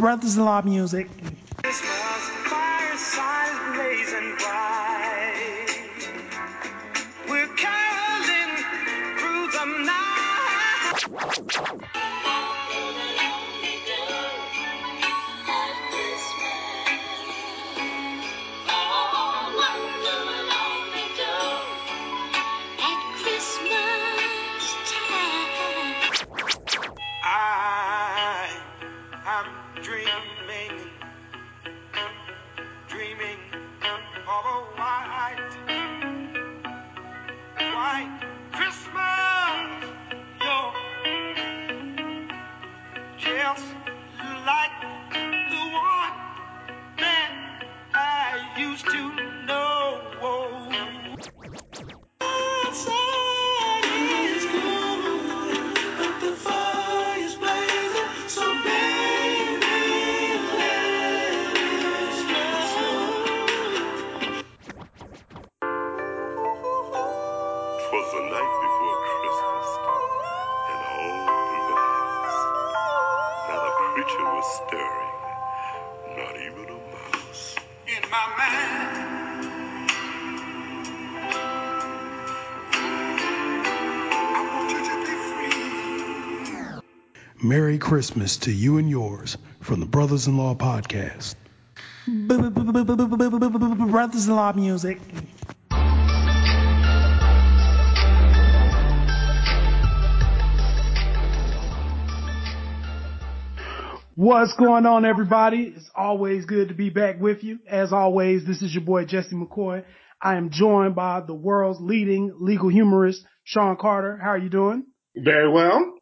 Brothers-in-law music. Christmas fireside Merry Christmas to you and yours from the Brothers-in-law podcast. Brothers-in-law music. What's going on, everybody? It's always good to be back with you. As always, this is your boy Jesse McCoy. I am joined by the world's leading legal humorist, Sean Carter. How are you doing? Very well.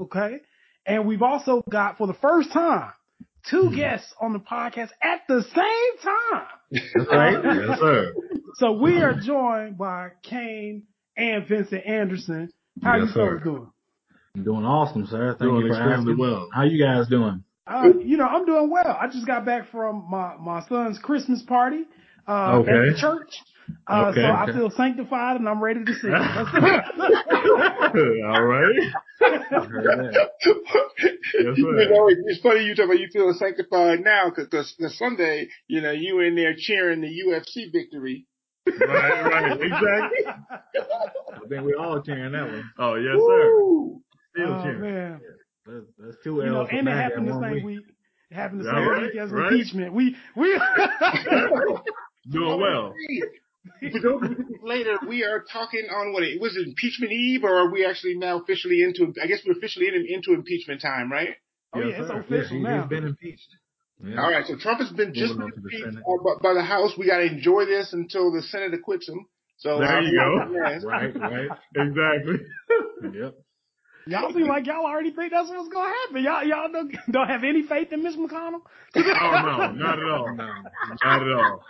Okay. And we've also got, for the first time, two guests on the podcast at the same time. Right. yes, sir. So we are joined by Kane and Vincent Anderson. How Yes, you sir. folks doing? I'm doing awesome, sir. Thank Doing you for extremely asking. well. How you guys doing? Uh, you know, I'm doing well. I just got back from my, my son's Christmas party, uh, Okay. at the church. Uh, Okay, so I feel sanctified and I'm ready to sing. All right. I heard. Yes, you know, it's funny you talk about you feeling sanctified now because the Sunday, you know, you in there cheering the UFC victory. Right, right. Exactly. I think we all cheering that one. Oh, yes, sir. Woo! Still Oh, cheering. man. That's, that's two You know, L's for and it happened the same week. week. It happened the All same right, week as right. impeachment. We, we, Doing well. For those who think later, we are talking on what it was impeachment eve, or are we actually now officially into? I guess we're officially in, into impeachment time, right? oh yeah, Yes, it's sir. official yeah, now. He's been impeached. Yeah. All right, so Trump has been just Moving on to the impeached uh, by, by the House. We got to enjoy this until the Senate acquits him. So There you go. Right, right. Exactly. Yep. Y'all seem like y'all already think that's what's gonna happen. Y'all, y'all don't, don't have any faith in Mitch McConnell? Oh, no. Not at all. No. Not at all.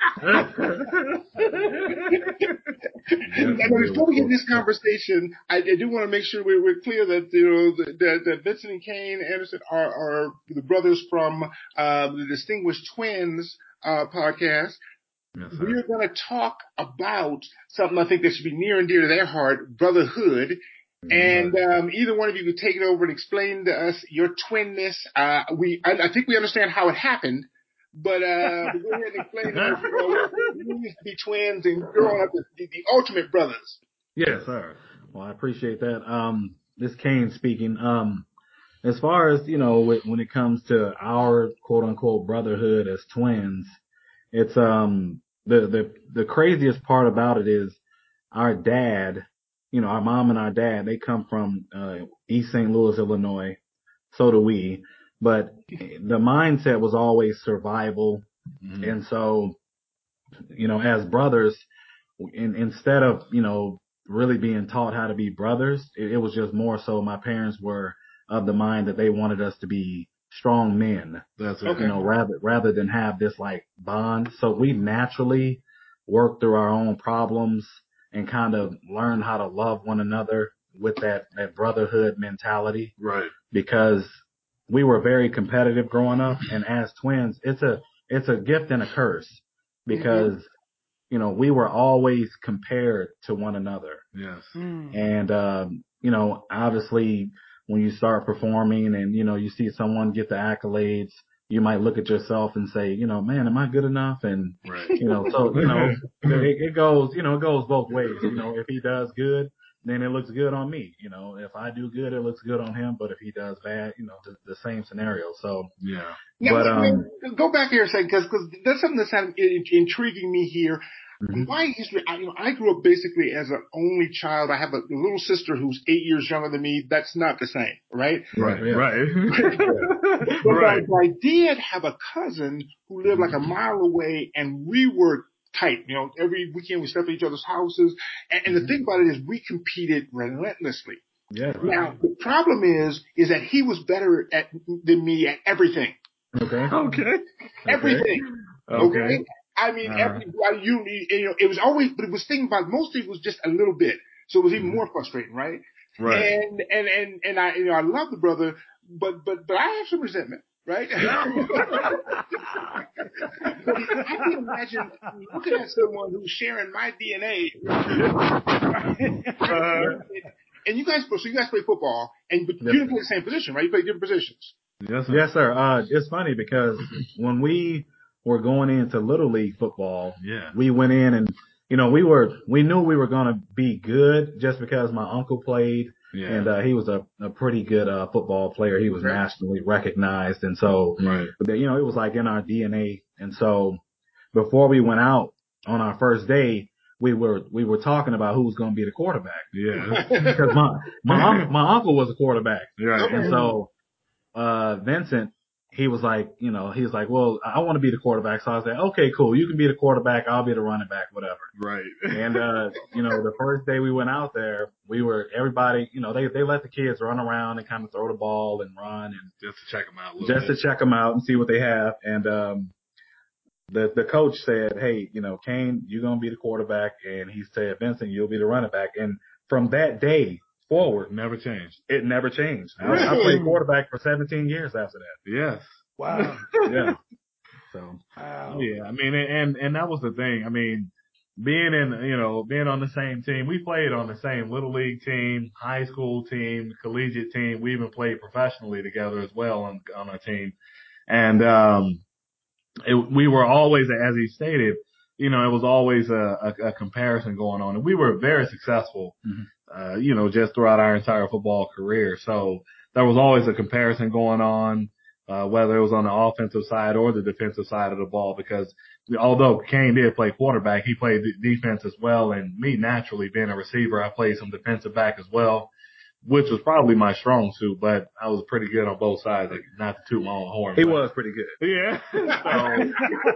Now, before we get this conversation, I, I do want to make sure we're, we're clear that you know that, that, that Vincent and Kane Anderson are, are the brothers from uh, the Distinguished Twins uh, podcast. Yes. We're going to talk about something I think that should be near and dear to their heart, brotherhood. And um, either one of you could take it over and explain to us your twinness. Uh, we, I, I think we understand how it happened, but uh, go ahead and explain to us what it means to be twins and growing up as the, the ultimate brothers. Yes, sir. Well, I appreciate that. Um, this Kane speaking. Um, as far as you know, when it comes to our quote unquote brotherhood as twins, it's um the the the craziest part about it is our dad. You know, our mom and our dad. They come from uh, East St. Louis, Illinois. So do we. But the mindset was always survival, and so you know, as brothers, in, instead of, you know, really being taught how to be brothers, it, it was just more so my parents were of the mind that they wanted us to be strong men, That's Okay. you know, rather, rather than have this like bond. So we naturally worked through our own problems and kind of learn how to love one another with that, that brotherhood mentality Right. because we were very competitive growing up and as twins, it's a, it's a gift and a curse because, you know, we were always compared to one another. Yes. Mm. And, um, you know, obviously when you start performing and, you know, you see someone get the accolades, you might look at yourself and say, you know, man, am I good enough? And, Right. you know, so, you know, it, it goes, you know, it goes both ways. You know, if he does good, then it looks good on me. You know, if I do good, it looks good on him. But if he does bad, you know, the, the same scenario. So, Yeah. Now, But, wait, um, wait, go back here a second, because that's something that's having, in- intriguing me here. Mhm. My history, I, you know, I grew up basically as an only child. I have a little sister who's eight years younger than me. That's not the same, right? Right. Yeah. Right. But Right. I, I did have a cousin who lived like a mm-hmm. mile away, and we were tight. You know, every weekend we slept at each other's houses. And, and the mm-hmm. thing about it is, we competed relentlessly. yeah. Now, the problem is, is that he was better at than me at everything. Okay. okay. Everything. Okay. Okay. I mean, uh-huh. Uh, every, I- you, you know, it was always, but it was thinking about mostly it was just a little bit. So it was even mm-hmm. more frustrating, right? Right. And, and, and, and I, you know, I love the brother, but, but, but I have some resentment, right? but I can imagine looking at someone who's sharing my DNA. Uh, and you guys, so you guys play football, and but Yes. you didn't play the same position, right? You play different positions. yes. sir. Yes, sir. Uh, it's funny because when we were going into little league football, Yeah. we went in and, you know, we were, we knew we were going to be good just because my uncle played Yeah. and, uh, he was a, a pretty good, uh, football player. He was Right. nationally recognized. And so, right. you know, it was like in our DNA. And so before we went out on our first day, we were, we were talking about who was going to be the quarterback Yeah. because my, my, uncle, my uncle was a quarterback. Right. And so, uh, Vincent, he was like, you know, he was like, well, I want to be the quarterback. So I said, okay, cool. You can be the quarterback. I'll be the running back, whatever. Right. And, uh, you know, the first day we went out there, we were, everybody, you know, they, they let the kids run around and kind of throw the ball and run and Just to check them out just to check them out and see what they have. And, um, the, the coach said, Hey, you know, Kane, you're going to be the quarterback. And he said, Vincent, you'll be the running back. And from that day forward, Never changed. it never changed. I, I played quarterback for 17 years after that. Yes. wow. Yeah. So Wow. Yeah, I mean, and and that was the thing. I mean, being in, you know, being on the same team, we played on the same little league team, high school team, collegiate team. We even played professionally together as well on on our team, and um, it, we were always, as he stated, you know, it was always a, a, a comparison going on, and we were very successful, Mhm. Uh, you know, just throughout our entire football career. So there was always a comparison going on uh, whether it was on the offensive side or the defensive side of the ball, because although Kane did play quarterback, he played defense as well. And me naturally being a receiver, I played some defensive back as well, which was probably my strong suit, but I was pretty good on both sides, like not to toot my own horn. he but- was pretty good. Yeah. So,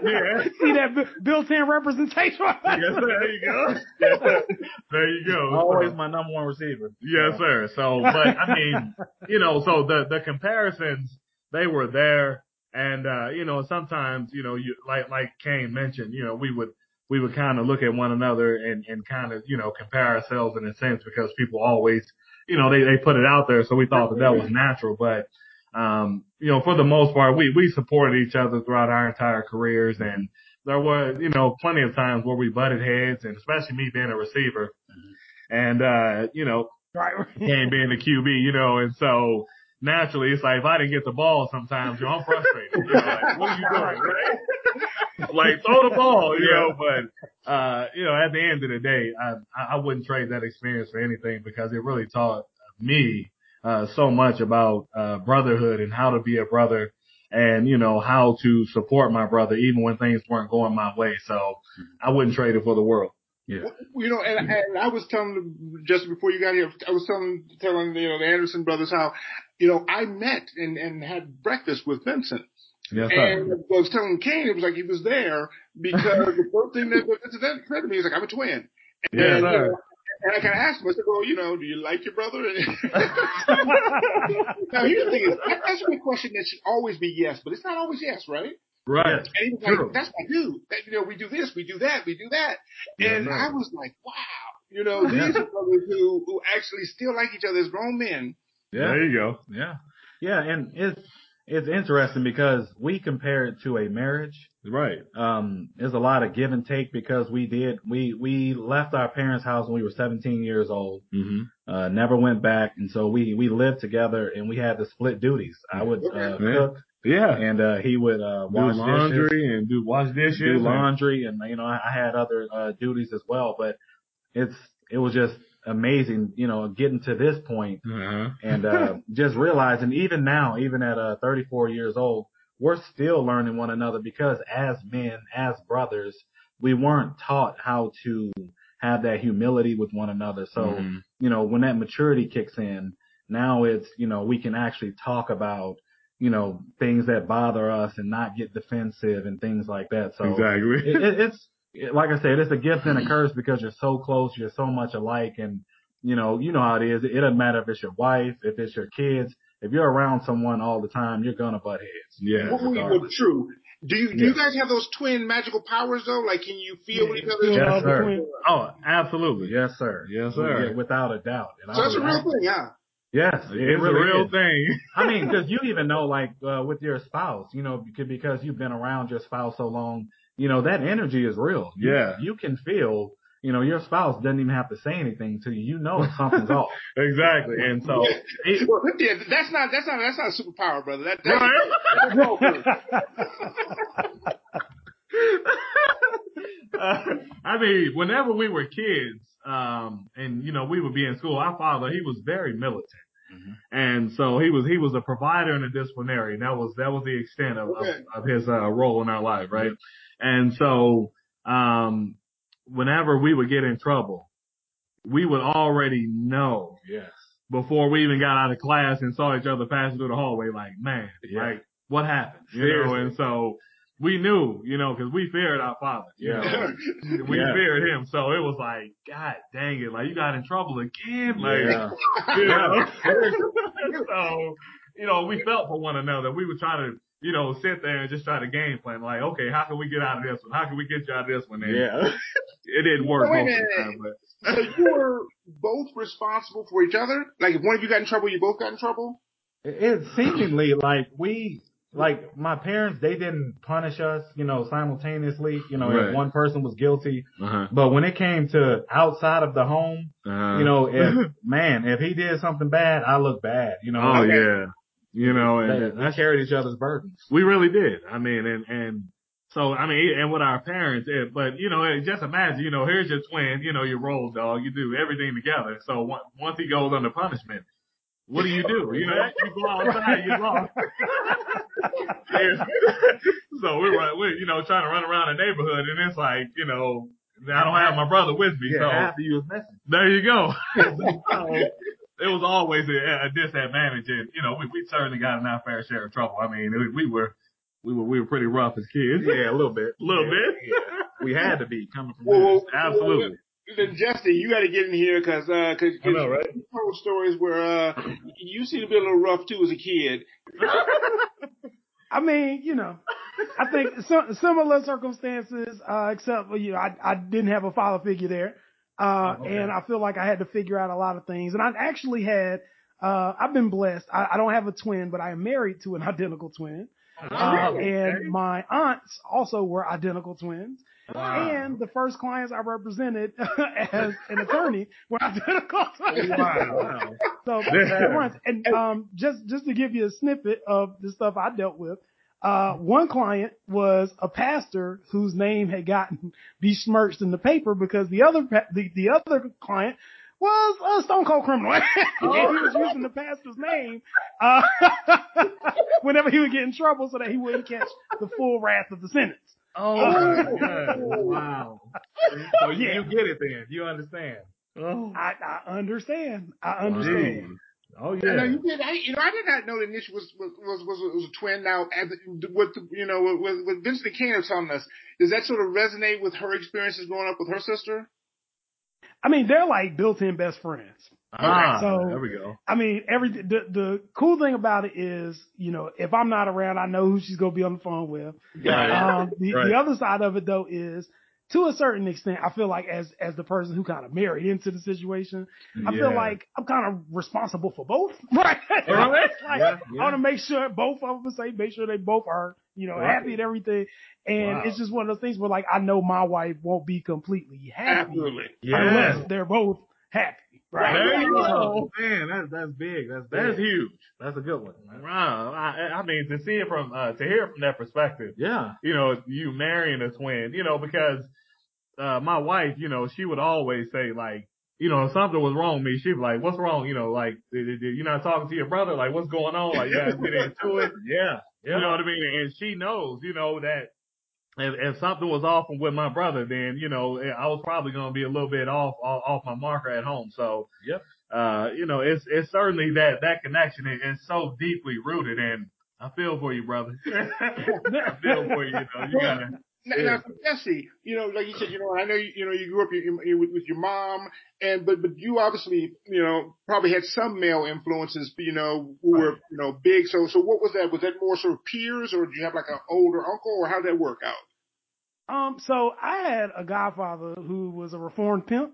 yeah. See that built-in representation? Yes, sir. there you go. Yes, sir. There you go. Always So- my number one receiver. Yes, sir. So, but I mean, you know, so the, the comparisons, they were there. And, uh, you know, sometimes, you know, you, like, like Kane mentioned, you know, we would, we would kind of look at one another and, and kind of, you know, compare ourselves in a sense because people always, you know, they, they put it out there. So we thought that that was natural, but, um, you know, for the most part, we, we supported each other throughout our entire careers and, there were, you know, plenty of times where we butted heads and especially me being a receiver and, uh, you know. Kane being the QB, you know, and so naturally it's like if I didn't get the ball sometimes, you know, I'm frustrated. You know, like, what are you doing, right? Like throw the ball, you know, but uh, you know, at the end of the day, I I I wouldn't trade that experience for anything because it really taught me uh so much about uh brotherhood and how to be a brother and you know how to support my brother even when things weren't going my way. So I wouldn't trade it for the world. Yeah. You know, and, and I was telling just before you got here, I was telling telling you know the Anderson brothers how, you know, I met and and had breakfast with Vincent, Yes, and I was telling Kane it was like he was there because the first thing that Vincent said to me is like I'm a twin, and, you sir. know, and I kind of asked him, I said, well, you know, do you like your brother? now here's the thing: is that, that's a good question that should always be yes, but it's not always yes, right? Right. And he was True. like, that's my dude. That, you know, we do this, we do that, we do that. Yeah, and no. I was like, wow. You know, these are brothers who, who actually still like each other as grown men. Yeah. There you go. Yeah. Yeah. And it's, it's interesting because we compare it to a marriage. Right. Um, there's a lot of give and take because we did, we, we left our parents' house when we were 17 years old, Mm-hmm. uh, never went back. And so we, we lived together and we had to split duties. I would, uh, Yeah. cook Yeah. and, uh, he would, uh, do wash dishes, laundry and do wash dishes. do and- laundry and, you know, I, I had other, uh, duties as well, but it's, it was just amazing, you know, getting to this point Uh-huh. and uh, just realizing even now, even at uh, 34 years old, we're still learning one another because as men, as brothers, we weren't taught how to have that humility with one another. So, Mhm. you know, when that maturity kicks in, now it's, you know, we can actually talk about, you know, things that bother us and not get defensive and things like that. So exactly. it, it, it's it- like I said, it's a gift and a curse because you're so close, you're so much alike, and you know, you know how it is. It doesn't matter if it's your wife, if it's your kids. If you're around someone all the time, you're gonna butt heads. yeah. Well, well, true. Do you do Yeah. you guys have those twin magical powers though? Like, can you feel Yeah, each other? Yes, sir. between- Oh, absolutely. Yes, sir. Yes, sir. Yeah, without a doubt. And So I that's a real thing, yeah. Yes, it, It's really a real is. thing. I mean, because you even know, like, uh, with your spouse, you know, because, because you've been around your spouse so long, you know, that energy is real. You- Yeah. You can feel, you know, your spouse doesn't even have to say anything to you. You know something's off. exactly. And so, it, yeah, that's not that's not that's not a superpower, brother. That, that's, Right. that's uh, I mean, whenever we were kids, um, and you know, we would be in school, our father, he was very militant. Mhm. And so he was, he was a provider and a disciplinarian. That was, that was the extent of, Okay. of, of his, uh, role in our life, right? And so, um, whenever we would get in trouble, we would already know Yes. before we even got out of class and saw each other passing through the hallway, like, man, Yeah. like, what happened? You know, and so we knew, you know, cause we feared our father. You Yeah. know, we Yeah. feared him. So it was like, God dang it. Like, you got in trouble again. Like, Yeah. you know, so, you know, we felt for one another. We would try to, you know, sit there and just try to game plan. Like, okay, how can we get out of this one? How can we get you out of this one? And Yeah. it didn't work Wait most of the time, but so you were both responsible for each other. Like, if one of you got in trouble, you both got in trouble. It, it seemingly like we, like my parents, they didn't punish us, you know, simultaneously. You know, Right. if one person was guilty, uh-huh. but when it came to outside of the home, Uh-huh. you know, if man, if he did something bad, I look bad. You know, Oh Like, yeah. You know, and they- carried each other's burdens. We really did. I mean, and, and so, I mean, and with our parents, it, but you know, it- just imagine, you know, here's your twin, you know, your roll dog, you do everything together. So once, once he goes under punishment, what do you do? You know, you go outside, you lost. So we were, we're, you know, trying to run around the neighborhood and it's like, you know, I don't have my brother with me. Yeah, so of you was missing. there you go. so, it was always a, a disadvantage, and you know we, we certainly got in our fair share of trouble. I mean, we, we were we were we were pretty rough as kids. Yeah, a little bit. a little Yeah, bit. yeah. We had to be coming from Whoa, that. whoa, Absolutely. Then Justin, you got to get in here because uh, cause, I know, right? you told stories where uh, you seem to be a little rough too as a kid. I mean, you know, I think some, similar circumstances, uh, except for, you know, I, I didn't have a father figure there. Uh, Oh, okay. and I feel like I had to figure out a lot of things. And I actually had, uh, I've been blessed. I, I don't have a twin, but I am married to an identical twin. Uh, and my aunts also were identical twins. Wow. And the first clients I represented as an attorney were identical twins. Wow. So once, and um, just just to give you a snippet of the stuff I dealt with, uh, one client was a pastor whose name had gotten besmirched in the paper because the other the, the other client was a stone cold criminal, and he was using the pastor's name uh, whenever he would get in trouble so that he wouldn't catch the full wrath of the sentence. Oh my God. Wow. So you, Yeah. you get it then. You understand. Oh. I, I understand. I understand. Jeez. Oh I know yeah. you did. I, you know, I did not know that Nish was was was was, was a twin. Now, as- what the, you know, what, what Vincent Kane was telling us, does that sort of resonate with her experiences growing up with her sister? I mean, they're like built-in best friends. Ah, So- there we go. I mean, every the the cool thing about it is, you know, if I'm not around, I know who she's gonna be on the phone with. Right. Um, the, Right. the other side of it though is to a certain extent, I feel like as as the person who kind of married into the situation, I feel like I'm kind of responsible for both, right? Right. like, Yeah, I want to make sure both of them say, make sure they both are, you know, Right. happy and everything. And Wow. it's just one of those things where like I know my wife won't be completely happy Absolutely. Yeah. unless they're both happy, right? There you go. Man, that's that's big. That's big. That's huge. That's a good one. Wow. I, I mean, to see it from, uh, to hear it from that perspective, Yeah. you know, you marrying a twin, you know, because, uh, my wife, you know, she would always say like, you know, if something was wrong with me, she'd be like, what's wrong? You know, like, you're not talking to your brother? Like, what's going on? Like, you guys get into it. Yeah. Yeah. You know what I mean? And she knows, you know, that if, if something was off with my brother, then, you know, I was probably going to be a little bit off, off, off my marker at home. So, Yep. uh, you know, it's, it's certainly that, that connection is, is so deeply rooted and I feel for you, brother. I feel for you, you know, you gotta, Now, now, Jesse, you know, like you said, you know, I know you, you know you grew up you, you, with, with your mom, and but but you obviously, you know, probably had some male influences, you know, who were you know big. So so what was that? Was that more sort of peers, or did you have like an older uncle, or how did that work out? Um, so I had a godfather who was a reformed pimp.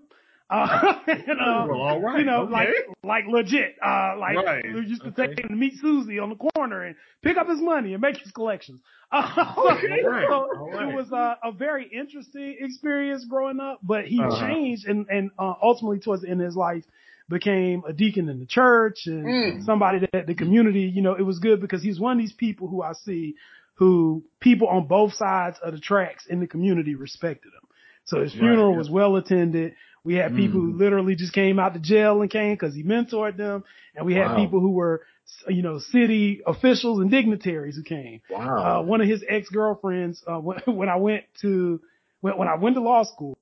Uh, and, uh, Well, all right, you know, okay. like, like legit, uh, like, Right, who used to okay. take him to meet Susie on the corner and pick up his money and make his collections. Uh, Okay, so right, it was uh, a very interesting experience growing up, but he Uh-huh. changed and, and, uh, ultimately towards the end of his life became a deacon in the church and Mm. somebody that the community, you know, it was good because he's one of these people who I see who people on both sides of the tracks in the community respected him. So his funeral yeah. was well attended. We had people who literally just came out to jail and came because he mentored them. And we had Wow. people who were, you know, city officials and dignitaries who came. Wow. Uh, one of his ex-girlfriends, uh, when, when I went to, when, when I went to law school,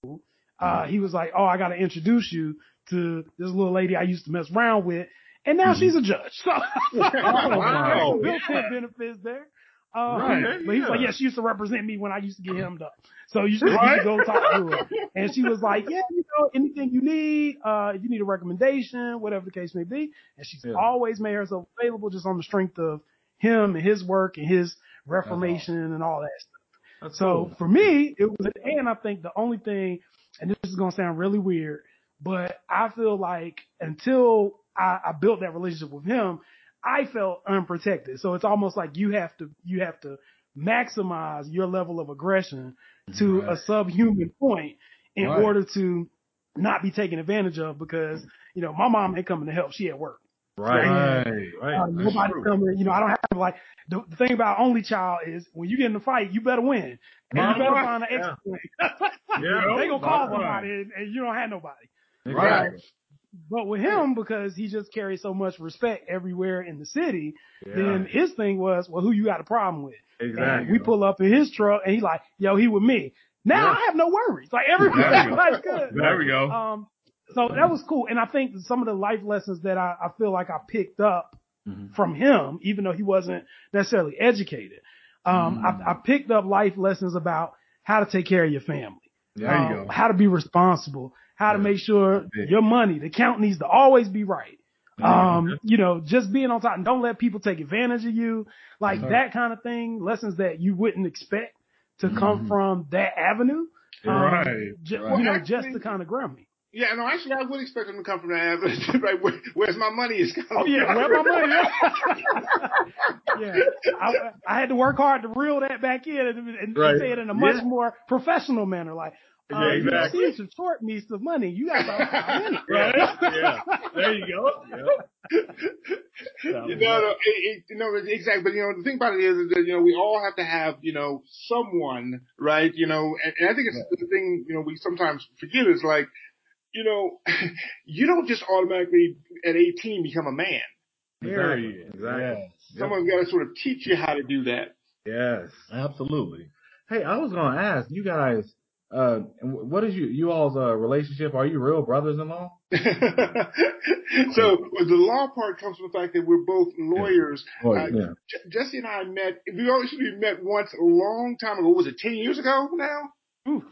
uh, he was like, Oh, I got to introduce you to this little lady I used to mess around with. And now she's a judge. So, wow. there's some built-in benefits there. Uh, Right, but he's yeah. like, yeah, she used to represent me when I used to get hemmed up. So you should, you Right. should go talk to her. And she was like, yeah, you know, anything you need, uh, if you need a recommendation, whatever the case may be. And she's Yeah. always made herself available just on the strength of him and his work and his reformation and all that stuff. That's So cool. for me, it was, and I think the only thing, and this is going to sound really weird, but I feel like until I, I built that relationship with him, I felt unprotected. So it's almost like you have to, you have to maximize your level of aggression to a subhuman point in Right. order to not be taken advantage of because, you know, my mom ain't coming to help. She at work. Right. Right. Right. Uh, nobody coming, you know, I don't have to like, the, the thing about only child is when you get in a fight, you better win. And you better find an Yeah. Yeah. they gonna call Right. somebody and, and you don't have nobody. Exactly. But with him, because he just carries so much respect everywhere in the city, Yeah. then his thing was, well, who you got a problem with? Exactly. And we pull up in his truck and he like, yo, he with me. Now Yeah. I have no worries. Like everybody, There we go. everybody's good. There we go. Um, so that was cool. And I think some of the life lessons that I, I feel like I picked up Mhm. from him, even though he wasn't necessarily educated, um, I, I picked up life lessons about how to take care of your family. There you um, go. How to be responsible, how to make sure your money, the count needs to always be right. Um, you know, just being on top and don't let people take advantage of you, like Yes, sir. that kind of thing, lessons that you wouldn't expect to come Mhm. from that avenue. Um, Right, ju- right. You know, Well, just to kind of ground me. Yeah, no, actually, I would expect them to come from that. Avenue. Right, where, where's my money is coming Oh yeah, from. where my money? yeah, I, I had to work hard to reel that back in and, and Right. say it in a much Yeah. more professional manner. Like, uh, Yeah, you exactly. received some short me some money. You got some Right? Yeah. There you go. You know, no, it, it, you know, exactly. But you know, the thing about it is, is that you know, we all have to have you know someone, right? You know, and, and I think it's the thing you know we sometimes forget is like, you know, you don't just automatically at 18 become a man. Exactly. Exactly. Yes. Yep. Someone's got to sort of teach you how to do that. Yes. Absolutely. Hey, I was gonna ask you guys, uh, what is you you all's uh, relationship? Are you real brothers-in-law? so the law part comes from the fact that we're both lawyers. Oh, Uh, yeah. J- Jesse and I met. We actually met once a long time ago. Was it 10 years ago now? Oof.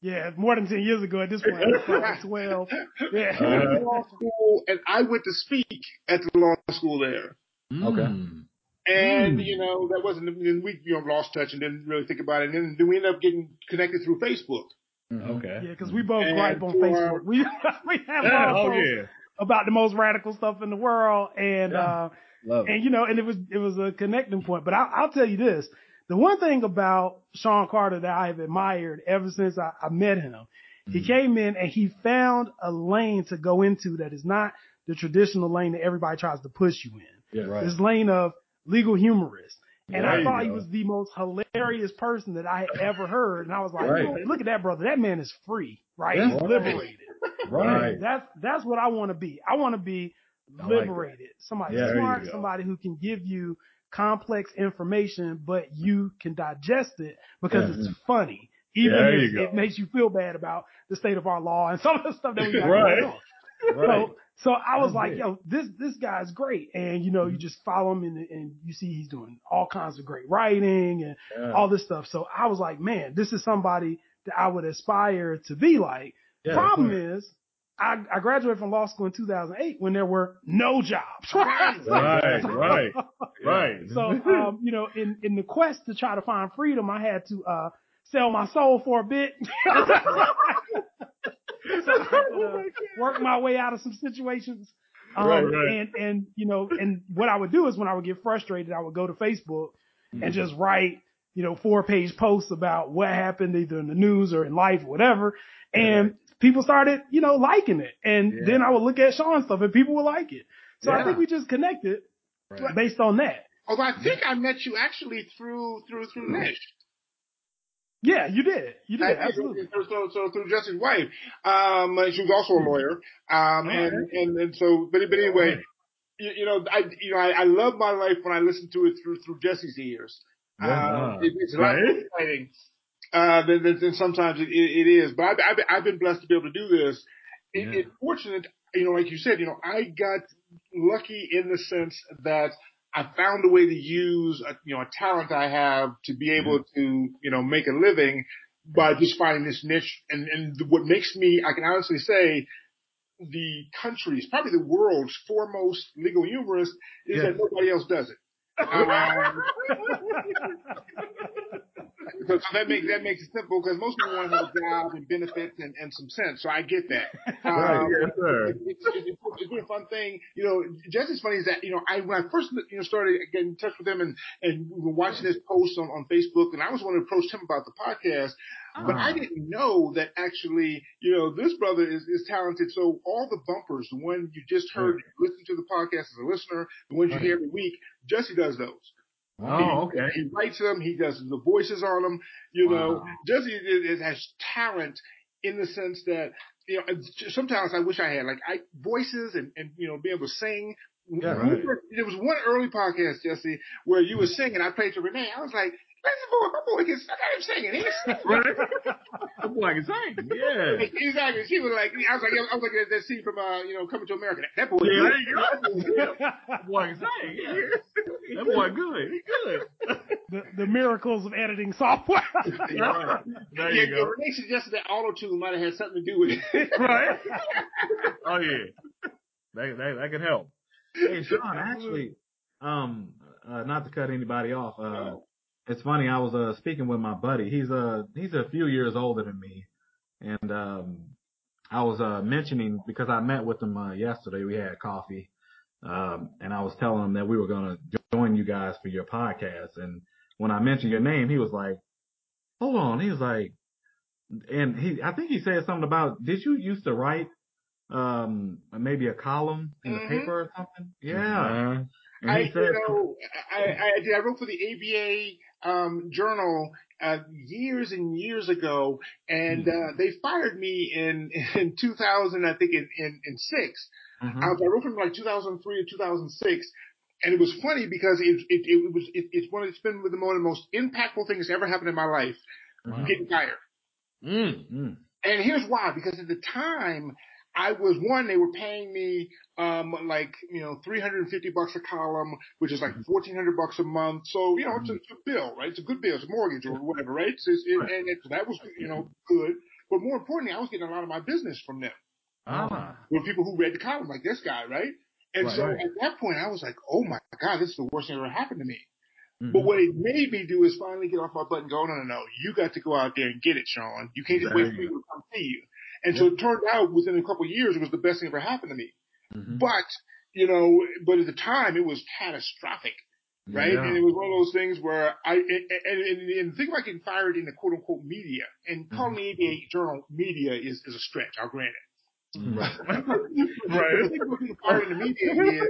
Yeah, more than 10 years ago at this point. 12. Yeah. Uh, law school, and I went to speak at the law school there. Okay. Mm. And, Mm. you know, that wasn't, and we, you know, lost touch and didn't really think about it. And then, then we ended up getting connected through Facebook. Okay. Yeah, because we both And gripe on for- Facebook. We we have Yeah, our oh posts yeah. about the most radical stuff in the world, and Yeah. uh, Love it. and you know, and it was it was a connecting point. But I, I'll tell you this: the one thing about Sean Carter that I have admired ever since I, I met him, he Mm-hmm. came in and he found a lane to go into that is not the traditional lane that everybody tries to push you in. Yeah. Right. This lane of legal humorist. And There I thought he was the most hilarious person that I had ever heard. And I was like, Right. look at that brother. That man is free, right? Yeah. He's liberated. Right. That's that's what I want to be. I want to be I like liberated. Somebody Yeah, smart, somebody who can give you complex information, but you can digest it because Yeah. it's funny. Even There if it makes you feel bad about the state of our law and some of the stuff that we got Right. going on. Right. So, so I was That's like, it. yo, this, this guy's great. And, you know, you just follow him and, and you see he's doing all kinds of great writing and Yeah. all this stuff. So I was like, man, this is somebody that I would aspire to be like. Yeah, Problem is, I, I graduated from law school in 2008 when there were no jobs. Right. Right, right, right. So, um, you know, in, in the quest to try to find freedom, I had to, uh, sell my soul for a bit. so I could, uh, work my way out of some situations. Um, Right, right. and, and, you know, and what I would do is when I would get frustrated, I would go to Facebook and just write, you know, four page posts about what happened either in the news or in life or whatever. And people started, you know, liking it. And Yeah. then I would look at Sean's stuff and people would like it. So I think we just connected Right. based on that. Although I think I met you actually through through through Nish. Yeah, you did. You did. think Absolutely. So, so, through Jesse's wife, um, she was also a lawyer, um, and, and and so, but but anyway, you, you know, I you know I, I love my life when I listen to it through through Jesse's ears. Yeah. Um, it, it's a lot more exciting uh, than, than, than sometimes it, it, it is. But I've, I've, been- I've been blessed to be able to do this. It, Yeah. It's fortunate, you know, like you said, you know, I got lucky in the sense that I found a way to use, a, you know, a talent I have to be able to, you know, make a living by just finding this niche. And, and what makes me, I can honestly say, the country's, probably the world's foremost legal humorist is Yeah. that nobody else does it. Um, so, so that makes that makes it simple because most people want to have a job and benefits and, and some sense. So I get that. Right, Um, yes, sir. it- it's, it's, it's been a fun thing. You know, just as funny as that, you know, I, when I first, you know, started getting in touch with him and, and we were watching his posts on, on Facebook and I was one to approach him about the podcast, but I didn't know that actually, you know, this brother is, is talented. So all the bumpers, the one you just heard, listen to the podcast as a listener, the ones you hear every week, Jesse does those. Oh, okay. He writes them. He does the voices on them. You know, Wow. Jesse is, is, has talent in the sense that you know. Sometimes I wish I had like I voices and and you know be able to sing. Yeah, right. There was one early podcast, Jesse, where you were singing. I played to Renee. I was like, "Listen, boy, my boy can. I got him singing. He can sing." Right. That boy can sing. Yeah. Exactly. She was like, I was like, I was like that, that scene from, uh, you know, Coming to America. That, that boy. Yeah, there you go. That boy can sing. Yeah. That boy good. He good. the, the miracles of editing software. Right. There yeah, you go. Renee suggested that auto tune might have had something to do with it. Right. Oh yeah. That that that can help. Hey, Sean, actually, um, uh, not to cut anybody off, uh, it's funny. I was uh speaking with my buddy. He's uh he's a few years older than me, and um, I was uh mentioning because I met with him uh, yesterday. We had coffee, um, and I was telling him that we were gonna join you guys for your podcast. And when I mentioned your name, he was like, "Hold on," he was like, and he I think he said something about did you used to write um maybe a column in the Mhm. paper or something? Yeah. And I, said, you know, I, I, I. I wrote for the ABA um, journal uh, years and years ago, and uh, they fired me in in 2000, I think in in, in six. Mhm. I, I wrote from like 2003 to 2006, and it was funny because it it, it was it, it's one. of It's been one of the most impactful things that's ever happened in my life. Wow. Getting fired. mm. Mm. And here's why, because at the time, I was one, they were paying me, um, like, you know, 350 bucks a column, which is like 1400 bucks a month. So, you know, it's a, it's a bill, right? It's a good bill. It's a mortgage or whatever, right? It's, it, and it, that was, you know, good. But more importantly, I was getting a lot of my business from them. Ah. With people who read the column, like this guy, right? And Right, so right. at that point, I was like, oh my God, this is the worst thing that ever happened to me. Mhm. But what it made me do is finally get off my butt and go, no, no, no, you got to go out there and get it, Sean. You can't just wait for people to come see you. And so it turned out within a couple of years, it was the best thing ever happened to me. Mhm. But, you know, but at the time it was catastrophic, right? Yeah. And it was one of those things where I, and, and, and, think about getting fired in the quote unquote media and mm-hmm. calling the ABA journal media is, is a stretch. I'll grant it. Mm-hmm. Right. Right. The thing about getting fired in the media is,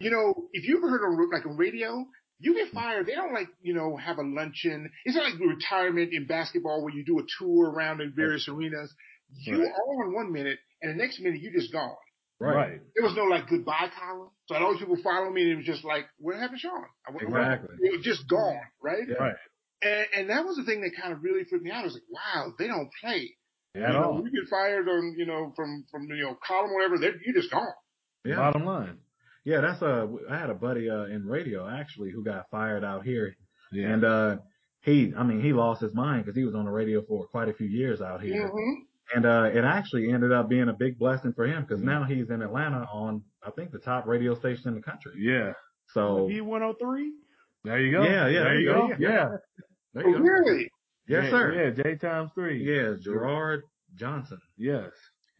you know, if you ever heard of like a radio, you get mm-hmm. fired. They don't like, you know, have a luncheon. It's not like retirement in basketball where you do a tour around in various arenas. You Right. are on one minute and the next minute you just gone. Right. There was no like goodbye column. So I all these people follow me and it was just like, what happened, Sean? I went- Exactly. It was just gone, right? Yeah. Right. And, and that was the thing that kind of really freaked me out. I was like, wow, they don't play. At you know, all. you get fired on, you know, from, from, you know, column or whatever, they're, you're just gone. Yeah. Bottom line. Yeah, that's a. I had a buddy uh, in radio actually who got fired out here, Yeah. and uh, he, I mean, he lost his mind because he was on the radio for quite a few years out here, hmm and uh, it actually ended up being a big blessing for him because now he's in Atlanta on, I think, the top radio station in the country. yeah. So V-103. There you go. Yeah, yeah, There you go. yeah. Yeah. there you go. Really? Yes, Yeah, sir. Yeah. J times three. Yeah, Gerard Johnson. Yes.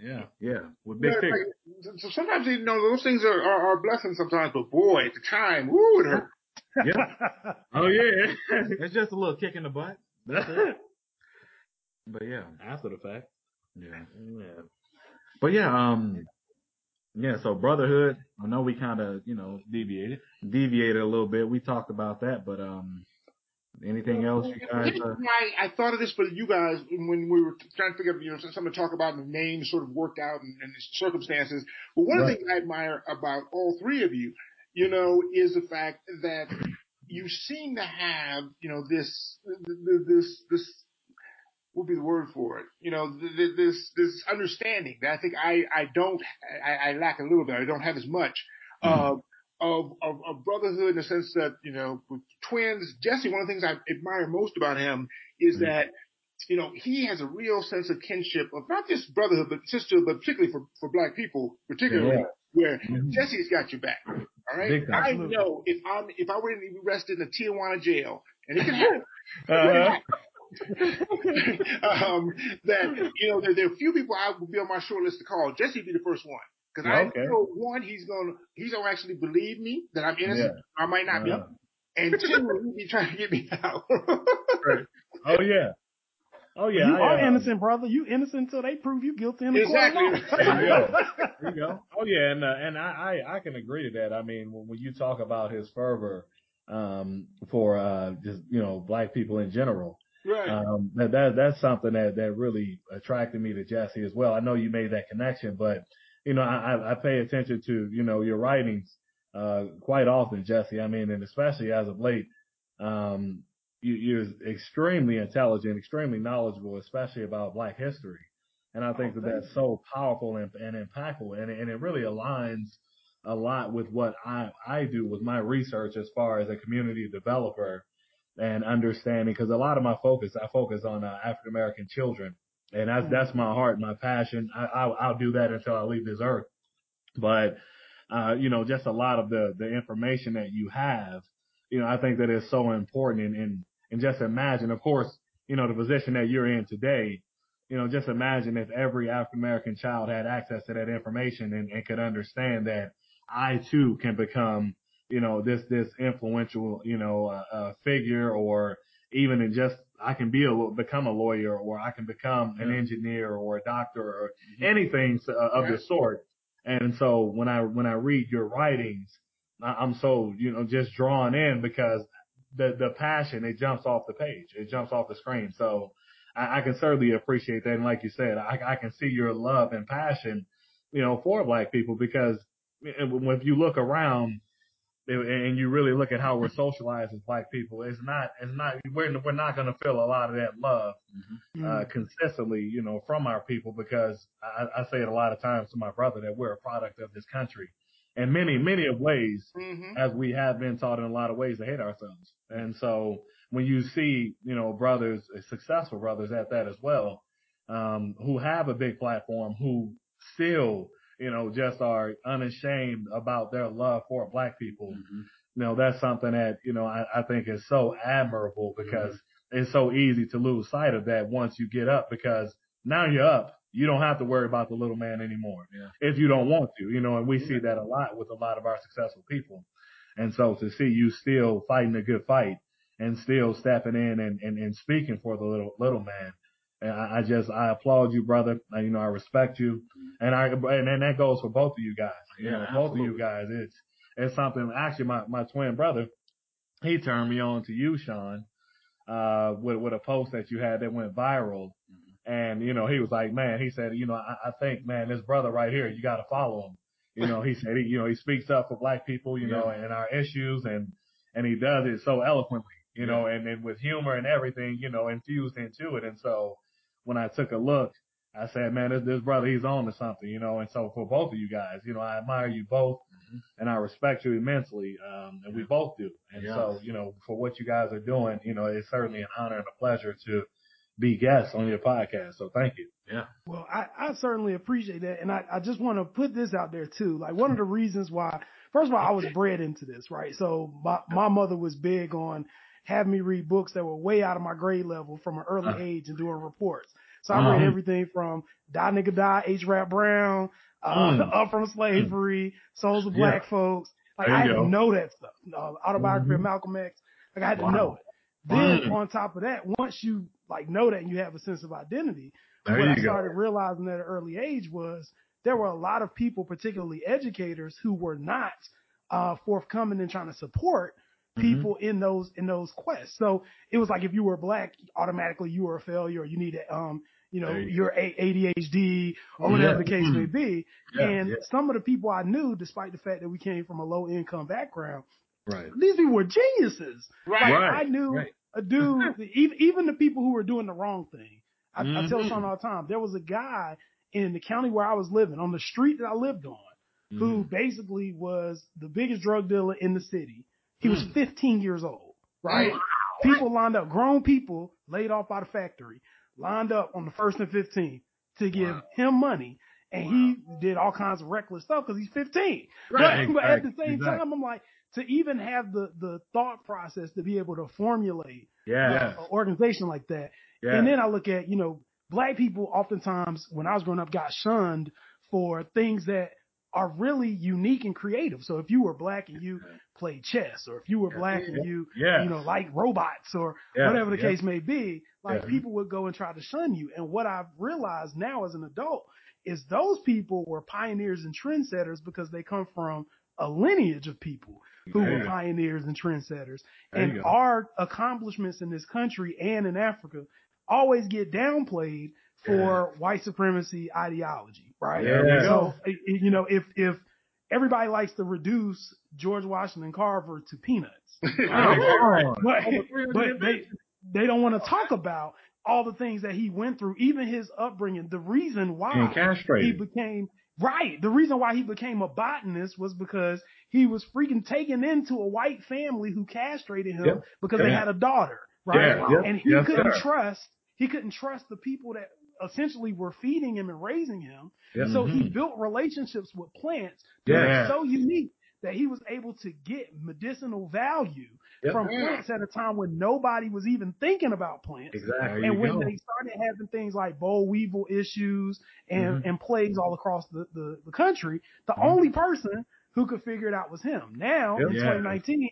Yeah. Yeah, With big Yeah, like, so sometimes, you know, those things are, are, are blessings sometimes, but boy, at the time, woo, it hurt. yeah. Oh yeah. it's just a little kick in the butt. That's it. But yeah, After the fact. Yeah. Yeah. But yeah, um, yeah. So brotherhood. I know we kind of, you know, Deviated. deviated a little bit. We talked about that, but um, anything else you guys? Uh, I, I thought of this for you guys when we were trying to figure out, you know, something to talk about and the names sort of worked out and, and the circumstances. But one of the Right. things I admire about all three of you, you know, is the fact that you seem to have, you know, this, this, this, what would be the word for it? You know, th- th- this, this understanding that I think I, I don't, I, I lack a little bit. I don't have as much. Uh, of, of, of brotherhood in the sense that, you know, with twins, Jesse, one of the things I admire most about him is Mhm. that, you know, he has a real sense of kinship of not just brotherhood, but sisterhood, but particularly for, for black people, particularly Yeah. where Mhm. Jesse's got your back. All right. I know if I'm, if I were to be arrested in a Tijuana jail, and it can happen, Uh-huh. um, that you know there, there are a few people I would be on my short list to call. Jesse would be the first one because I Okay. know one he's gonna he's gonna actually believe me that I'm innocent. I might not be, Uh-huh. and two he'd be trying to get me out. Oh yeah. Oh yeah. you I, are uh, innocent, brother. You innocent until they prove you guilty in the Exactly. court of law. There you go. There you go. Oh yeah, and uh, and I, I I can agree to that. I mean, when, when you talk about his fervor um for uh just you know black people in general, right. um that, that that's something that that really attracted me to Jesse as well. I know you made that connection, but you know I I pay attention to you know your writings uh quite often, Jesse. I mean, and especially as of late, um you, you're extremely intelligent, extremely knowledgeable, especially about Black history. And I think Oh, that that's so powerful and, and impactful, and, it- and it really aligns a lot with what I I do with my research as far as a community developer and understanding. Because a lot of my focus, I focus on uh, African American children, and that's that's my heart, my passion. I, I'll, I'll do that until I leave this earth. But uh, you know, just a lot of the the information that you have, you know, I think that is so important. And and, and just imagine, of course, you know, the position that you're in today. You know, just imagine if every African American child had access to that information and, and could understand that I too can become, you know, this this influential, you know, uh, uh, figure, or even in just I can be a become a lawyer, or I can become an engineer or a doctor or anything uh, of the sort. And so when I when I read your writings, I'm so you know just drawn in because the the passion it jumps off the page, it jumps off the screen. So I, I can certainly appreciate that, and like you said, I, I can see your love and passion, you know, for Black people because if you look around and you really look at how we're socialized as Black people, it's not it's not we're we're not going to feel a lot of that love uh, consistently, you know, from our people because I, I say it a lot of times to my brother that we're a product of this country. In many, many of ways, hmm as we have been taught in a lot of ways to hate ourselves. And so when you see, you know, brothers, successful brothers at that as well, um, who have a big platform, who still, you know, just are unashamed about their love for black people, mm-hmm. you know, that's something that, you know, I, I think is so admirable mm-hmm. because it's so easy to lose sight of that once you get up because now you're up. You don't have to worry about the little man anymore Yeah. if you don't want to, you know, and we see that a lot with a lot of our successful people. And so to see you still fighting a good fight and still stepping in and, and, and speaking for the little, little man. And I, I just, I applaud you, brother. I, you know, I respect you. And I, and, and that goes for both of you guys. You Yeah, know, both of you guys. It's, it's something, actually my, my twin brother, he turned me on to you, Sean, uh, with, with a post that you had that went viral. And, you know, he was like, man, he said, you know, I, I think, man, this brother right here, you got to follow him. You know, he said, he, you know, he speaks up for black people, you know, and our issues and, and he does it so eloquently, you know, and, and with humor and everything, you know, infused into it. And so when I took a look, I said, man, this, this brother, he's on to something, you know, and so for both of you guys, you know, I admire you both and I respect you immensely. Um, and we both do. And Yeah. so, you know, for what you guys are doing, you know, it's certainly an honor and a pleasure to be guests on your podcast. So thank you. Yeah. Well, I, I certainly appreciate that. And I, I just want to put this out there too. Like one of the reasons why, first of all, I was bred into this, right? So my, my mother was big on having me read books that were way out of my grade level from an early Uh-huh. age and doing reports. So I read Mhm. everything from Die Nigga Die, H. Rap Brown, uh, Mm. Up From Slavery, Souls of Yeah. Black Folks. Like I had go. to know that stuff. Uh, autobiography of Mhm. Malcolm X. Like I had to know it. Then Mm. on top of that, once you like know that and you have a sense of identity, There what I go. started realizing at an early age was there were a lot of people, particularly educators, who were not uh, forthcoming in trying to support Mm-hmm. people in those in those quests. So it was like if you were black, automatically you were a failure, or you needed um you know you your A- ADHD or whatever the case may be. Yeah, and yeah. some of the people I knew, despite the fact that we came from a low income background, Right. these people were geniuses. Right. Like, Right, I knew right. a dude, even, even the people who were doing the wrong thing. I, I tell Mhm. Sean all the time, there was a guy in the county where I was living, on the street that I lived on, who basically was the biggest drug dealer in the city. He was hmm. 15 years old, right? People lined up, grown people laid off by the factory, lined up on the first and 15th to give Wow. him money. And he did all kinds of reckless stuff because he's 15. Right, But, but at the same exactly. time, I'm like, to even have the, the thought process to be able to formulate Yeah. an organization like that. Yeah. And then I look at, you know, black people oftentimes when I was growing up got shunned for things that are really unique and creative. So if you were black and you played chess or if you were black and you, Yeah. you know, like robots or Yeah, whatever the yeah. case may be, like Yeah. people would go and try to shun you. And what I've realized now as an adult is those people were pioneers and trendsetters because they come from a lineage of people who There were pioneers and trendsetters. There And our accomplishments in this country and in Africa always get downplayed for white supremacy ideology, right? There we So, i- i- you know, if, if everybody likes to reduce George Washington Carver to peanuts, Oh, but, but they, they don't want to talk about all the things that he went through, even his upbringing, the reason why he became right. The reason why he became a botanist was because he was freaking taken into a white family who castrated him Yep. because they had a daughter, right? Yeah. Yep. And he Yes, couldn't sir. trust he couldn't trust the people that essentially we were feeding him and raising him. Yep. So he Mhm. built relationships with plants Yeah. that were so unique that he was able to get medicinal value Yep. from plants at a time when nobody was even thinking about plants. Exactly. And when go. they started having things like boll weevil issues and, Mhm. and plagues all across the, the, the country, the Mhm. only person who could figure it out was him. Now, Yep. in Yeah. 2019,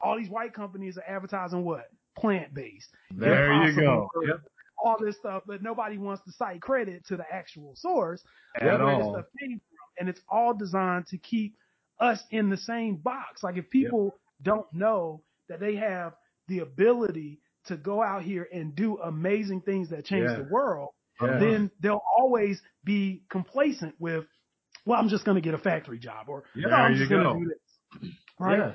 all these white companies are advertising what? Plant based. There you go. Yep. All this stuff, but nobody wants to cite credit to the actual source At where this all. stuff came from. And it's all designed to keep us in the same box. Like if people don't know that they have the ability to go out here and do amazing things that change Yeah. the world, Yeah. then they'll always be complacent with, well, I'm just going to get a factory job or Yeah, "No, I'm just you going to do this. Right.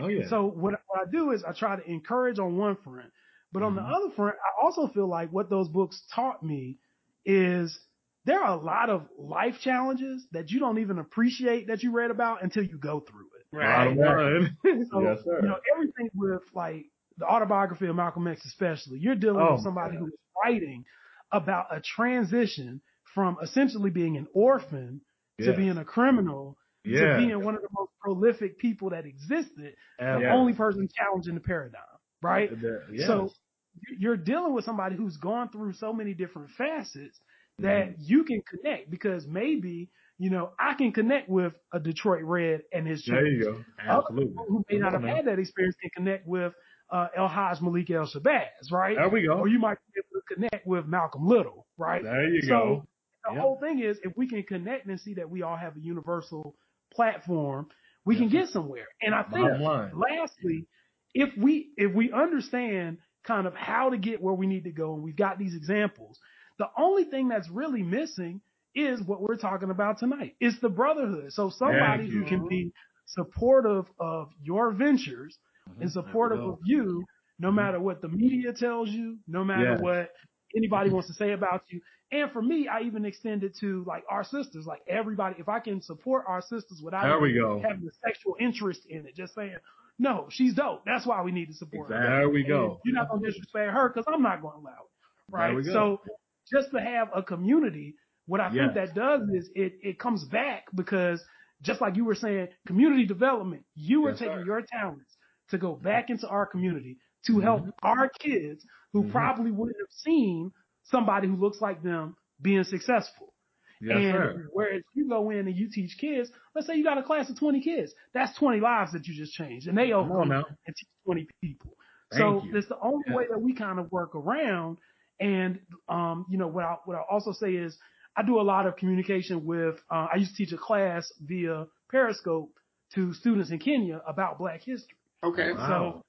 Oh yeah. So what, what I do is I try to encourage on one front, but on the Mhm. other front, I also feel like what those books taught me is there are a lot of life challenges that you don't even appreciate that you read about until you go through it. Right. line. So, Yes, sir. you know, everything with like the autobiography of Malcolm X, especially, you're dealing Oh, with somebody who is writing about a transition from essentially being an orphan to being a criminal Yeah. to being one of the most prolific people that existed, the Absolutely. only person challenging the paradigm, right? Yes. So you're dealing with somebody who's gone through so many different facets that you can connect because maybe, you know, I can connect with a Detroit Red and his There you go. Other Absolutely. people who may not have had that experience can connect with uh, El Haj Malik El Shabazz, right? There we go. Or you might be able to connect with Malcolm Little, right? There you so go. the Yep. whole thing is if we can connect and see that we all have a universal platform, we can get somewhere. And I think lastly, if we if we understand kind of how to get where we need to go and we've got these examples, the only thing that's really missing is what we're talking about tonight. It's the brotherhood. So somebody who can be supportive of your ventures Mm-hmm. and supportive of you, no matter what the media tells you, no matter Yes. what anybody wants to say about you. And for me, I even extend it to like our sisters, like everybody. If I can support our sisters without There we go. having a sexual interest in it, just saying, no, she's dope. That's why we need to support her. There we go. You're not gonna disrespect her because I'm not going to allow it, right? There we go. So just to have a community, what I think that does is it it comes back because just like you were saying, community development, you are Yes, taking sir. your talents to go back into our community to Mm-hmm. help our kids who probably wouldn't have seen somebody who looks like them being successful. Yes, and sir. whereas you go in and you teach kids, let's say you got a class of 20 kids, that's 20 lives that you just changed, and they all Come on now. and teach 20 people. Thank so you. that's the only Yeah. way that we kind of work around. And um, you know what I what I also say is I do a lot of communication with. Uh, I used to teach a class via Periscope to students in Kenya about Black history. Okay. Wow. So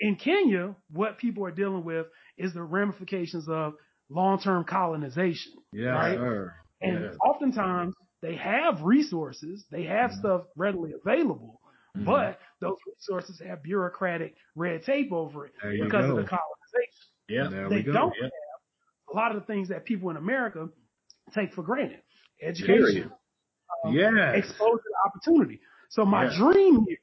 in Kenya, what people are dealing with is the ramifications of long-term colonization. Yes, right? sir. And Yes. oftentimes they have resources, they have stuff readily available, but those resources have bureaucratic red tape over it There because of the colonization. Yeah. There They we go. don't Yep. have a lot of the things that people in America take for granted. Education, um, Yes. exposure to opportunity. So my Yeah. dream here,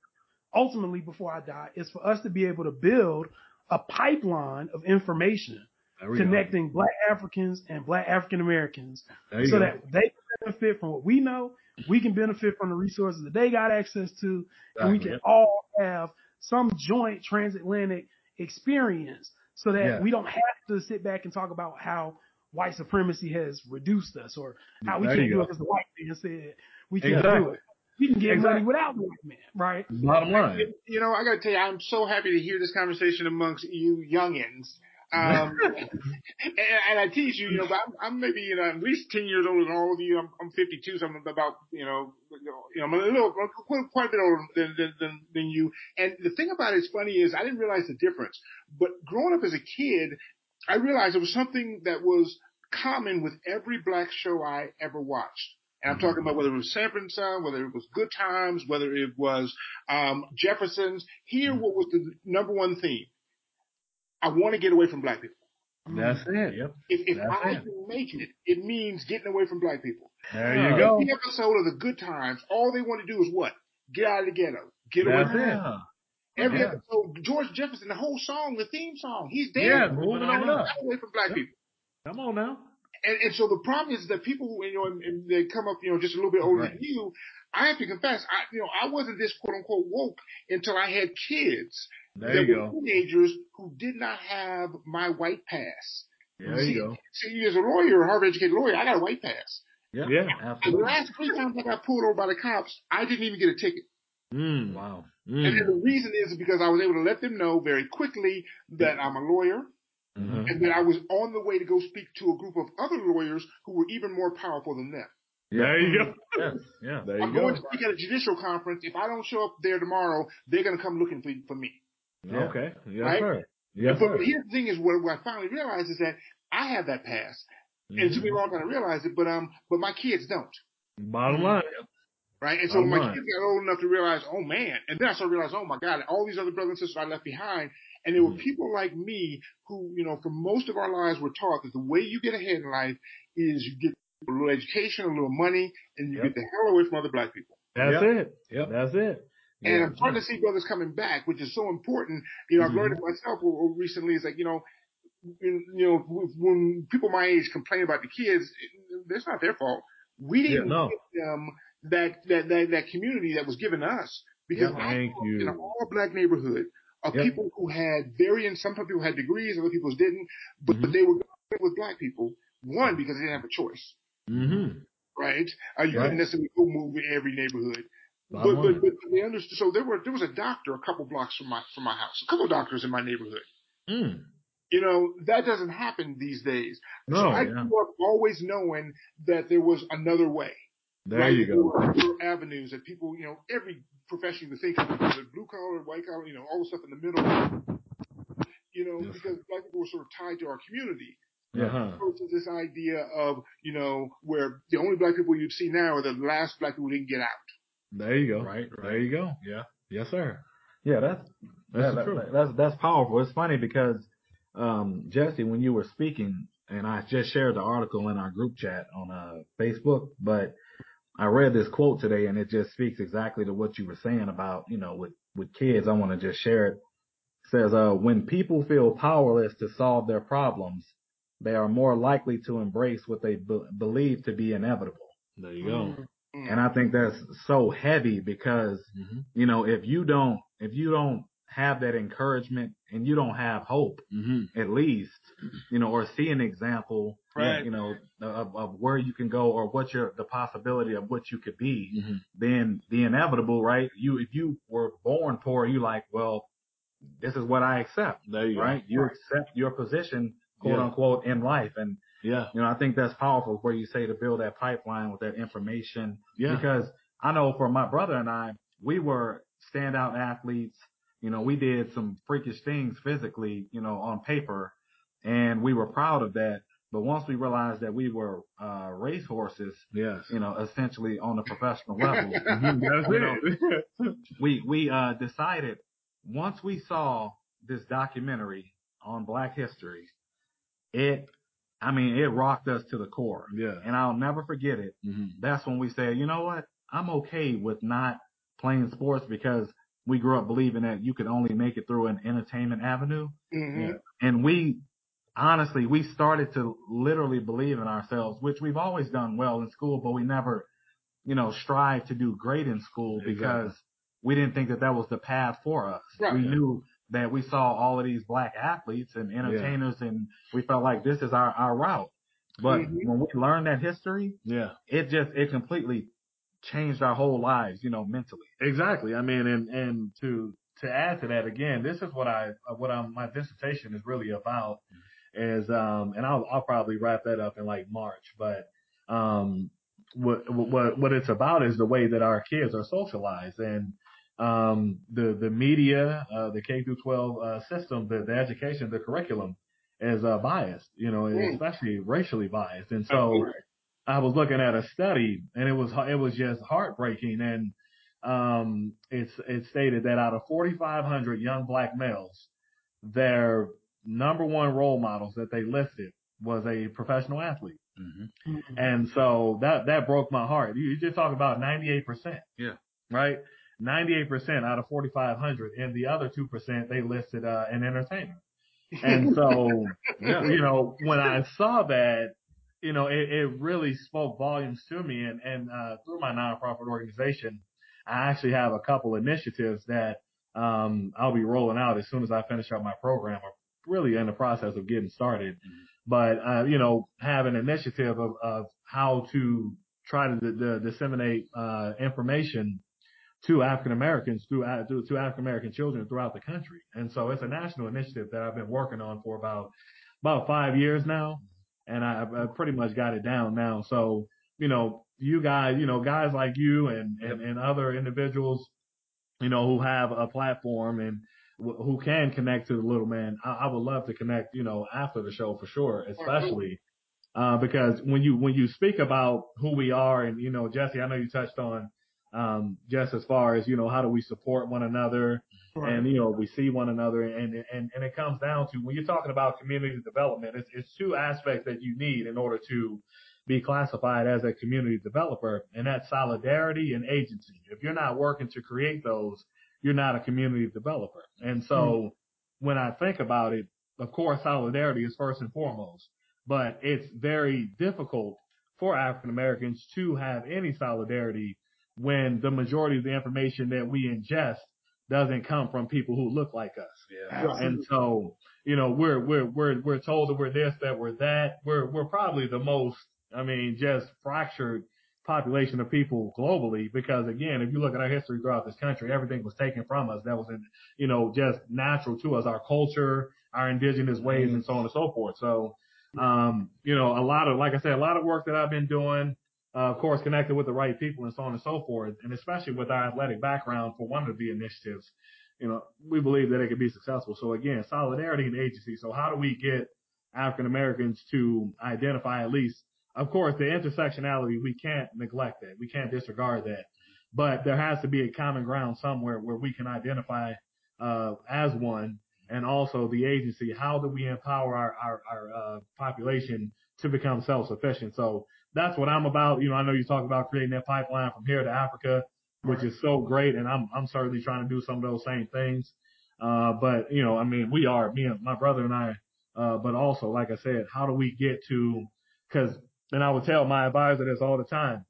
ultimately before I die, is for us to be able to build a pipeline of information There we go. connecting black Africans and black African Americans so go. that they can benefit from what we know, we can benefit from the resources that they got access to, and we can all have some joint transatlantic experience so that Yeah. we don't have to sit back and talk about how white supremacy has reduced us or how we There can't do go. it because the white man said we can't do it. We can get Exactly. money without the white man, right? Bottom line. You know, I got to tell you, I'm so happy to hear this conversation amongst you youngins. Um, and, and I tease you, you know, but I'm, I'm maybe, you know, at least 10 years older than all of you. I'm, I'm 52, so I'm about, you know, you know, I'm a little, quite, quite a bit older than, than, than, than you. And the thing about it is funny is I didn't realize the difference, but growing up as a kid, I realized it was something that was common with every black show I ever watched. And I'm talking about whether it was Sanford and whether it was Good Times, whether it was um, Jefferson's. Here, what was the number one theme? I want to get away from black people. That's mm. it. Yep. If, if That's I it. can make it, it means getting away from black people. There you go. Every episode of the Good Times, all they want to do is what? Get out of the ghetto. Get away from it. Yeah. Every Yeah. episode, George Jefferson, the whole song, the theme song, he's there. Yeah, moving on up. Get away from black people. Come on now. And, and so the problem is that people who, you know, and, and they come up, you know, just a little bit older Right. than you, I have to confess, I, you know, I wasn't this quote unquote woke until I had kids There that you were go. teenagers who did not have my white pass. There see, you go. See, as a lawyer, a Harvard educated lawyer, I got a white pass. Yeah. Yeah. And the last three times I got pulled over by the cops, I didn't even get a ticket. Mm. Wow. And Mm. the reason is because I was able to let them know very quickly that I'm a lawyer Mhm. and that I was on the way to go speak to a group of other lawyers who were even more powerful than them. There you go. Yes. Yeah. There you I'm you going to speak at a judicial conference. If I don't show up there tomorrow, they're going to come looking for, for me. Yeah. Okay. Yes, Right? sir. Yes, but sir. here's the thing is what, what I finally realized is that I have that pass. And it took me a long time to realize it, but um, but my kids don't. Bottom line. Right? And so Bottom my line. kids got old enough to realize, oh man. And then I started to realize, oh my God, all these other brothers and sisters I left behind. And there were Mm-hmm. people like me who, you know, for most of our lives were taught that the way you get ahead in life is you get a little education, a little money, and you Yep. get the hell away from other black people. That's Yep. it. Yep. That's it. And Yeah. I'm starting to see brothers coming back, which is so important. You know, I've learned it Mm-hmm. myself recently. It's like, you know, you know, when people my age complain about the kids, it's not their fault. We didn't Yeah, no. give them that that that, that community that was given us because Yeah, I grew in you. an all black neighborhood of Yep. people who had varying. Some people had degrees, other people didn't, but Mhm. they were with black people. One because they didn't have a choice, Mm-hmm. right? Uh, you Right. couldn't necessarily go move in every neighborhood. But, but, but they understood. So there were there was a doctor a couple blocks from my from my house. A couple of doctors in my neighborhood. Mm. You know that doesn't happen these days. so No, I yeah. grew up always knowing that there was another way. There right? you go. there were avenues that people, you know, every profession you think of, whether blue collar, white collar, you know, all the stuff in the middle. You know, Yes. because black people were sort of tied to our community. Uh-huh. Versus this idea of, you know, where the only black people you'd see now are the last black people who didn't get out. There you go. Right, There you go. Yeah. Yes, sir. Yeah, that's That's that- that- that's that's powerful. It's funny because um, Jesse, when you were speaking, and I just shared the article in our group chat on uh, Facebook, but I read this quote today, and it just speaks exactly to what you were saying about you know with with kids. I want to just share it. It says, uh, when people feel powerless to solve their problems, they are more likely to embrace what they be- believe to be inevitable. There you go. And I think that's so heavy because Mm-hmm. you know, if you don't, if you don't have that encouragement and you don't have hope, Mm-hmm. at least, you know, or see an example, Right. you know, of, of where you can go or what your, the possibility of what you could be, Mm-hmm. then the inevitable, right? You, if you were born poor, you like, well, this is what I accept, There you right? You accept your position, quote Yeah. unquote, in life. And, go. Yeah. you know, I think that's powerful where you say to build that pipeline with that information Yeah. because I know for my brother and I, we were standout athletes. You know, we did some freakish things physically, you know, on paper and we were proud of that. But once we realized that we were, uh, race horses, Yes. you know, essentially on a professional level, Mhm. That's You know, we, we, uh, decided once we saw this documentary on black history, it, I mean, it rocked us to the core yeah. and I'll never forget it Mm-hmm. that's when we said, you know what? I'm okay with not playing sports because we grew up believing that you could only make it through an entertainment avenue. Mhm. And we, honestly, we started to literally believe in ourselves, which we've always done well in school, but we never, you know, strive to do great in school Exactly. because we didn't think that that was the path for us. Right. We knew that we saw all of these black athletes and entertainers and we felt like this is our, our route. But Mhm. when we learned that history, Yeah. it just it completely changed our whole lives, you know, mentally. Exactly. I mean, and, and to, to add to that again, this is what I, what I'm, my dissertation is really about is, um, and I'll, I'll probably wrap that up in like March, but, um, what, what, what it's about is the way that our kids are socialized and, um, the, the media, uh, the K through 12, uh, system, the, the education, the curriculum is, uh, biased, you know, Mm. especially racially biased. And so, I was looking at a study and it was, it was just heartbreaking. And, um, it's, it stated that out of 4,500 young black males, their number one role models that they listed was a professional athlete. Mm-hmm. And so that, that broke my heart. You, you just talk about 98%. Yeah. Right? 98% out of 4,500 and the other 2% they listed, uh, an entertainer. And so, you know, when I saw that, you know, it, it really spoke volumes to me. And, and, uh, through my nonprofit organization, I actually have a couple initiatives that, um, I'll be rolling out as soon as I finish up my program. I'm really in the process of getting started, but, uh, you know, have an initiative of, of how to try to d- d- disseminate, uh, information to African Americans through, uh, to, to African American children throughout the country. And so it's a national initiative that I've been working on for about, about five years now. And I, I pretty much got it down now. So, you know, you guys, you know, guys like you and, and, and other individuals, you know, who have a platform and wh- who can connect to the little man. I, I would love to connect, you know, after the show for sure, especially, uh, because when you, when you speak about who we are and, you know, Jesse, I know you touched on, um, just as far as, you know, how do we support one another and, you know, we see one another and, and, and it comes down to when you're talking about community development, it's, it's two aspects that you need in order to be classified as a community developer and that's solidarity and agency. If you're not working to create those, you're not a community developer. And so when I think about it, of course, solidarity is first and foremost, but it's very difficult for African Americans to have any solidarity when the majority of the information that we ingest doesn't come from people who look like us. Yeah. And so, you know, we're, we're, we're, we're told that we're this, that we're that. We're, we're probably the most, I mean, just fractured population of people globally because again, if you look at our history throughout this country, everything was taken from us that was in, you know, just natural to us, our culture, our indigenous ways and so on and so forth. So, um, you know, a lot of, like I said, a lot of work that I've been doing, of course, connected with the right people and so on and so forth, and especially with our athletic background for one of the initiatives, you know, we believe that it could be successful. So again, solidarity and agency. So how do we get African Americans to identify at least, of course, the intersectionality, we can't neglect that. We can't disregard that. But there has to be a common ground somewhere where we can identify, uh, as one and also the agency. How do we empower our, our, our, uh, population to become self-sufficient? So that's what I'm about. You know, I know you talk about creating that pipeline from here to Africa, which is so great. And I'm, I'm certainly trying to do some of those same things. Uh, but you know, I mean, we are, me and my brother and I, uh, but also, like I said, how do we get to, cause, and I would tell my advisor this all the time.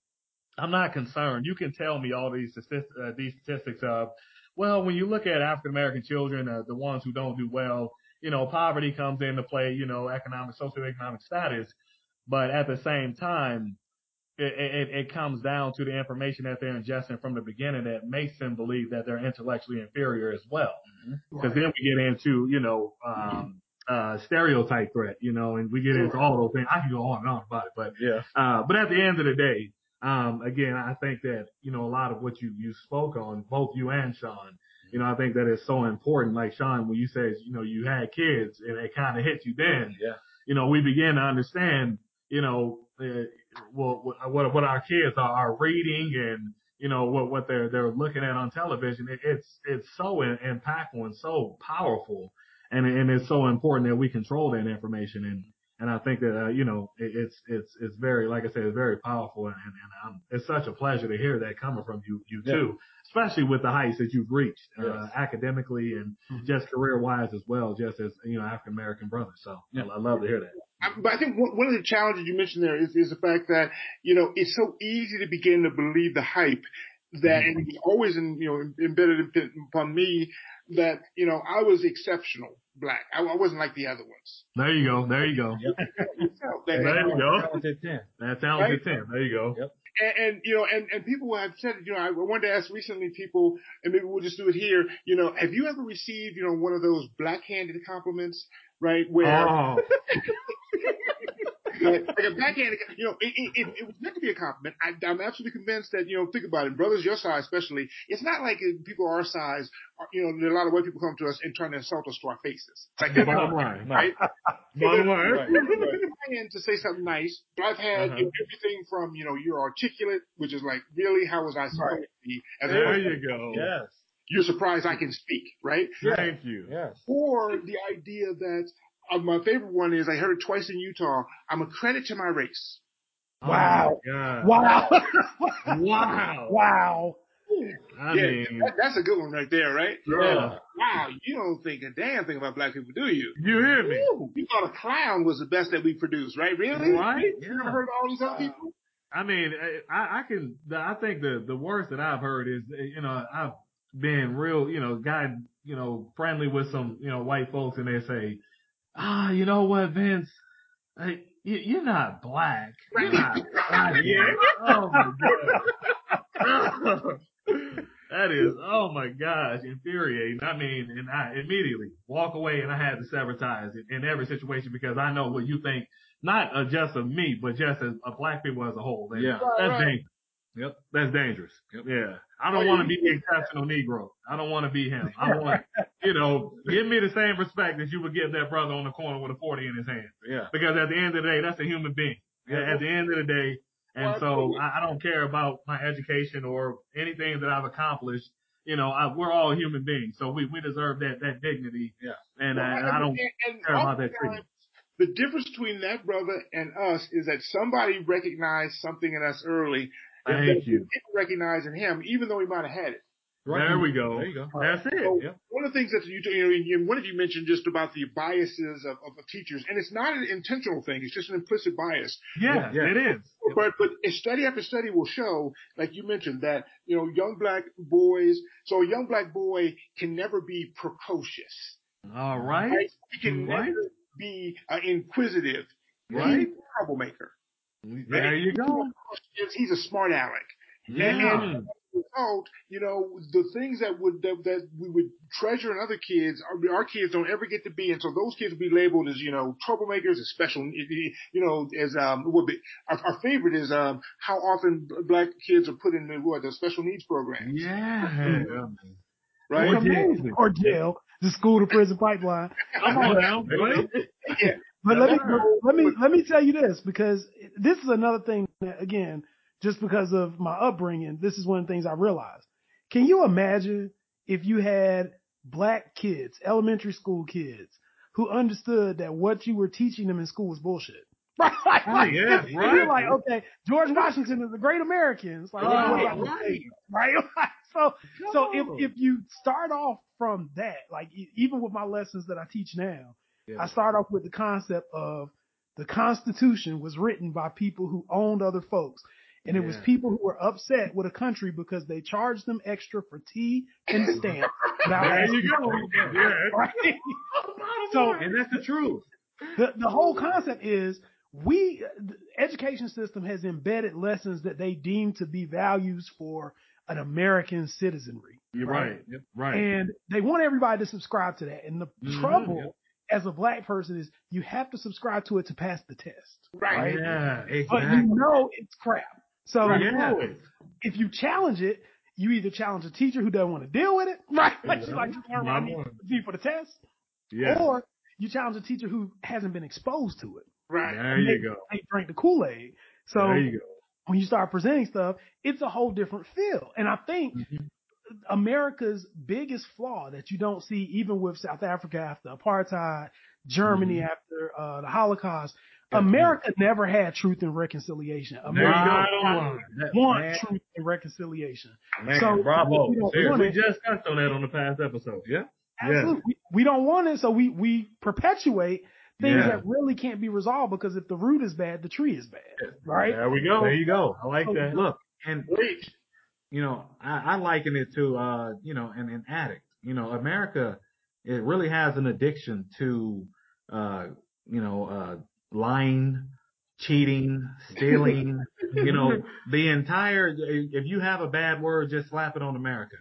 I'm not concerned. You can tell me all these statistics, uh, these statistics of, well, when you look at African American children, uh, the ones who don't do well, you know, poverty comes into play, you know, economic, socioeconomic status. But at the same time, it, it, it comes down to the information that they're ingesting from the beginning that makes them believe that they're intellectually inferior as well. Because then we get into, you know, um, uh, stereotype threat, you know, and we get into all those things. I can go on and on about it, but, Yeah. uh, but at the end of the day, um, again, I think that, you know, a lot of what you, you spoke on, both you and Sean, you know, I think that is so important. Like Sean, when you said, you know, you had kids and it kind of hit you then, Yeah. you know, we begin to understand, you know, uh, what, what, what our kids are, are reading and, you know, what, what they're, they're looking at on television. It, it's, it's so in, impactful and so powerful. And, and it's so important that we control that information. And, and I think that, uh, you know, it, it's, it's, it's very, like I said, it's very powerful. And, and, and um, it's such a pleasure to hear that coming from you, you Yeah. too, especially with the heights that you've reached, uh, academically and Mhm. just career wise as well, just as, you know, African American brothers. So Yeah. I, I love to hear that. I- But I think one one of the challenges you mentioned there is, is the fact that, you know, it's so easy to begin to believe the hype that, mm-hmm. and it was always in, you know, embedded in- upon me that, you know, I was exceptional black. I, I wasn't like the other ones. There you go. There you go. You felt that- There you go. Talented 10. That sounds Right? good, Tim. There you go. Yep. and, and you know, and, and people have said, you know, I wanted to ask recently people, and maybe we'll just do it here. You know, have you ever received, you know, one of those black-handed compliments, right? Where Oh, like, like a backhanded, you know, it, it, it, it was meant to be a compliment. I, I'm absolutely convinced that, you know, think about it, brothers your size especially, it's not like uh, people our size, are, you know, there are a lot of white people come to us and trying to insult us to our faces. Like, they're bottom not, line. right? Bottom line. Right. And to say something nice, but I've had Uh-huh. everything from, you know, you're articulate, which is like, really, how was I supposed to be? As There you go. Yes. you're surprised I can speak, right? Thank you. Yes. Or the idea that, uh, my favorite one is I heard it twice in Utah, I'm a credit to my race. Wow. Oh, my God. Wow. Wow. wow. I yeah, mean, that, that's a good one right there, right? Yeah. Wow, you don't think a damn thing about black people, do you? you hear me? You thought a clown was the best that we produced, right? Really? Right? You never heard of all these other people? I mean, I, I can, I think the, the worst that I've heard is, you know, I've been real, you know, guy, you know, friendly with some, you know, white folks and they say, ah, you know what, Vince, hey, you, you're not black. You're not black. Yeah. Oh my God. that is, oh my gosh, infuriating. I mean, and I immediately walk away and I had to sever ties in, in every situation because I know what you think, not uh, just of me, but just as uh, black people as a whole. And Yeah. That's Right. dangerous. Yep. That's dangerous. Yep. Yeah. I don't want to be the exceptional Negro. I don't want to be him. I want, you know, give me the same respect that you would give that brother on the corner with a 40 in his hand. Yeah. Because at the end of the day, that's a human being. Yeah. At the end of the day, and Well, so. I, I don't care about my education or anything that I've accomplished. You know, I, we're all human beings, so we, we deserve that that dignity. Yeah. And, uh, Well, and I don't and, and care about that treatment. The difference between that brother and us is that somebody recognized something in us early that Thank we you. didn't recognize in him, even though he might have had it. There we go. There you go. That's it. So Yep. one of the things that you, you know, you- one of you mentioned just about the biases of, of, of teachers, and it's not an intentional thing; it's just an implicit bias. Yeah, Yeah. it is. But but study after study will show, like you mentioned, that you know young black boys. So a young black boy can never be precocious. All right. Right? He can Right. never be uh, inquisitive. Right. He's a troublemaker. There you go. He's- He's a smart aleck. Yeah. And as result, you know, the things that would that, that we would treasure in other kids, our, our kids don't ever get to be, and so those kids will be labeled as you know troublemakers, as special, you know, as um, what be, our, our favorite is um, how often black kids are put in the what the special needs programs, Yeah. right? Or Or jail. jail, or jail, the school to prison pipeline. Come on now. Right? But let me let me let me tell you this because this is another thing that again, just because of my upbringing, this is one of the things I realized. Can you imagine if you had black kids, elementary school kids, who understood that what you were teaching them in school was bullshit? Right, like, Oh, like, yeah, right. You're like, okay, George Washington is a great American. It's like, what right. right? so, so if if you start off from that, like even with my lessons that I teach now, Yeah. I start off with the concept of the Constitution was written by people who owned other folks. And it was people who were upset with a country because they charged them extra for tea and stamps. There you go. Yeah. Right? So And that's the truth. the, the whole concept is we, the education system has embedded lessons that they deem to be values for an American citizenry. You're right. Right. And they want everybody to subscribe to that. And the Mhm. trouble as a black person is you have to subscribe to it to pass the test. Right. Yeah. exactly. But you know it's crap. So You know it. if you challenge it, you either challenge a teacher who doesn't want to deal with it, right? Like she's like, you learn what I need to do for the test. Yeah. Or you challenge a teacher who hasn't been exposed to it. Right. There you go. They drank the Kool-Aid. So There you go. when you start presenting stuff, it's a whole different feel. And I think Mhm. America's biggest flaw that you don't see even with South Africa after apartheid, Germany Mhm. after uh, the Holocaust, Yeah. America never had truth and reconciliation. America go. does not That- want man, truth and reconciliation. man, So, bravo. we don't Seriously, want we just touched on that on the past episode. Yeah. Absolutely. We, we don't want it, so we, we perpetuate things Yeah. that really can't be resolved because if the root is bad, the tree is bad. Right? There we go. There you go. I like So, that. Look, and Wait. You know, I, I liken it to, uh, you know, an, an addict. You know, America, it really has an addiction to, uh, you know, uh, lying, cheating, stealing, you know, the entire, if you have a bad word, just slap it on America.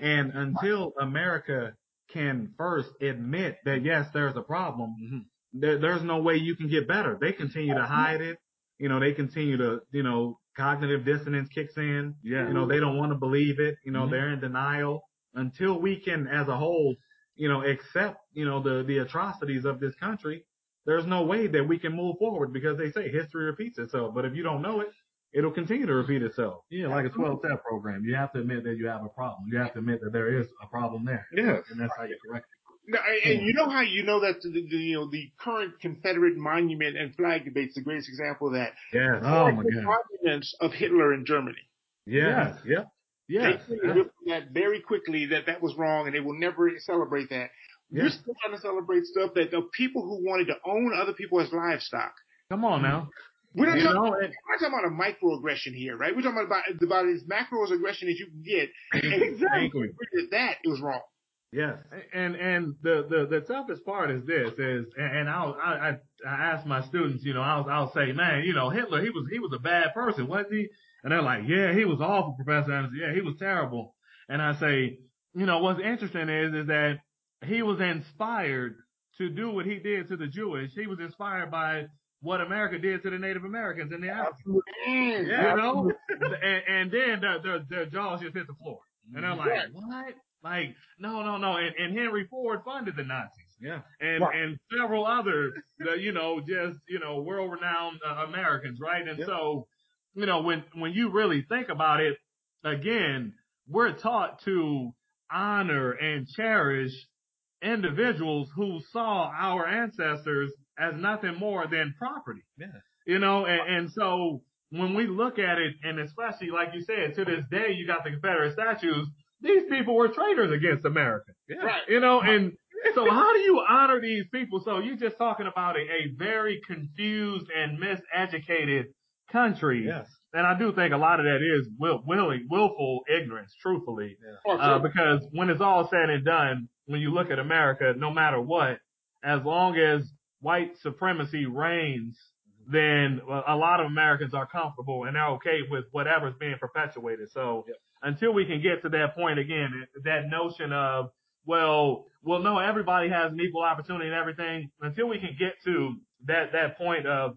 And until America can first admit that yes, there's a problem, there, there's no way you can get better. They continue to hide it. You know, they continue to, you know, cognitive dissonance kicks in. Yeah. You know, they don't want to believe it. You know, Mhm. they're in denial until we can, as a whole, you know, accept, you know, the, the atrocities of this country. There's no way that we can move forward because they say history repeats itself. But if you don't know it, it'll continue to repeat itself. Yeah, like a 12 step program. You have to admit that you have a problem. You have to admit that there is a problem there. Yes. And that's how you correct No, and and you know how you know that the, the you know the current Confederate monument and flag debate's the greatest example of that. Yes. it. Oh my The God. monuments of Hitler in Germany. Yeah. Yeah. Yeah. They realized that very quickly that that was wrong, and they will never celebrate that. We're still trying to celebrate stuff that the people who wanted to own other people as livestock. Come on now. We're not, You talking, know, we're not talking about a microaggression here, right? We're talking about about as macro as aggression as you can get. And Exactly. we did that, it was wrong. Yes. And and the the the toughest part is this is and, I'll I, I I ask my students, you know, I'll I'll say, man, you know, Hitler, he was he was a bad person, wasn't he? And they're like, yeah, he was awful, Professor Anderson. Yeah, he was terrible. And I say, you know, what's interesting is is that he was inspired to do what he did to the Jewish. He was inspired by what America did to the Native Americans in the Africa. Mm. You know, and, and then their, their their jaws just hit the floor, and they're like, what? Like, no, no, no. And, and Henry Ford funded the Nazis Yeah. and Right. and several other, the, you know, just you know, world renowned uh, Americans, right? And so, you know, when when you really think about it, again, we're taught to honor and cherish individuals who saw our ancestors as nothing more than property. Yeah. You know, and, and so when we look at it, and especially like you said, to this day, you got the Confederate statues. These people were traitors against America. Yeah. Right. You know, and so how do you honor these people? So you're just talking about a, a very confused and miseducated country. Yes. And I do think a lot of that is will, willing, willful ignorance, truthfully. Oh, Uh, sure. because when it's all said and done, when you look at America, no matter what, as long as white supremacy reigns, then a a lot of Americans are comfortable and they're okay with whatever's being perpetuated. So Yep. Until we can get to that point again, that notion of, well, well, no, everybody has an equal opportunity and everything. Until we can get to that, that point of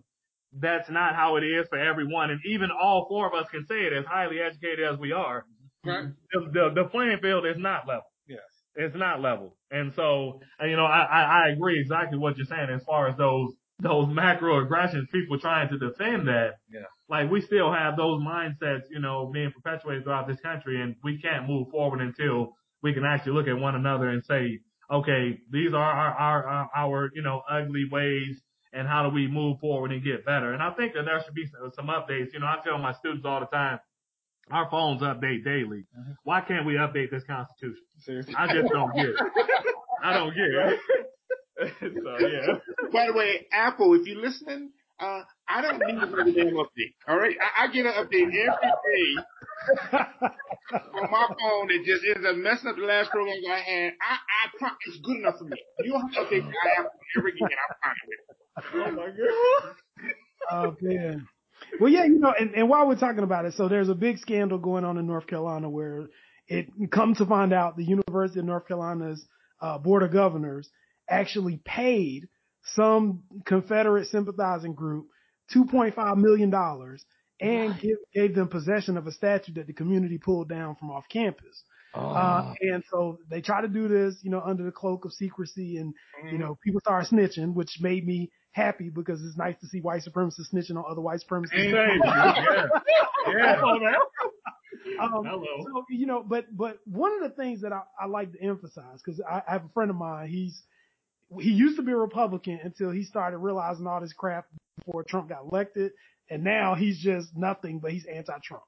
that's not how it is for everyone. And even all four of us can say it as highly educated as we are. Right. The, the, the playing field is not level. Yes. It's not level. And so, you know, I, I, I agree exactly what you're saying as far as those, those macro aggressions, people trying to defend that. Yeah. Like we still have those mindsets, you know, being perpetuated throughout this country and we can't move forward until we can actually look at one another and say, okay, these are our, our, our, our you know, ugly ways and how do we move forward and get better? And I think that there should be some, some updates. You know, I tell my students all the time, our phones update daily. Mhm. Why can't we update this constitution? Seriously. I just don't get it. I don't get it. so yeah. By the way, Apple, if you're listening, uh, I don't need another damn update. All right, I, I get an update every day on my phone that just ends up messing up the last program I had. I, I pro- it's good enough for me. You don't have to update my Apple ever again. I'm fine with it. Oh my god. Oh man. Well, yeah, you know, and, and while we're talking about it, so there's a big scandal going on in North Carolina where it come to find out the University of North Carolina's uh, board of governors actually paid some Confederate sympathizing group 2.5 million dollars and give, gave them possession of a statue that the community pulled down from off campus. Uh, and so they try to do this, you know, under the cloak of secrecy and, you know, people start snitching, which made me happy because it's nice to see white supremacists snitching on other white supremacists. Thank you. Yeah. Yeah. Um, Hello. so, you know, but, but one of the things that I, I like to emphasize, cause I, I have a friend of mine, he's, he used to be a Republican until he started realizing all this crap before Trump got elected. And now he's just nothing, but he's anti-Trump.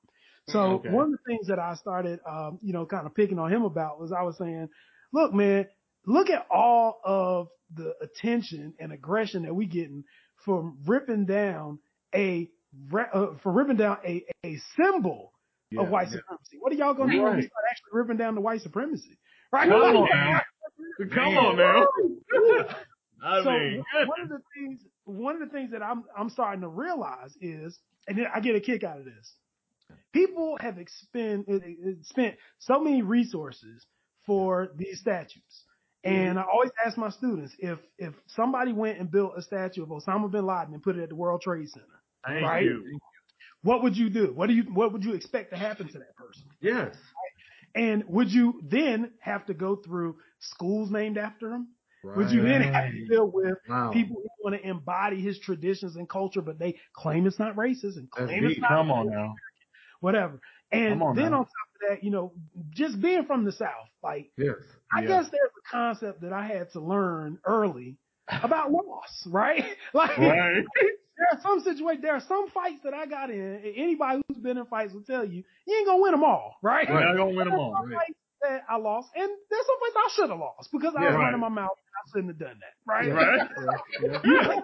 So Okay. one of the things that I started, um, you know, kind of picking on him about was I was saying, look, man, look at all of the attention and aggression that we getting from ripping down a, uh, for ripping down a, a symbol Yeah. of white supremacy. What are y'all going to do when we start actually ripping down the white supremacy? Right? Come on now. I so mean, one of the things, one of the things that I'm, I'm starting to realize is, and then I get a kick out of this. People have expend, uh, uh, spent so many resources for these statues. And I always ask my students if, if somebody went and built a statue of Osama bin Laden and put it at the World Trade Center, thank right? you. what would you do? What do you, what would you expect to happen to that person? Yes. And would you then have to go through schools named after him? Right. Would you then have to deal with Wow. people who want to embody his traditions and culture, but they claim it's not racist and That's claim it's deep. not Come on now. whatever. And on then now. on top of that, you know, just being from the South, like Yes. I Yeah. guess there's a concept that I had to learn early about loss, right? like Right. there are some situations, there are some fights that I got in. Anybody who's been in fights will tell you, you ain't gonna win them all, right? We're not gonna win them There's all. that I lost, and there's some fights I should have lost because I Yeah, was right. running my mouth. I shouldn't have done that, right? Right. Yeah. Yeah.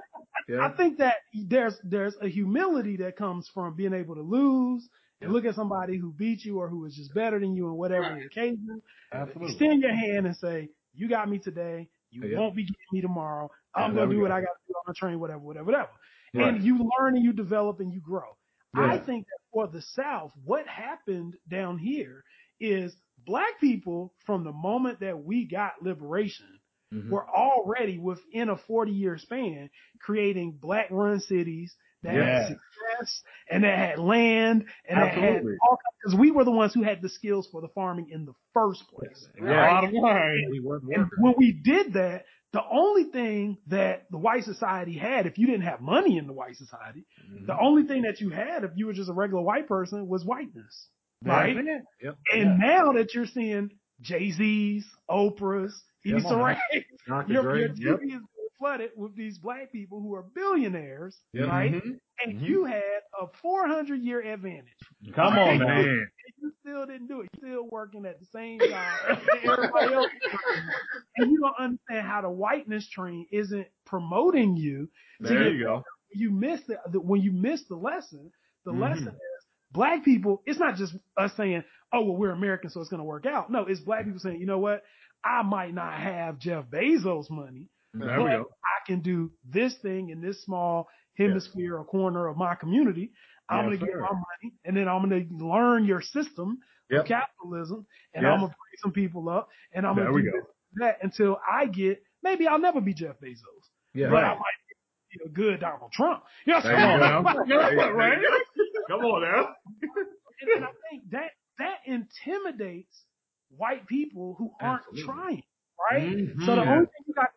Yeah. I think that there's there's a humility that comes from being able to lose and look at somebody who beat you or who is just better than you in whatever the occasion. Absolutely. Extend your hand and say, "You got me today. You Yeah. won't be getting me tomorrow. I'm Yeah, gonna we do what go. I got to do. I'm gonna train whatever, whatever, whatever." Right. And you learn and you develop and you grow. I think that for the South, what happened down here is black people from the moment that we got liberation Mhm. were already within a 40 year span creating black run cities that Yeah. had success and that had land and that had all because we were the ones who had the skills for the farming in the first place. Yeah. Bottom line. We work And when we did that, the only thing that the white society had, if you didn't have money in the white society, Mhm. the only thing that you had if you were just a regular white person was whiteness. Right? It. Yep. And now that you're seeing Jay-Z's, Oprah's, Issa Come on Rae, Dr. your, your Yep. TV is being flooded with these black people who are billionaires, Yep. right? Mhm. And Mhm. you had a 400 year advantage. Come on, man. You still didn't do it. You're still working at the same job that everybody else is working. And you don't understand how the whiteness train isn't promoting you. There you go. you miss the, the when you miss the lesson the Mhm. lesson is black people, it's not just us saying, oh, well, we're American, so it's going to work out. No, it's black people saying, you know what? I might not have Jeff Bezos money, There but we go. I can do this thing in this small hemisphere or corner of my community. I'm Yes, going to get my money and then I'm going to learn your system Yep. of capitalism and Yes. I'm going to bring some people up and I'm going to do go. that until I get, maybe I'll never be Jeff Bezos, Yeah. but I Right. might be a good Donald Trump. You know, There you go now. right? Come on now. and, and I think that that intimidates white people who aren't Absolutely. trying, right? Mhm. So the Yeah. only thing you got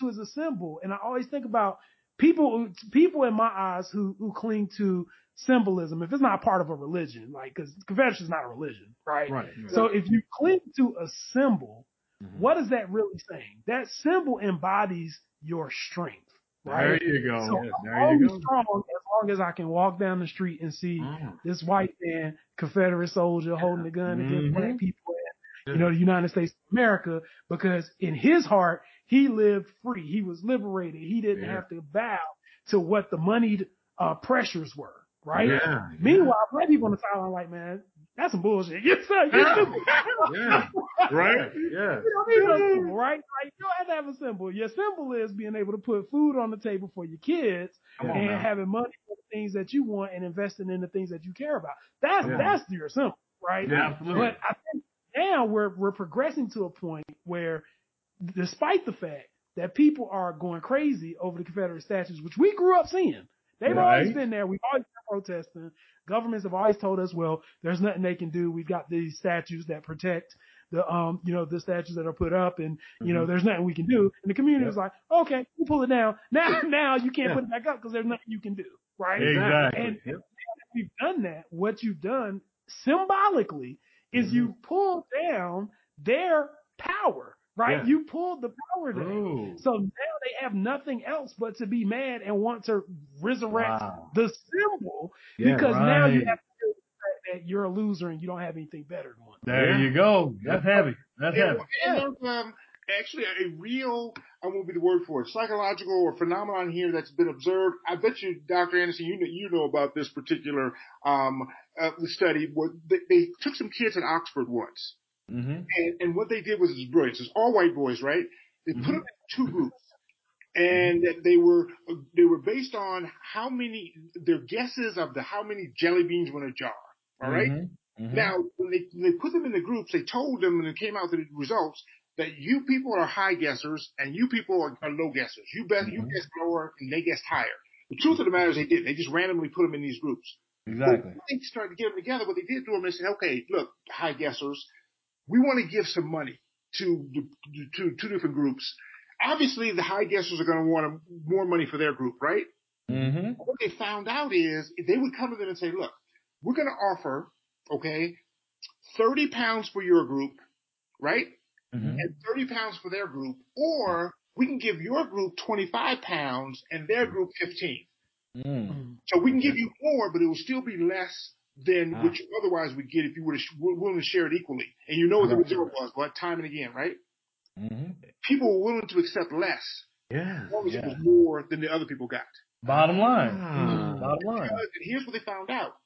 to is a symbol. And I always think about people, people in my eyes who who cling to symbolism. If it's not part of a religion, like because Confederation is not a religion, right? Right. So if you cling to a symbol, Mhm. what is that really saying? That symbol embodies your strength, Right? There you go. So Yes, I'm there you go. strong as long as I can walk down the street and see Mm. this white man, Confederate soldier, holding a gun against Mhm. black people in, you know, the United States of America, because in his heart, he lived free. He was liberated. He didn't Yeah. have to bow to what the moneyed uh, pressures were, right? Yeah. Meanwhile, black people on the sideline like, man, that's some bullshit. Yes, sir. You're. Yeah. Right? Yeah. You don't need no right? Like, you don't have to have a symbol. Your symbol is being able to put food on the table for your kids Come and having money for the things that you want and investing in the things that you care about. That's Yeah. that's your symbol, right? Yeah, absolutely. But I think now we're we're progressing to a point where, despite the fact that people are going crazy over the Confederate statues, which we grew up seeing, they've Right. always been there. We've always been protesting. Governments have always told us, well, there's nothing they can do. We've got these statues that protect the um you know the statues that are put up and you Mm-hmm. know there's nothing we can do and the community was like okay we'll pull it down now now you can't Yeah. put it back up because there's nothing you can do right Exactly. and Yep. we've done that, what you've done symbolically is Mm-hmm. you pulled down their power, right? Yeah. You pulled the power down. Ooh. So now they have nothing else but to be mad and want to resurrect Wow. the symbol Yeah, because now you right. have to deal with the fact that you're a loser and you don't have anything better than one. There Yeah. you go. That's heavy. That's And, heavy. and there's um, actually a real, I won't be the word for it, psychological or phenomenon here that's been observed. I bet you, Dr. Anderson, you know, you know about this particular um, uh, study. Where they, they took some kids at Oxford once, Mm-hmm. and, and what they did was it's brilliant. It's all white boys, right? They put them in two groups, and they were they were based on how many their guesses of the how many jelly beans were in a jar. All right? Mm-hmm. Now, when they, when they put them in the groups, they told them, and it came out the results, that you people are high guessers and you people are, are low guessers. You bet, you guess lower and they guess higher. The truth of the matter is they did. They just randomly put them in these groups. Exactly. They started to get them together, what they did to them, they said, okay, look, high guessers, we want to give some money to, to, to two different groups. Obviously, the high guessers are going to want more money for their group, right? Mm-hmm. what they found out is they would come to them and say, look, we're going to offer, okay, 30 pounds for your group, right? Mm-hmm. And 30 pounds for their group, or we can give your group 25 pounds and their group 15. Mm. So we can give you more, but it will still be less than Ah. what you otherwise would get if you were, sh- were willing to share it equally. And you know what the Right. result was, but time and again, right? Mm-hmm. People were willing to accept less Yeah. as long as it was more than the other people got. Bottom line. Ah. Bottom line. Because, and here's what they found out.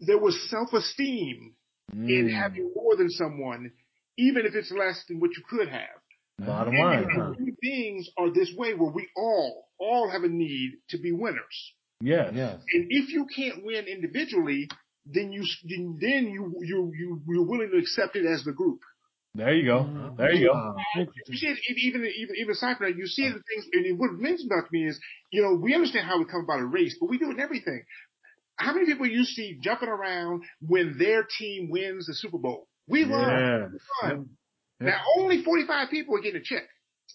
There was self-esteem in Mm. having more than someone, even if it's less than what you could have. Bottom And, line. and human beings are this way where we all, all have a need to be winners. Yes. Yes. And if you can't win individually, then you, then then you, you, you, you're willing to accept it as the group. There you go. Mm-hmm. There you go. You see it even, even, even aside from that, you see the things, and what mentioned about to me is, you know, we understand how we come about a race, but we do it in everything. How many people you see jumping around when their team wins the Super Bowl? We won. Yeah. We won. Now only 45 people are getting a check.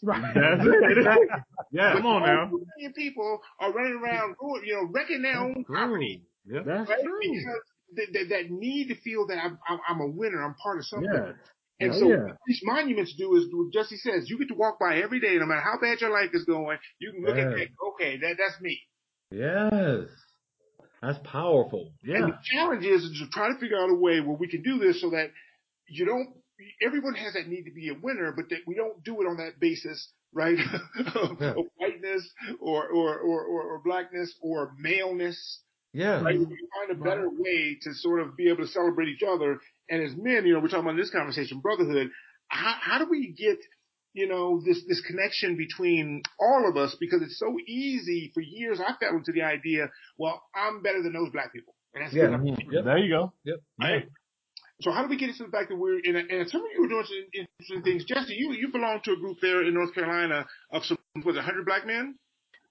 Right. That's it. Yeah. Come on now. Two million people are running around, you know, wrecking their own property. Yep. That's Right? true. Because that, that, that need to feel that I'm, I'm, a winner, I'm part of something. Yeah. And Oh, so yeah. what these monuments do is what Jesse says, you get to walk by every day, no matter how bad your life is going, you can look at Right. that, okay, that, that's me. Yes. That's powerful. Yeah. And Yeah. the challenge is to try to figure out a way where we can do this so that you don't, everyone has that need to be a winner, but that we don't do it on that basis, right? of, Yeah. of whiteness or, or, or, or, or blackness or maleness. Yeah. Like, we find a better way to sort of be able to celebrate each other. And as men, you know, we're talking about in this conversation, brotherhood. How, how do we get, you know, this, this connection between all of us? Because it's so easy for years. I fell into the idea, well, I'm better than those black people. And that's Yeah. good. Mhm. Yep. There you go. Yep. Hey, So how do we get into the fact that we're in? A, and some of you are doing some interesting things. Jesse, you you belong to a group there in North Carolina of some was it 100 black men?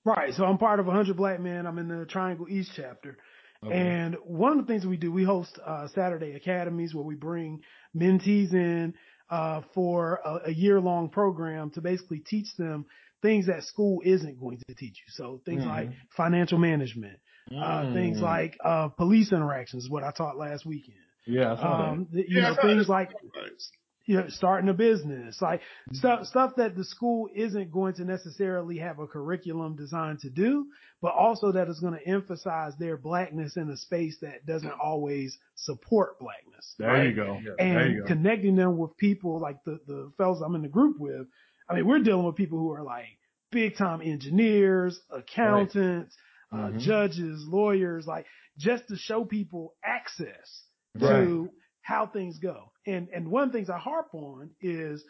Right. So I'm part of 100 Black Men. I'm in the Triangle East chapter. And one of the things we do, we host uh, Saturday academies where we bring mentees in uh, for a, a year long program to basically teach them things that school isn't going to teach you. So things Mhm. like financial management, uh, things Mm. like uh, police interactions, is what I taught last weekend. Yeah, I saw that. Um, the- you Yeah, I know, saw things that. Like you know, starting a business, like stuff, stuff that the school isn't going to necessarily have a curriculum designed to do, but also that is going to emphasize their blackness in a space that doesn't always support blackness. there right? you go. Yeah. There And you go. connecting them with people like the, the fellows I'm in the group with. I mean, we're dealing with people who are like big time engineers, accountants, uh, Mhm. judges, lawyers, like just to show people access Right. to how things go. And and one of the things I harp on is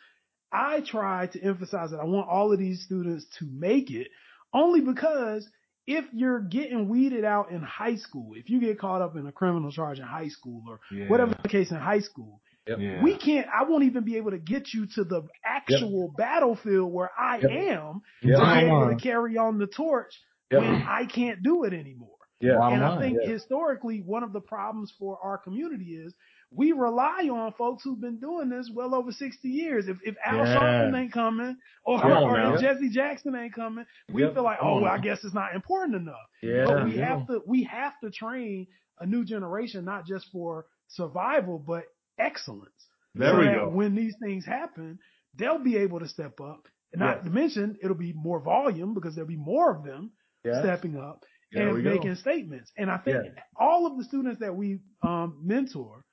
I try to emphasize that I want all of these students to make it only because if you're getting weeded out in high school, if you get caught up in a criminal charge in high school or Yeah. whatever the case in high school, Yep. Yeah. we can't, I won't even be able to get you to the actual battlefield where I Yep. am Yep. to be able to carry on the torch Yep. when I can't do it anymore. Yeah. and I think yeah. historically, one of the problems for our community is we rely on folks who've been doing this well over 60 years. If, if Al Yeah. Sharpton ain't coming or, on or if Jesse Jackson ain't coming, we Yep. feel like, oh, well, I guess it's not important enough. Yeah. But we yeah. have to, we have to train a new generation, not just for survival, but excellence. There so we go. when these things happen, they'll be able to step up. And not Yes. to mention, it'll be more volume because there'll be more of them Yeah. stepping up There we and go. making statements. And I think Yeah. all of the students that we um, mentor,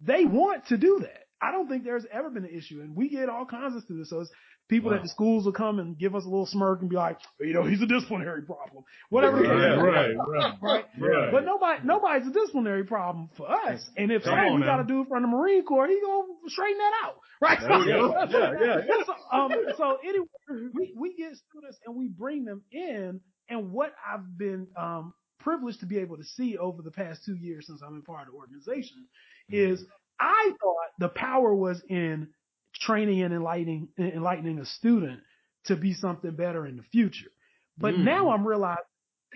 they want to do that. I don't think there's ever been an issue, and we get all kinds of students. So it's people Wow. that the schools will come and give us a little smirk and be like, you know, he's a disciplinary problem, whatever. case Right, right, right, Right. But nobody, nobody's a disciplinary problem for us. And if Come say on we got to do it from the Marine Corps, he gonna straighten that out, right? There we go. Yeah, yeah, yeah. So, um, so anyway, we we get students and we bring them in, and what I've been um privileged to be able to see over the past two years since I'm in part of the organization is I thought the power was in training and enlightening enlightening a student to be something better in the future. But Mm. now I'm realizing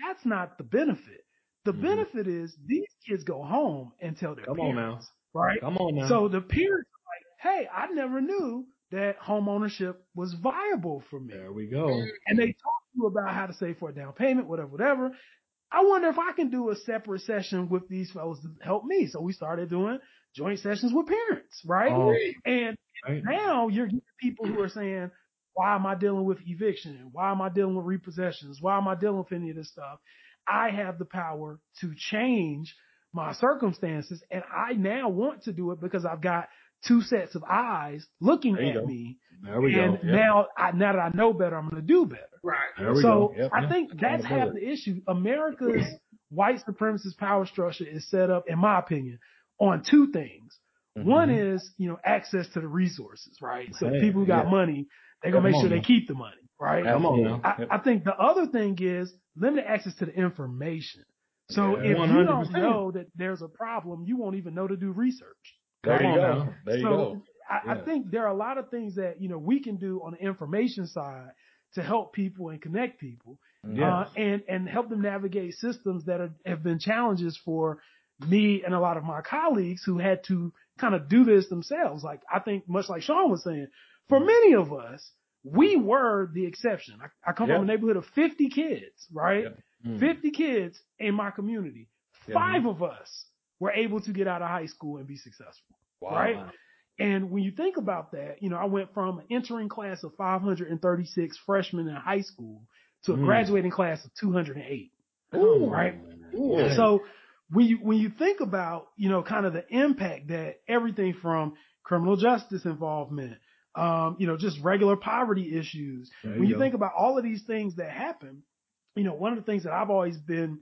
that's not the benefit. The Mhm. benefit is these kids go home and tell their Come on now. parents, right? Come on now. So the parents are like, hey, I never knew that home ownership was viable for me. there we go. And they talk to you about how to save for a down payment, whatever, whatever. I wonder if I can do a separate session with these fellows to help me. So we started doing joint sessions with parents, right? Oh. And Right. now you're getting people who are saying, why am I dealing with eviction? Why am I dealing with repossessions? Why am I dealing with any of this stuff? I have the power to change my circumstances and I now want to do it because I've got two sets of eyes looking at go. me. There we and go. Yep. now I, now that I know better, I'm going to do better. Right. There we so go. Yep. I Yeah. think that's half the issue. America's white supremacist power structure is set up, in my opinion, on two things. Mhm. One is, you know, access to the resources, right? So Hey, people who got yeah. money, they're gonna make sure on they keep the money, right? Come on now. I, I think the other thing is limited access to the information. So Yeah, if you 100%. don't know that there's a problem, you won't even know to do research. There Come you on go. now. There you go. I, I think there are a lot of things that, you know, we can do on the information side to help people and connect people Yeah. uh, and and help them navigate systems that are, have been challenges for me and a lot of my colleagues who had to kind of do this themselves. Like I think, much like Sean was saying, for many of us, we were the exception. I, I come Yeah. from a neighborhood of 50 kids, right? Yeah. Mm. 50 kids in my community. Yeah. Five of us were able to get out of high school and be successful Wow. right? And when you think about that, you know, I went from an entering class of 536 freshmen in high school to a Mm. graduating class of 208. Ooh. Right. Ooh. So when you, when you think about, you know, kind of the impact that everything from criminal justice involvement, um, you know, just regular poverty issues, There when you you go. think about all of these things that happen, you know, one of the things that I've always been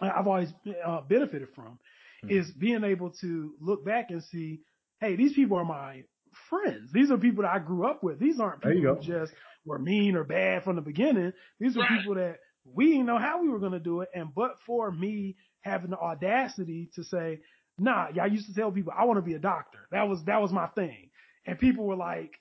I've always uh, benefited from Hmm. is being able to look back and see, hey, these people are my friends. These are people that I grew up with. These aren't people who just were mean or bad from the beginning. These are people that we didn't know how we were going to do it. And but for me having the audacity to say, nah, y'all used to tell people I want to be a doctor. That was, that was my thing. And people were like,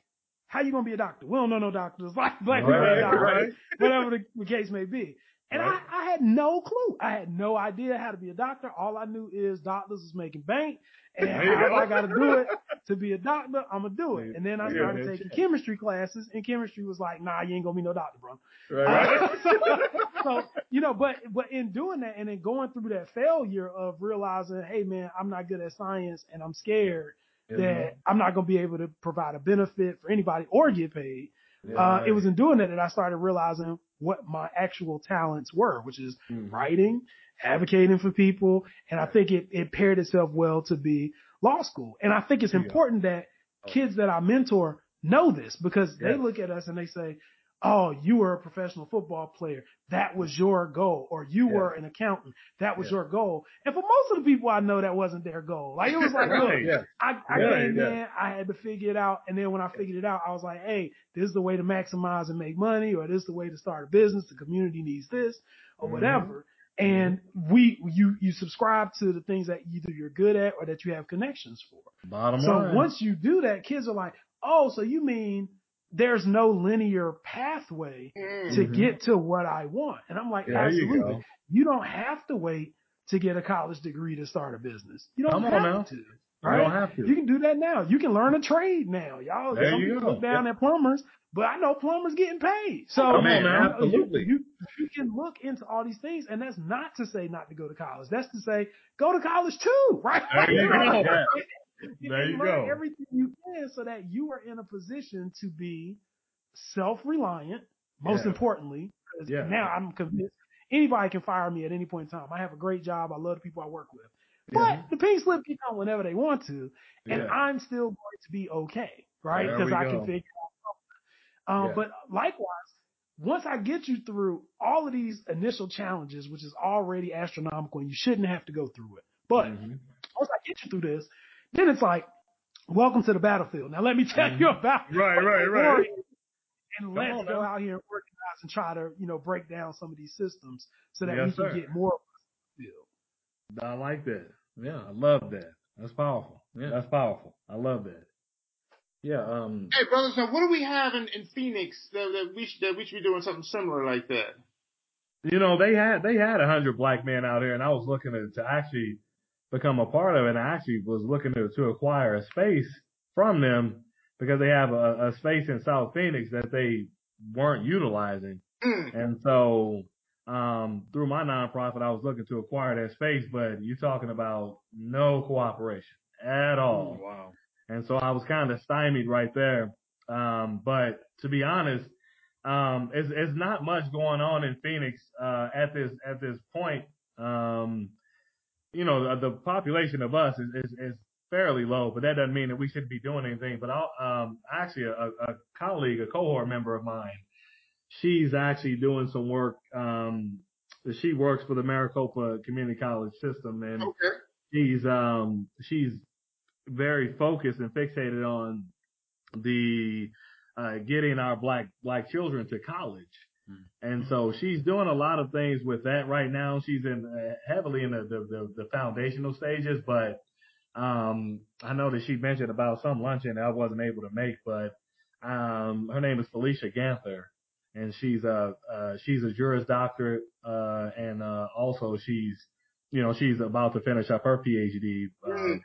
how you going to be a doctor? We don't know no doctors. Like black people Right, doctors right. whatever the, the case may be. And Right. I, I had no clue. I had no idea how to be a doctor. All I knew is doctors was making bank and go. I got to do it to be a doctor, I'm gonna do it. And then I started yeah. taking chemistry classes and chemistry was like, nah, you ain't gonna be no doctor, bro. Right, uh, right. so, so, you know, but, but in doing that and then going through that failure of realizing, hey man, I'm not good at science and I'm scared that I'm not going to be able to provide a benefit for anybody or get paid. Uh, it was in doing that that I started realizing what my actual talents were, which is Mm-hmm. writing, advocating for people. And I think it, it paired itself well to be law school. And I think it's Yeah. important that kids that I mentor know this because they look at us and they say, Oh, you were a professional football player. That was your goal. Or you Yeah. were an accountant. That was Yeah. your goal. And for most of the people I know, that wasn't their goal. Like it was like, look, Right, yeah. I, I came in, I had to figure it out. And then when I figured it out, I was like, hey, this is the way to maximize and make money, or this is the way to start a business. The community needs this or Mm-hmm. whatever. And we, you, you subscribe to the things that either you're good at or that you have connections for. Bottom So line. once you do that, kids are like, oh, so you mean there's no linear pathway Mm. to get to what I want? And I'm like, There you absolutely. go. You don't have to wait to get a college degree to start a business. You don't Come on have now. to. You don't have to. You can do that now. You can learn a trade now. Y'all, There some you people go. look down at plumbers, but I know plumbers getting paid. So Come on you Absolutely. You, you, you can look into all these things, and that's not to say not to go to college. That's to say go to college too, right? There you go. There you learn go. everything you can so that you are in a position to be self-reliant. Most Yeah. importantly, Yeah. now I'm convinced anybody can fire me at any point in time. I have a great job. I love the people I work with. But the pink slip can come whenever they want to, and Yeah. I'm still going to be okay, right? Because I go. can figure out. Um, Yeah. But likewise, once I get you through all of these initial challenges, which is already astronomical, and you shouldn't have to go through it, but Mhm. once I get you through this, then it's like, welcome to the battlefield. Now let me tell you about Mm-hmm. Right, what right, the right. war and Come let's on go now. out here and organize and try to, you know, break down some of these systems so that Yes, we can sir. get more of field. I like that. Yeah, I love that. That's powerful. Yeah. That's powerful. I love that. Yeah. Um. Hey, brothers, now what do we have in, in Phoenix that, that we should, that we should be doing something similar like that? You know, they had they had a hundred black men out here, and I was looking to, to actually become a part of it. And I actually was looking to, to acquire a space from them because they have a, a space in South Phoenix that they weren't utilizing. Mm. And so, um, through my nonprofit, I was looking to acquire that space, but you're talking about no cooperation at all. Wow. And so I was kind of stymied right there. Um, but to be honest, um, it's, it's not much going on in Phoenix, uh, at this, at this point. Um, you know, the, the population of us is, is, is fairly low, but that doesn't mean that we shouldn't be doing anything. But I'll, um, actually a, a colleague, a cohort member of mine, she's actually doing some work. Um, she works for the Maricopa Community College system and Okay. she's, um, she's very focused and fixated on the, uh, getting our black, black children to college. And so she's doing a lot of things with that right now. She's in uh, heavily in the, the, the, the foundational stages, but, um, I know that she mentioned about some luncheon that I wasn't able to make, but, um, her name is Felicia Ganther and she's a, uh, she's a Juris Doctorate, uh, and, uh, also she's, you know, she's about to finish up her PhD, uh, Mm.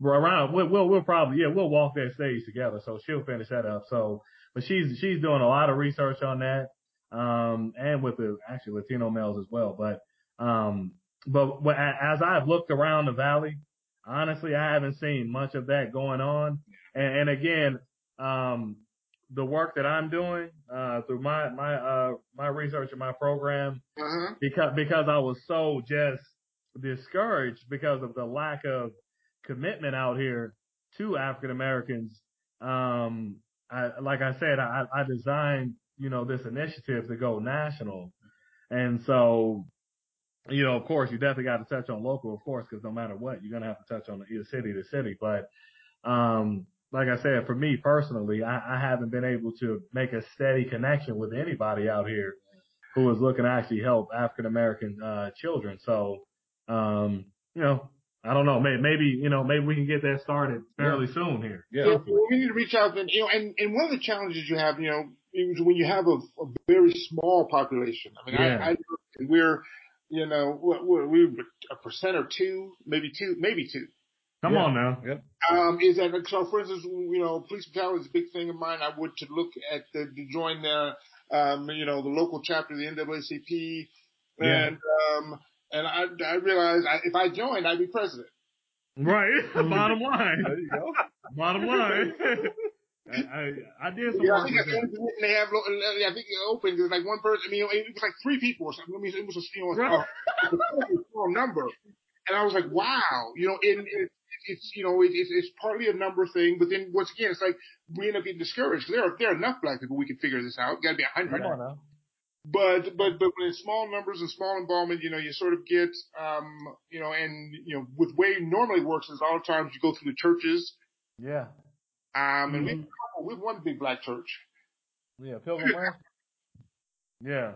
we're around, we'll, we'll, we'll probably, yeah, we'll walk that stage together. So she'll finish that up. So, but she's, she's doing a lot of research on that, um, and with the actually Latino males as well. But, um, but as I've looked around the valley, honestly, I haven't seen much of that going on. And, and again, um, the work that I'm doing, uh, through my, my, uh, my research and my program, Uh-huh. because because I was so just discouraged because of the lack of commitment out here to African Americans. Um, I, like I said, I, I designed you know this initiative to go national, and so you know, of course, you definitely got to touch on local, of course, because no matter what, you're gonna have to touch on either city to city. But um, like I said, for me personally, I, I haven't been able to make a steady connection with anybody out here who is looking to actually help African American uh, children. So, um, you know, I don't know. Maybe, maybe you know, maybe we can get that started fairly soon here. Yeah. Yeah, we need to reach out and you know, and, and one of the challenges you have, you know, is when you have a, a very small population. I mean, Yeah. I, I we're, you know, we're, we're a percent or two, maybe two, maybe two. Come Yeah. on now. Yep. Um, is that so? For instance, you know, police brutality is a big thing of mine. I would to look at the to join the, um, you know, the local chapter of the NAACP, Yeah. and um, and I I realized I, if I joined, I'd be president. Right. Bottom line. There you go. Bottom line. I, I, I did some Yeah, I think with that's them. the only they have. I think it opened. There's like one person. I mean, it was like three people or something. I mean, it was a, you know, Right. a, a small number, and I was like, wow, you know, and it, it's you know, it, it's it's partly a number thing, but then once again, it's like we end up getting discouraged. There are there are enough black people we can figure this out. Got to be a hundred. Come on now. But but but when it's small numbers and small involvement, you know, you sort of get um you know, and you know, with way normally works is a lot of times you go through the churches. Yeah. Um, and we've we've one big black church. Yeah. Pilgrim. Yeah.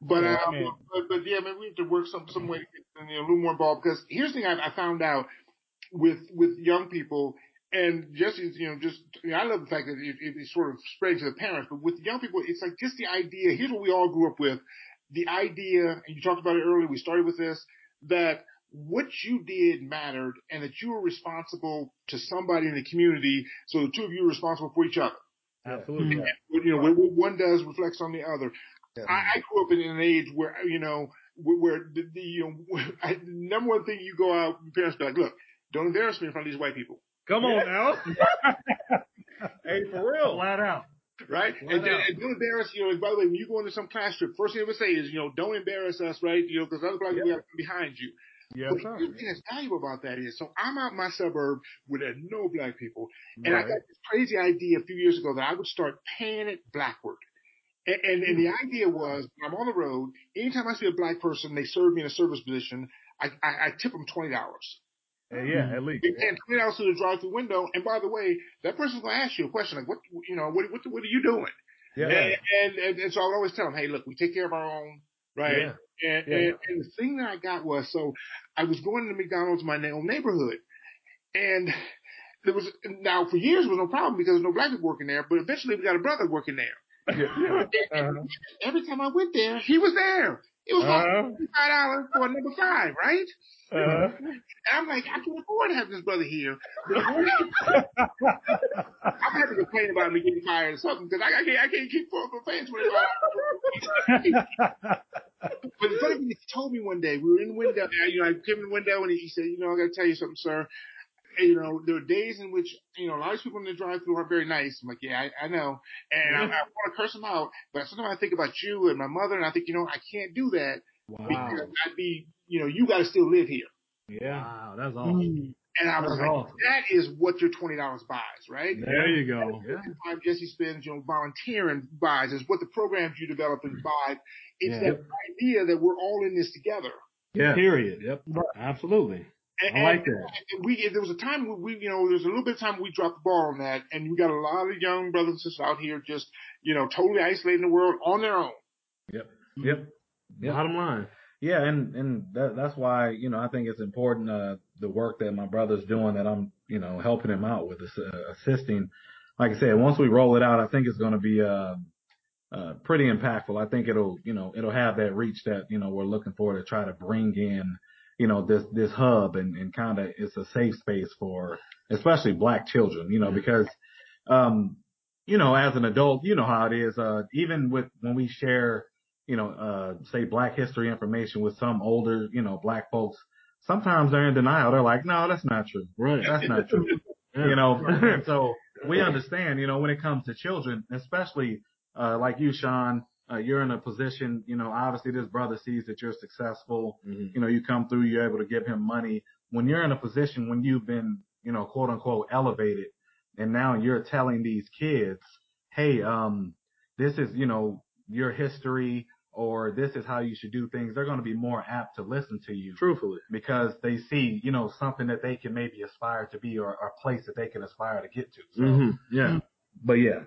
But, Yeah, uh, I but, but yeah, man, we have to work some some way to get you know, a little more involved because here's the thing I, I found out with with young people and just you know just you know, I love the fact that it, it, it's sort of spread to the parents, but with young people, it's like just the idea. Here's what we all grew up with: the idea, and you talked about it earlier. We started with this that what you did mattered, and that you were responsible to somebody in the community. So the two of you are responsible for each other. Absolutely. Yeah. You know, what what one does reflects on the other. I, I grew up in an age where you know where, where the, the you know I, number one thing you go out, your parents be like, look, don't embarrass me in front of these white people, Come on now. Hey, for real. Flat out. right? Flat And, then- out. and don't embarrass you know. By the way, when you go into some class trip, first thing they would say is, you know, don't embarrass us, right? You know, because other black people are behind you. Yes, But the thing that's valuable about that is, so I'm out in my suburb with no black people, and I got this crazy idea a few years ago that I would start paying it backward. And, and, and the idea was, I'm on the road, anytime I see a black person, they serve me in a service position, I, I, I tip them twenty dollars. Uh, yeah, at least. Pay twenty dollars through the drive-through window, and by the way, that person's going to ask you a question like, "What, you know, what, what, what are you doing?" Yeah. And, and, and, and so I would always tell them, hey, look, we take care of our own, right? Yeah. And, Yeah. and, and the thing that I got was, so I was going to McDonald's in my own neighborhood, and there was, now for years there was no problem because there was no black people working there, but eventually we got a brother working there. Uh-huh. Every time I went there, he was there. It was Uh-huh. like five dollars for number five, right? Uh-huh. And I'm like, I can't afford to have this brother here. I'm happy to complain about me getting fired or something because I, I can't I can't keep paying twenty five. but the funny thing is, he told me one day we were in the window. You know, I came in the window and he said, you know, I got to tell you something, sir. And, you know, there are days in which you know a lot of people in the drive-through are very nice. I'm like, yeah, I, I know, and I, I want to curse them out, but sometimes I think about you and my mother, and I think, you know, I can't do that Wow. because I'd be, you know, you got to still live here. Yeah. Wow, that's mm. awesome. And I was That's like, awesome. that is what your twenty dollars buys, right? There you go. Yeah. The time Jesse spends, you know, volunteering buys is what the programs you develop and buy. It's Yeah. that idea that we're all in this together. Yeah. Period. Yep. Absolutely. And, I like that. we there was a time when we, you know, there was a little bit of time we dropped the ball on that, and we got a lot of young brothers and sisters out here just, you know, totally isolated in the world on their own. Yep. Yep. Yep. Bottom line. Yeah, and and that, that's why you know I think it's important uh, the work that my brother's doing that I'm you know helping him out with, uh, assisting. Like I said, once we roll it out, I think it's going to be uh, uh, pretty impactful. I think it'll you know it'll have that reach that you know we're looking for to try to bring in you know this this hub and and kind of it's a safe space for especially black children. You know because um you know as an adult you know how it is uh even with when we share you know, uh, say black history information with some older, you know, black folks, sometimes they're in denial. They're like, no, that's not true. Right. That's not true. You know, and so we understand, you know, when it comes to children, especially, uh, like you, Sean, uh, you're in a position, you know, obviously this brother sees that you're successful. Mhm. You know, you come through, you're able to give him money. When you're in a position when you've been, you know, quote unquote elevated and now you're telling these kids, Hey, um, this is, you know, your history or this is how you should do things, they're going to be more apt to listen to you Truthfully. because they see, you know, something that they can maybe aspire to be or a place that they can aspire to get to. So, hmm Yeah. but yeah,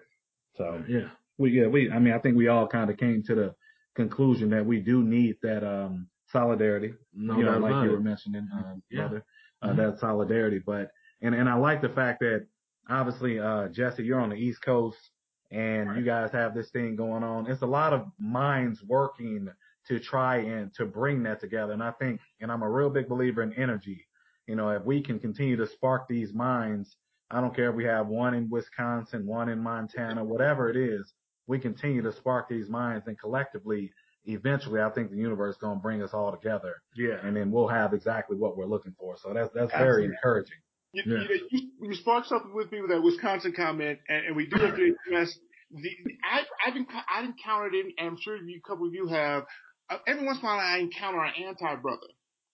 so Yeah. We, yeah, we, I mean, I think we all kind of came to the conclusion that we do need that, um, solidarity, No you know, like you were mentioning, um, Yeah. brother, uh, Mhm. that solidarity. But, and, and I like the fact that obviously, uh, Jesse, you're on the East Coast and you guys have this thing going on. It's a lot of minds working to try and to bring that together. And I think, and I'm a real big believer in energy. You know, if we can continue to spark these minds, I don't care if we have one in Wisconsin, one in Montana, whatever it is, we continue to spark these minds and collectively, eventually, I think the universe is going to bring us all together Yeah. and then we'll have exactly what we're looking for. So that's, that's very encouraging. You, Yeah. you, know, you, you sparked something with me with that Wisconsin comment, and, and we do have to address the. the I, I've been, I've encountered it, and I'm sure you, a couple of you have. Uh, every once in a while, I encounter an anti brother.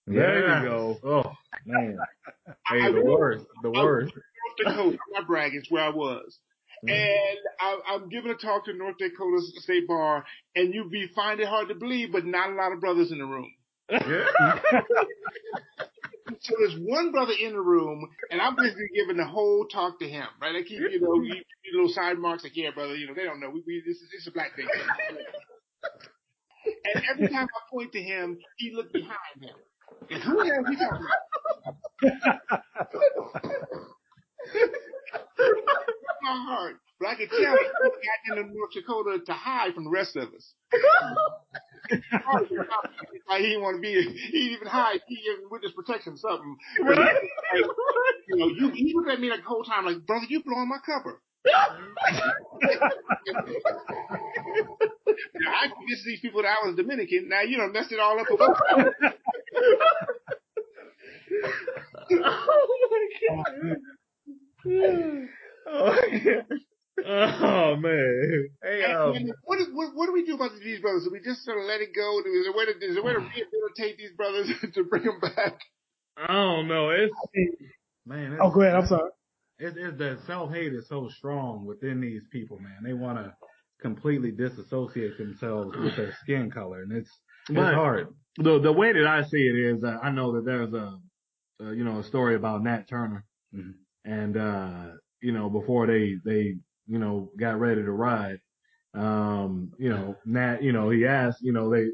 There Yeah. you go. Oh, man. I, Hey, the I worst, the I- worst. North Dakota. I'm not bragging. It's where I was. Mhm. And I, I'm giving a talk to North Dakota State Bar, and you'd be find it hard to believe, but not a lot of brothers in the room. Yeah. So there's one brother in the room, and I'm basically giving the whole talk to him, right? I keep, you know, little side marks like, yeah, brother, you know, they don't know. We, we this is this is a black thing. And every time I point to him, he looked behind him. And who the hell he talking about? My heart, but I could tell he got into North Dakota to hide from the rest of us. like he didn't want to be, he even hide. He even witness protection, something. He- like, you know, you, he looked at me like the whole time, like, brother, you blowing my cover. now, I convinced these people that I was Dominican. Now, you know, messed it all up. oh, oh man. Hey, um, and what, is- what, what do we do about these brothers? Do we just sort of let it go? Is there a way to, is there a way to rehabilitate these brothers to bring them back? I don't know. It's man, it's, Oh, go ahead. I'm sorry. It's, it's that self hate is so strong within these people, man. They want to completely disassociate themselves with their skin color, and it's it's But- hard. the the way that I see it is uh, I know that there's a, uh you know a story about Nat Turner Mhm. and uh you know before they they you know got ready to ride um you know Nat you know he asked you know they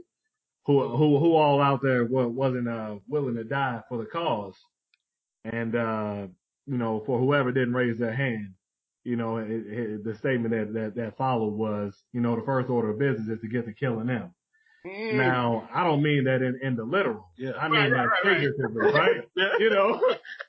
who who who all out there wa- wasn't uh willing to die for the cause and uh you know for whoever didn't raise their hand you know it, it, the statement that, that that followed was you know the first order of business is to get to killing them Mm. now, I don't mean that in, in the literal. Yeah. I mean Right, that right, right, right. figuratively, right? you know,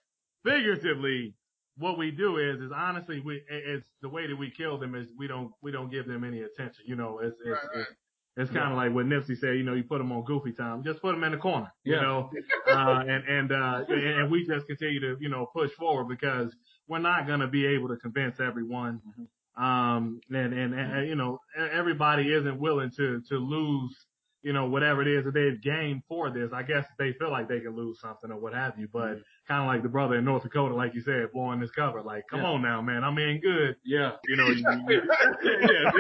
figuratively, what we do is, is honestly, we, it's the way that we kill them is we don't, we don't give them any attention. You know, it's, it's, Right, right. it's, it's kind of like what Nipsey said, you know, you put them on goofy time, just put them in the corner, you Yeah. know, uh, and, and, uh, and and we just continue to, you know, push forward because we're not going to be able to convince everyone. Um, and, and, and, you know, everybody isn't willing to, to lose, you know, whatever it is that they've gained for this. I guess they feel like they can lose something or what have you, but kind of like the brother in North Dakota, like you said, blowing this cover, like, come Yeah. on now, man, I'm in good. Yeah. You know, you, you, yeah,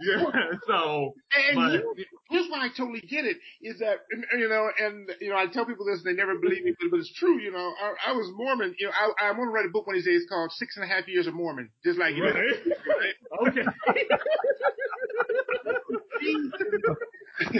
yeah. So, And but you- here's why I totally get it is that you know, and you know, I tell people this, and they never believe me, but, but it's true. You know, I, I was Mormon. You know, I, I want to write a book one of these days called Six and a Half Years of Mormon, just like you know. Okay.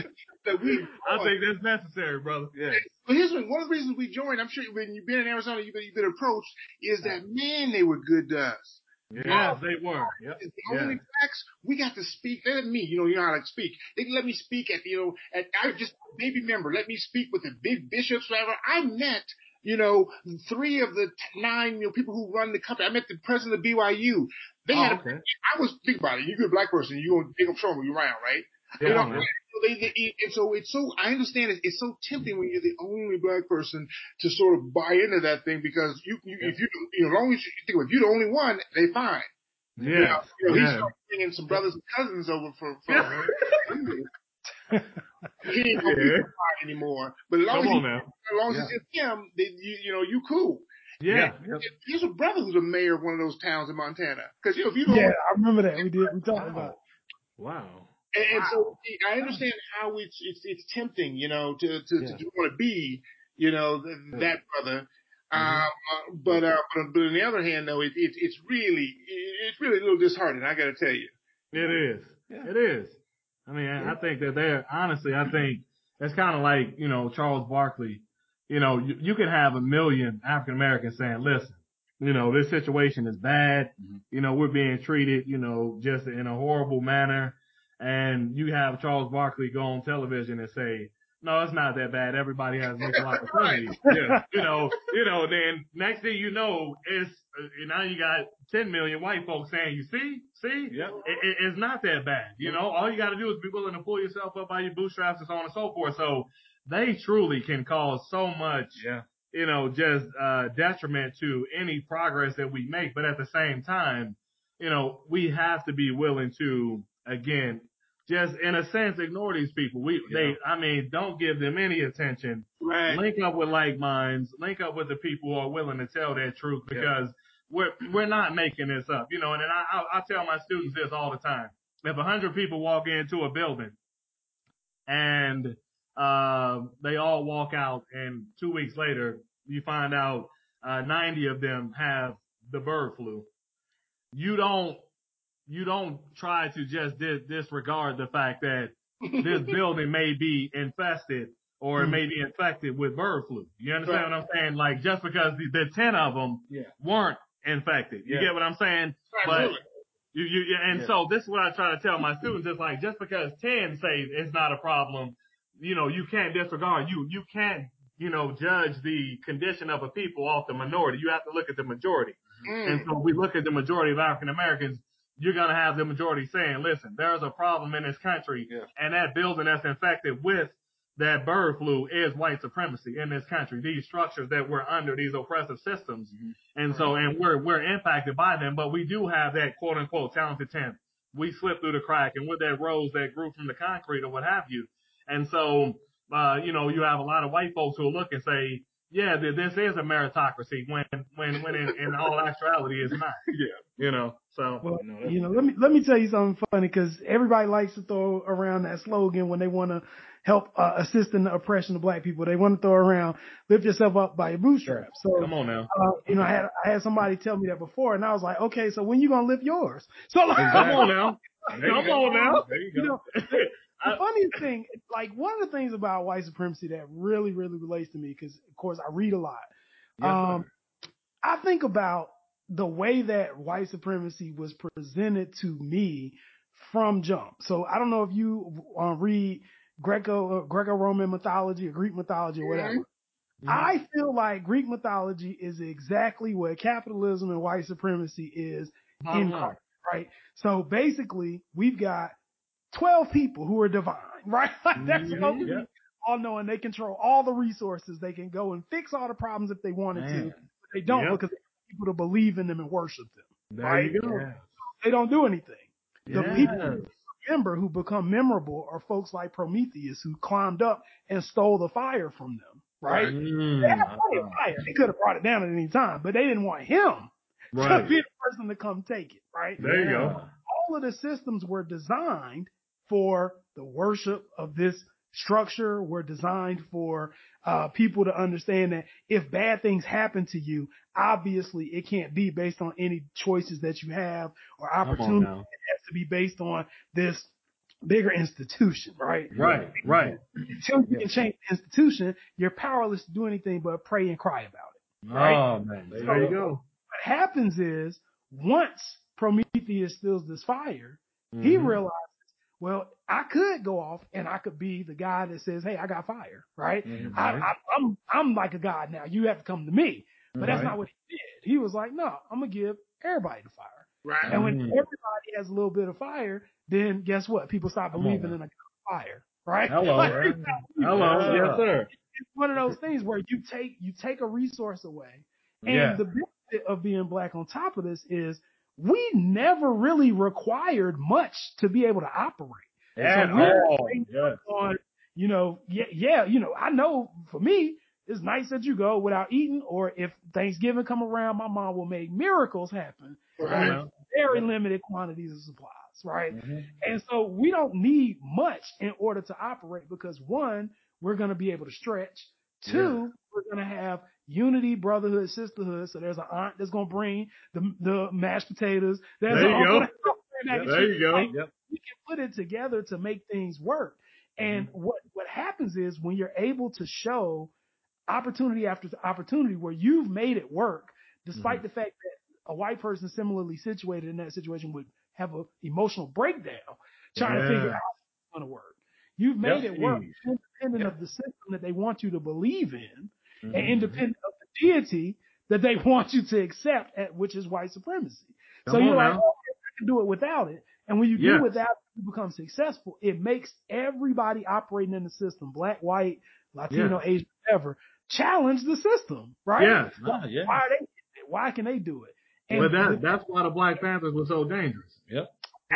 that we. I think that's necessary, brother. Yeah. But here's one, one of the reasons we joined. I'm sure when you've been in Arizona, you've been, you've been approached. Is that man? They were good to us. Yes, they were. Yep. The Yeah. only blacks we got to speak. They let me, you know, you know how to speak. They let me speak at, you know, at I just baby member. Let me speak with the big bishops, whatever. I met, you know, three of the t- nine, you know, people who run the company. I met the president of BYU. They had. Oh, a- okay. I was think about it. You're a black person. You gonna up show me you around, right? Yeah, you know, man. they, they, and so it's so I understand it's, it's so tempting when you're the only black person to sort of buy into that thing because you, you if you you know, as long as you think if you're the only one, they fine. You know, you know, he Yeah. started bringing some brothers and cousins over for. for he ain't gonna be Yeah. fine anymore. But as long Come as, he, as long as it's just him, they, you, you know, you cool. Yeah. Here's a brother who's a mayor of one of those towns in Montana. Because you know, if you don't, Yeah, I remember that. We did. We talked about. it. Wow. And, and so I understand how it's it's it's tempting, you know, to to, Yeah. to want to be, you know, th- that brother. Mm-hmm. Um, uh, but, uh, but but on the other hand, though, it, it it's really it's really a little disheartening. I got to tell you. It is. Yeah. It is. I mean, I I think that they're honestly, I think it's kind of like you know Charles Barkley. You know, you, you can have a million African Americans saying, "Listen, you know, this situation is bad. Mhm. You know, we're being treated, you know, just in a horrible manner." And you have Charles Barkley go on television and say, "No, it's not that bad. Everybody has equal opportunity." yeah. You know, you know. Then next thing you know, it's uh, now you got 10 million white folks saying, "You see, see, Yep. it, it, it's not that bad. You know, all you got to do is be willing to pull yourself up by your bootstraps and so on and so forth. So they truly can cause so much, Yeah. you know, just uh, detriment to any progress that we make. But at the same time, you know, we have to be willing to, again, just in a sense, ignore these people. We, they, I mean, don't give them any attention Right. link up with like minds, link up with the people who are willing to tell their truth Yeah. because we're we're not making this up, you know. And then I, I I tell my students this all the time: if a hundred people walk into a building and uh, they all walk out, and two weeks later you find out uh, ninety of them have the bird flu, you don't you don't try to just dis- disregard the fact that this building may be infested or it may be infected with bird flu. You understand what I'm saying? Like just because the, the 10 of them Yeah. weren't infected. You Yeah. get what I'm saying? Absolutely. you, you, you- and Yeah. so this is what I try to tell my students. It's like just because 10 say it's not a problem, you know, you can't disregard. You, you can't, you know, judge the condition of a people off the minority. You have to look at the majority. And Mm. so we look at the majority of African Americans, you're going to have the majority saying, listen, there's a problem in this country Yeah. and that building that's infected with that bird flu is white supremacy in this country. These structures that we're under, these oppressive systems. Mhm. And so, and we're, we're impacted by them, but we do have that quote unquote talented tenth. We slip through the crack and with that rose that grew from the concrete or what have you. And so, uh, you know, you have a lot of white folks who will look and say, yeah, th- this is a meritocracy when, when, when in, in all actuality it's not. Yeah. You know, so. Well, You know, you know, let me let me tell you something funny because everybody likes to throw around that slogan when they want to help uh, assist in the oppression of black people. They want to throw around lift yourself up by your bootstraps. So, Come on now. uh, you know, I had I had somebody tell me that before, and I was like, okay, so when you gonna lift yours? So, like, Come on now. There Come on now. There you you know, the funniest thing, like one of the things about white supremacy that really, really relates to me, because of course I read a lot. Yes, um, I think about the way that white supremacy was presented to me from jump. So I don't know if you uh, read Greco uh, Greco-Roman mythology or Greek mythology or whatever. I feel like Greek mythology is exactly what capitalism and white supremacy is Bottom line. incarnate, right? So basically, we've got 12 people who are divine, right? Like that's supposed to be Yeah. all knowing. They control all the resources. They can go and fix all the problems if they wanted to, but they don't Yep. because they want people to believe in them and worship them. There Right? you go. Yeah. They don't do anything. The people who remember who become memorable are folks like Prometheus who climbed up and stole the fire from them, right? Mm, They had fire. They could have brought it down at any time, but they didn't want him to be the person to come take it, right? There you go. All of the systems were designed for the worship of this structure were designed for uh, people to understand that if bad things happen to you, obviously it can't be based on any choices that you have or Come on opportunities. now. It has to be based on this bigger institution, right? Right, right. Until you can change the institution, you're powerless to do anything but pray and cry about it. Right. Oh man, there you go. What happens is once Prometheus steals this fire, he Mhm. realizes, well, I could go off and I could be the guy that says, "Hey, I got fire," right? Mhm. I, I, I'm I'm like a god now. You have to come to me. But that's Right. not what he did. He was like, "No, I'm gonna give everybody the fire." Right. And when Mhm. everybody has a little bit of fire, then guess what? People stop believing in a god of fire, right? Hello. Like, Hello, Yeah. yes sir. it's one of those things where you take you take a resource away, and Yeah. the benefit of being black on top of this is we never really required much to be able to operate. At we- all. Yes. On you know, yeah, yeah, you know, I know for me, it's nice that you go without eating, or if Thanksgiving come around, my mom will make miracles happen Right. very limited quantities of supplies. right? Mhm. And so we don't need much in order to operate because one, we're going to be able to stretch. Two, we're going to have unity, brotherhood, sisterhood. So there's an aunt that's going to bring the, the mashed potatoes. There's There you go. that's gonna bring mac and There you go. Like, Yep. we can put it together to make things work. And mm-hmm. what, what happens is when you're able to show opportunity after opportunity where you've made it work, despite mm-hmm. the fact that a white person similarly situated in that situation would have an emotional breakdown trying to figure out how it's going to work. You've made Yep. it work independent of the system that they want you to believe in Mhm. and independent of the deity that they want you to accept, at, which is white supremacy. so you're like, oh, I can do it without it. And when you Yes. do without it, you become successful. It makes everybody operating in the system, black, white, Latino, Yeah. Asian, whatever, challenge the system, right? Yes. Ah, yeah. Why are they? Why can they do it? And Well, that that's why the Black Panthers were so dangerous. Yep.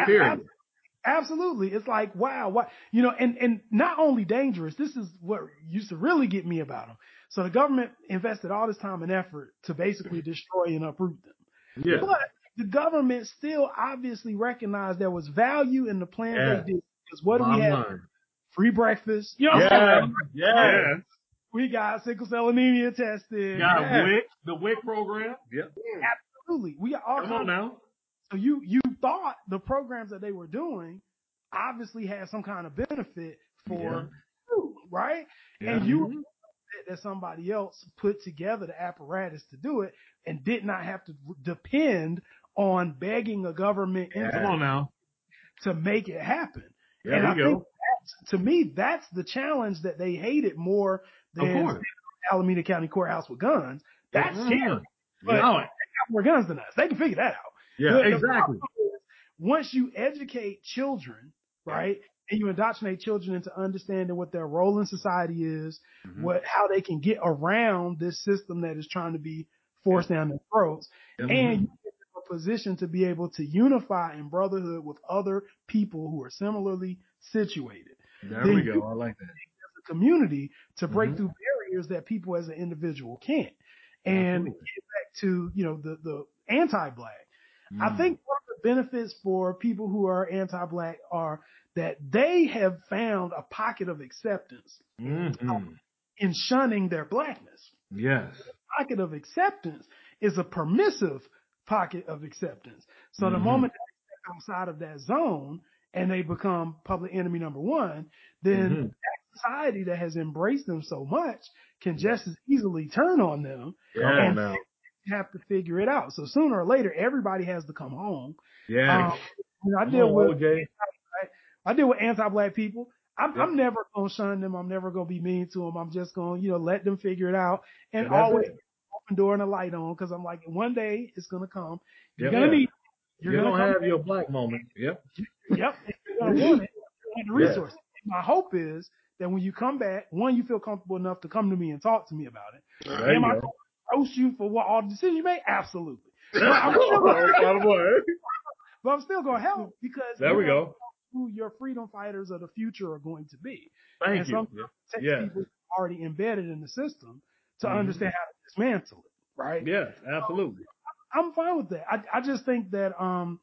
Period. Ab- Absolutely. It's like, wow, what, you know, and, and not only dangerous, this is what used to really get me about them. So the government invested all this time and effort to basically destroy and uproot them. Yeah. But the government still obviously recognized there was value in the plan Yeah. they did. Because what do we have? Free breakfast. You know Yeah. Yeah. We got sickle cell anemia tested. Got Yeah, WIC, the WIC program. Yeah. Absolutely. We got all Come on now. So you you thought the programs that they were doing obviously had some kind of benefit for you, right? And you Mhm. that- somebody else put together the apparatus to do it and did not have to depend on begging a government Come on now. to make it happen. There and you I go. think that's, to me, that's the challenge that they hated more than. Alameda County Courthouse with guns. That's Mhm. scary. But No, they got more guns than us. They can figure that out. Yeah, exactly. Once you educate children, right, and you indoctrinate children into understanding what their role in society is, Mm-hmm. what how they can get around this system that is trying to be forced down their throats, Mhm. and you get in a position to be able to unify in brotherhood with other people who are similarly situated There then we go. I like that. as a community to break Mhm. through barriers that people as an individual can't. And Absolutely. get back to, you know, the, the anti-black. I Mm. think one of the benefits for people who are anti-black are that they have found a pocket of acceptance Mhm. in shunning their blackness. Yes. Pocket of acceptance is a permissive pocket of acceptance. So the Mhm. moment they step outside of that zone and they become public enemy number one, then Mhm. that society that has embraced them so much can just as easily turn on them on and now. Have to figure it out. So sooner or later, everybody has to come home. Yeah. Um, you know, I deal on, with OJ. I deal with anti-black people. I'm, Yeah. I'm never gonna shun them. I'm never gonna be mean to them. I'm just gonna, you know, let them figure it out and Yeah, always it. open door and a light on because I'm like, one day it's gonna come. You're Yeah. gonna need. You're, You're, gonna, gonna, have your black moment. Yep. Yep. You're gonna want it. Have the Yeah. resources. My hope is that when you come back, one, you feel comfortable enough to come to me and talk to me about it. There you go. gonna roast you for what all the decisions you made? Absolutely. But I'm still gonna, but I'm still gonna help because There we go. Who your freedom fighters of the future are going to be. Thank and you. Yeah. people already embedded in the system to Mhm. understand how to dismantle it, right? Yes, absolutely. I'm fine with that. I, I just think that um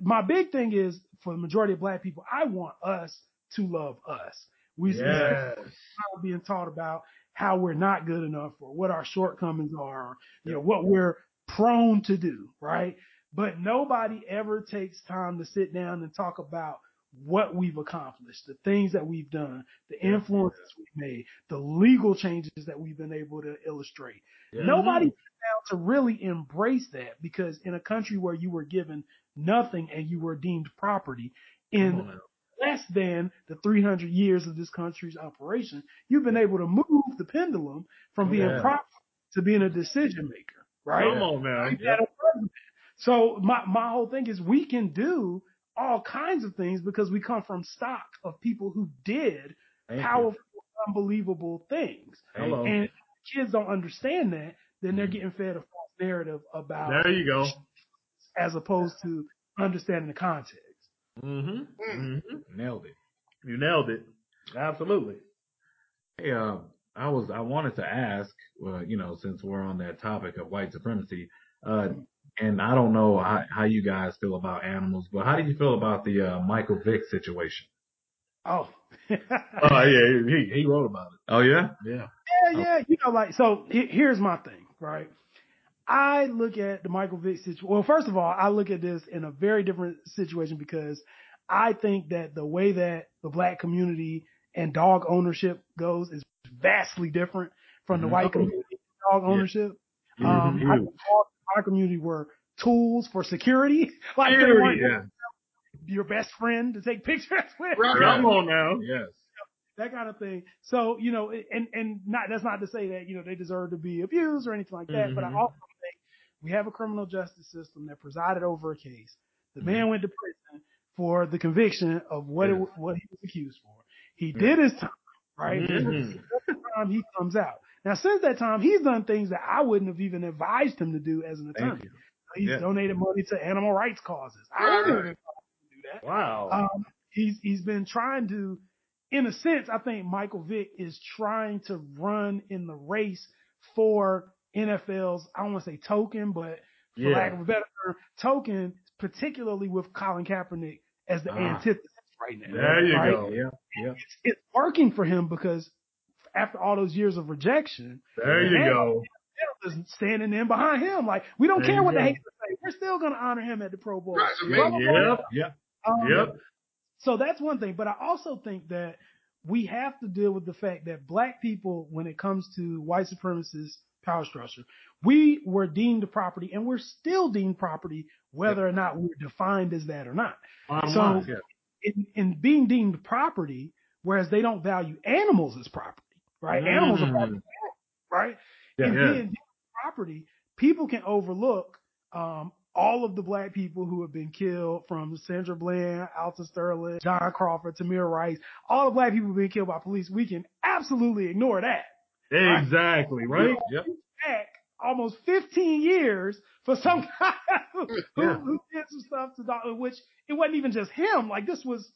my big thing is for the majority of black people, I want us to love us. We Yes. are being taught about how we're not good enough or what our shortcomings are, or, you know, what we're prone to do, right? But nobody ever takes time to sit down and talk about what we've accomplished, the things that we've done, the influences we've made, the legal changes that we've been able to illustrate. Yeah. Nobody to really embrace that because in a country where you were given nothing and you were deemed property in. Less than the 300 years of this country's operation, you've been able to move the pendulum from being Yeah. to being a decision maker, right? Come on now. We've had a president. So my, my whole thing is we can do all kinds of things because we come from stock of people who did Thank you. powerful, unbelievable things. Hello. And if kids don't understand that, then they're Mhm. getting fed a false narrative about There you go. as opposed to understanding the context. Mm-hmm. Mm. hmm Nailed it. You nailed it. Absolutely. Hey, uh, I was I wanted to ask, uh, you know, since we're on that topic of white supremacy, uh, and I don't know how, how you guys feel about animals, but how do you feel about the uh, Michael Vick situation? Oh. Oh yeah, he he wrote about it. Oh yeah, Yeah. Yeah, yeah. You know, like, so he- here's my thing, right? I look at the Michael Vick situation. Well, first of all, I look at this in a very different situation because I think that the way that the black community and dog ownership goes is vastly different from the Mhm. white community and dog Yeah. ownership. Mhm. Um, I think dogs in our community were tools for security. like they weren't yeah, your best friend to take pictures with. Right. Come on now. yes, that kind of thing. So, you know, and, and not, that's not to say that, you know, they deserve to be abused or anything like that, but I also think we have a criminal justice system that presided over a case. The man went to prison for the conviction of what it, what he was accused for. He Yeah. did his time, right? Mhm. This time he comes out. Now, since that time, he's done things that I wouldn't have even advised him to do as an attorney. He's Yeah. donated money to animal rights causes. I Right, wouldn't have advised him to do that. Wow. Um, he's he's been trying to, in a sense, I think Michael Vick is trying to run in the race for NFL's. I don't want to say token, but for Yeah. lack of a better term, token, particularly with Colin Kaepernick as the Ah. antithesis right now. There you right? go. Yeah, yeah, It's, it's working for him because after all those years of rejection, There you go. Hill is standing in behind him. Like we don't There care you what the go. haters say. We're still going to honor him at the Pro Bowl. Right, it's Blah, amazing. blah, blah. Yep. yeah. Um, Yep. So that's one thing, but I also think that we have to deal with the fact that black people, when it comes to white supremacist power structure, we were deemed property and we're still deemed property, whether or not we're defined as that or not. Bottom So- line. Yeah. In, in being deemed property, whereas they don't value animals as property, right? Animals are property, right? Yeah, in being deemed property, people can overlook um, all of the black people who have been killed from Sandra Bland, Alton Sterling, John Crawford, Tamir Rice, all the black people been killed by police. We can absolutely ignore that. Exactly. Right. Yep. Back almost 15 years for some guy who, Yeah. who did some stuff to dog, which it wasn't even just him. Like this was,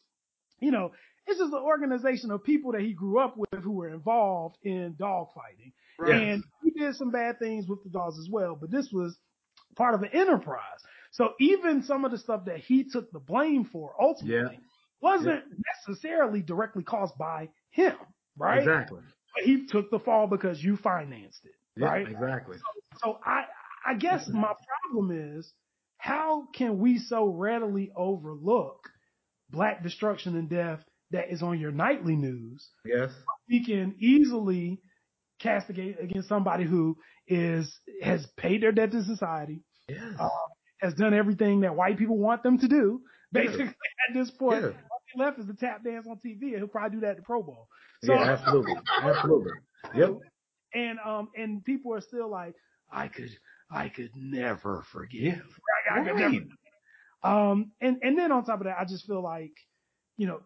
you know, it's just an organization of people that he grew up with who were involved in dog fighting. Right. And he did some bad things with the dogs as well, but this was part of an enterprise. So even some of the stuff that he took the blame for ultimately wasn't necessarily directly caused by him, right? Exactly. He took the fall because you financed it, Yeah, right? exactly. So I, I guess my problem is how can we so readily overlook black destruction and death that is on your nightly news Yes. we can easily castigate against somebody who is has paid their debt to society, Yes. uh, has done everything that white people want them to do. Basically, at this point, Yeah. Left is the tap dance on TV, and he'll probably do that at the Pro Bowl. So, yeah, absolutely. Absolutely. Yep. and um, and people are still like, I could, I could never forgive. I, I could never. Um, and and then on top of that, I just feel like, you know,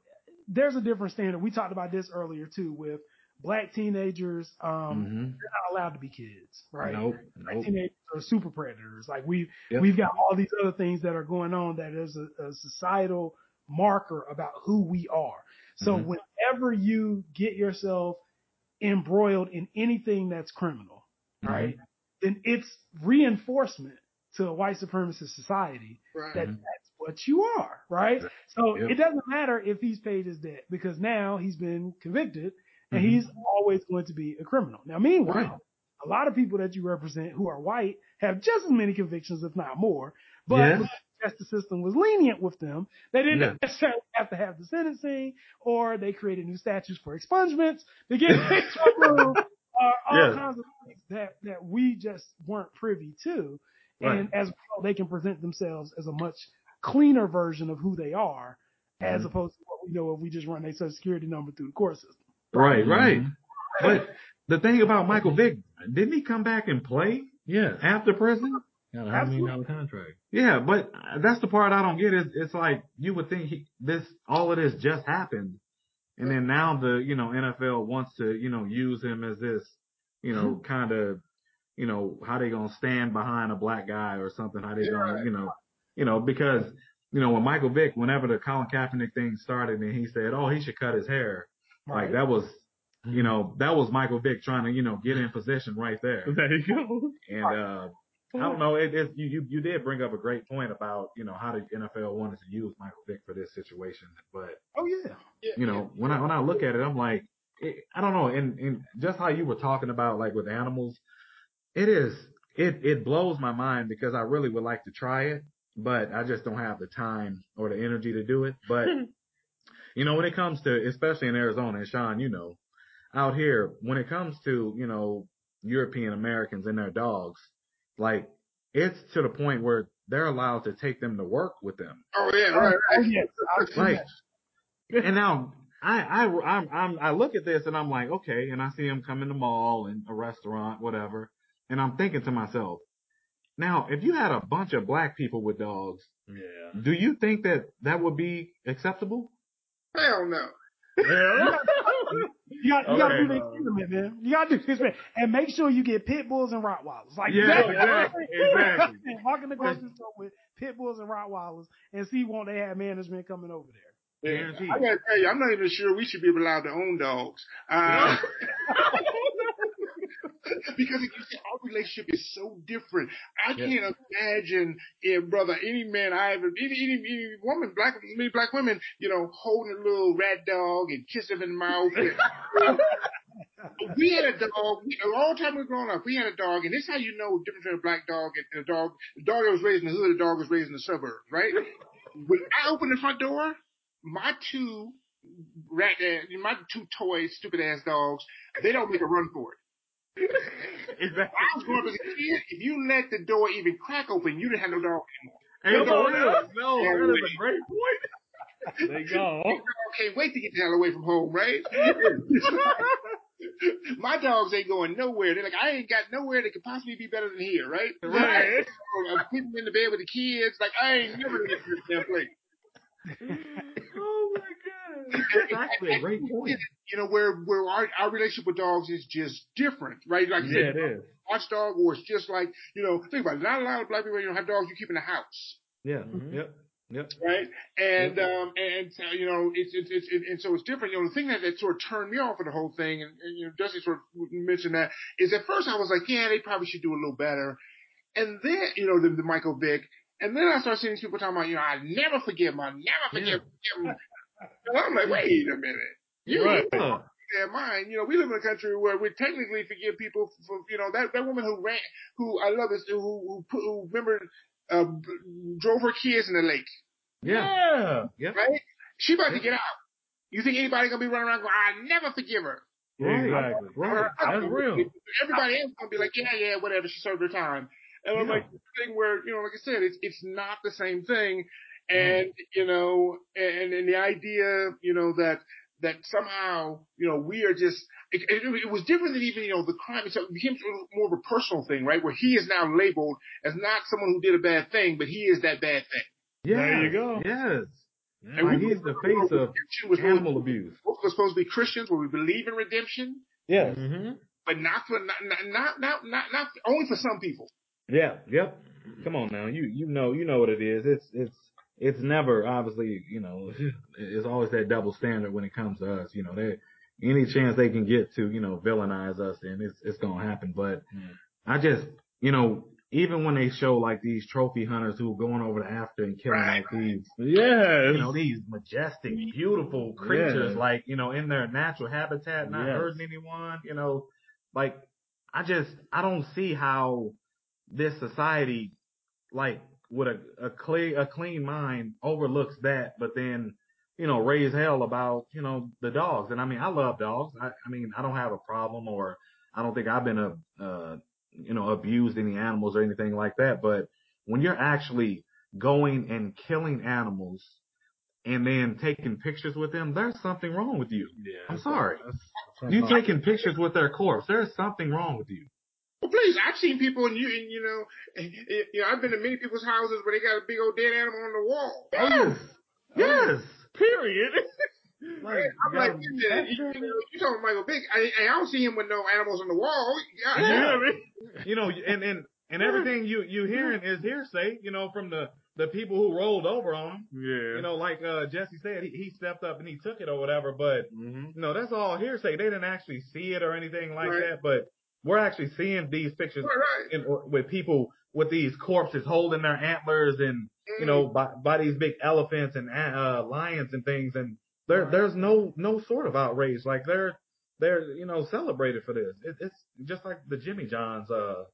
there's a different standard. We talked about this earlier too with black teenagers. Um, Mm-hmm. they're not allowed to be kids, right? Nope. Black Nope. teenagers are super predators. Like we Yep. we've got all these other things that are going on that is a, a societal marker about who we are. So Mhm. whenever you get yourself embroiled in anything that's criminal, Mm-hmm. right, then it's reinforcement to a white supremacist society Right. that Mhm. that's what you are, right? So Yep. it doesn't matter if he's paid his debt because now he's been convicted and Mhm. he's always going to be a criminal. Now, meanwhile, Right. a lot of people that you represent who are white have just as many convictions, if not more. But Yeah. Because the justice system was lenient with them, they didn't Yeah. necessarily have to have the sentencing, or they created new statutes for expungements to get things removed, or all Yeah. kinds of things that that we just weren't privy to. Right. And as well, they can present themselves as a much cleaner version of who they are, as Mhm. opposed to what we know if we just run a social security number through the court system. Right. Right. Mm-hmm. But the thing about Michael Vick, didn't he come back and play Yeah. after prison? Got a hundred million dollar contract. Yeah, but that's the part I don't get. Is it's like you would think he, this all of this just happened, and then now the you know NFL wants to you know use him as this you know kind of you know how they gonna stand behind a black guy or something. How they gonna you know you know because you know when Michael Vick, whenever the Colin Kaepernick thing started, and he said, oh he should cut his hair, like that was you know that was Michael Vick trying to you know get in position right there. There you go. And uh I don't know. It, it, you, you you did bring up a great point about you know how the NFL wanted to use Michael Vick for this situation, but Oh yeah. you know when I when I look at it, I'm like, it, I don't know. And and just how you were talking about like with animals, it is it it blows my mind because I really would like to try it, but I just don't have the time or the energy to do it. But you know when it comes to especially in Arizona, and Sean, you know, out here when it comes to you know European Americans and their dogs, like it's to the point where they're allowed to take them to work with them. Oh yeah, right, Oh right. yes. Like, and now I, I, I'm, I'm, I look at this and I'm like, okay, and I see him come in the mall and a restaurant, whatever. And I'm thinking to myself, now, if you had a bunch of black people with dogs, Yeah. do you think that that would be acceptable? Hell no. Yeah. You got, you got to do the experiment, man. You got to do the experiment, and make sure you get pit bulls and Rottweilers. Like Yeah, that's- exactly, exactly. Walk in the grocery store with pit bulls and Rottweilers, and see won't they have management coming over there. Guaranteed. I gotta tell you, I'm not even sure we should be allowed to own dogs. Uh, because you see, our relationship is so different. I can't imagine if, brother, any man I ever, any, any, any woman, black, many black women, you know, holding a little rat dog and kissing him in the mouth. we had a dog, we, a long time ago growing up, we had a dog, and this is how you know the difference between a black dog and a dog. The dog that was raised in the hood, the dog was raised in the suburbs, right? when I opened the front door, my two rat, uh, my two toy stupid ass dogs, they don't make a run for it. Exactly. I was growing up as a kid. If you let the door even crack open, you didn't have no dog anymore. Ain't Come on no, now. no, that is a great point. They go. Can't wait to get the hell away from home, right? My dogs ain't going nowhere. They're like, I ain't got nowhere that could possibly be better than here, right? Right. I'm putting them in the bed with the kids. Like, I ain't never gonna get to this damn place. My god. That's actually a great point. You know, where, where our, our relationship with dogs is just different, right? Like you Yeah, said, it is. watchdog, or it's just like, you know, think about it. Not a lot of black people, you don't have dogs you keep in the house. Yeah. Mhm. Yep. Yep. right? And um, and uh, you know, it's it's it's it, and so it's different. You know, the thing that, that sort of turned me off of the whole thing, and, and you know, Dusty sort of mentioned that is at first I was like, yeah, they probably should do a little better, and then you know, the, the Michael Vick, and then I started seeing these people talking about, you know, I never forgive him, I never forgive him. And I'm like, wait a minute, you Right. Huh. their mind. You know, we live in a country where we technically forgive people for, you know, that, that woman who ran, who I love this, who, who, put, who remember, uh, drove her kids in the lake, Yeah. yeah. right? She about to get out. You think anybody gonna be running around going, I never forgive her? Right. Exactly. Right. That's real. Everybody else gonna be like, yeah, yeah, whatever. She served her time. And I'm like, the thing where, you know, like I said, it's, it's not the same thing. And, you know, and, and the idea, you know, that, that somehow, you know, we are just, it, it, it was different than even, you know, the crime itself. It became more of a personal thing, right? Where he is now labeled as not someone who did a bad thing, but he is that bad thing. Yeah. There you go. Yes. And Like we- he's the face of Redemption was supposed- animal abuse. Both of us supposed to be Christians where we believe in redemption, Yes. Mm-hmm. but not for, not, not, not, not, not, not only for some people. Yeah. Yep. Come on now. You you know you know what it is. It's it's it's never obviously you know it's always that double standard when it comes to us. You know they any chance they can get to you know villainize us and it's it's gonna happen. But Mm. I just you know even when they show like these trophy hunters who are going over to Africa and killing Right. like these Yes. you know, these majestic, beautiful creatures, Yeah. like, you know, in their natural habitat, not Yes. hurting anyone, you know, like, I just, I don't see how this society, like, with a, a clear, a clean mind overlooks that, but then, you know, raise hell about, you know, the dogs. And I mean, I love dogs. I, I mean, I don't have a problem or I don't think I've been a, uh, you know, abused any animals or anything like that. But when you're actually going and killing animals and then taking pictures with them, there's something wrong with you. Yeah. I'm sorry. That's- You taking pictures with their corpse, there's something wrong with you. Well, please, I've seen people, and you, and you know, and, and, you know, I've been to many people's houses where they got a big old dead animal on the wall. Yes. Yes. Period. Like, I'm like, you, you, you, you talking Michael Vick? I, I don't see him with no animals on the wall. God, Yeah. damn. you know, and, and, and everything you, you hearing is hearsay, you know, from the, the people who rolled over on him. Yeah. You know, like, uh, Jesse said, he, he stepped up and he took it or whatever, but, hmm you know, that's all hearsay. They didn't actually see it or anything like Right. that, but we're actually seeing these pictures Right, right. in, with people with these corpses holding their antlers and you Mm. know by, by these big elephants and uh, lions and things, and there there's no no sort of outrage. Like they're they're you know celebrated for this. It, it's just like the Jimmy John's uh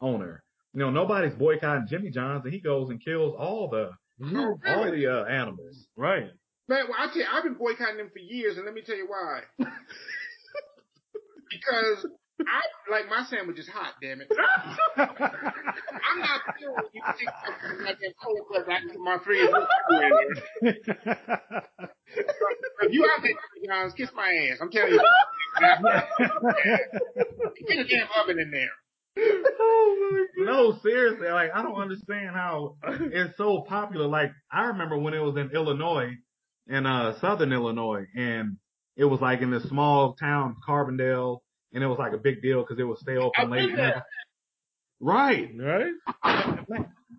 owner. You know nobody's boycotting Jimmy John's, and he goes and kills all the Oh, all really? the uh, animals. Right. Man, well, I tell you, I've been boycotting them for years, and let me tell you why. because I like my sandwich is hot. Damn it! I'm not sure you can take something like cold cut right into my fridge. If you out there, Jimmy John's, kiss my ass. I'm telling you. Get a damn oven in there. Oh my god. no, seriously, like I don't understand how it's so popular. Like I remember when it was in Illinois, in uh southern Illinois, and it was like in this small town, Carbondale, and it was like a big deal because it would stay open I've late. been there. Right. Right.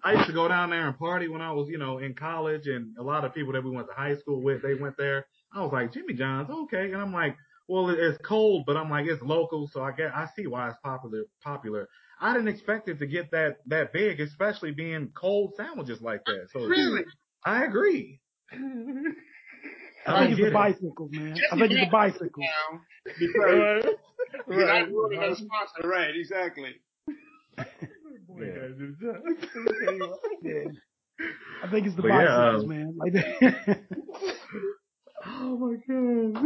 I used to go down there and party when I was, you know, in college, and a lot of people that we went to high school with, they went there. I was like, Jimmy John's, okay, and I'm like, well, it's cold, but I'm like, it's local, so I get, I see why it's popular. Popular. I didn't expect it to get that that big, especially being cold sandwiches like that. So Really? I agree. I I think it's get the it. bicycles, man. I think it's the bicycles. Now, because Right. you're Right. not ruining our sponsor, right? Exactly. I think it's the But yeah, bicycles, um, man. Like that. Oh my god.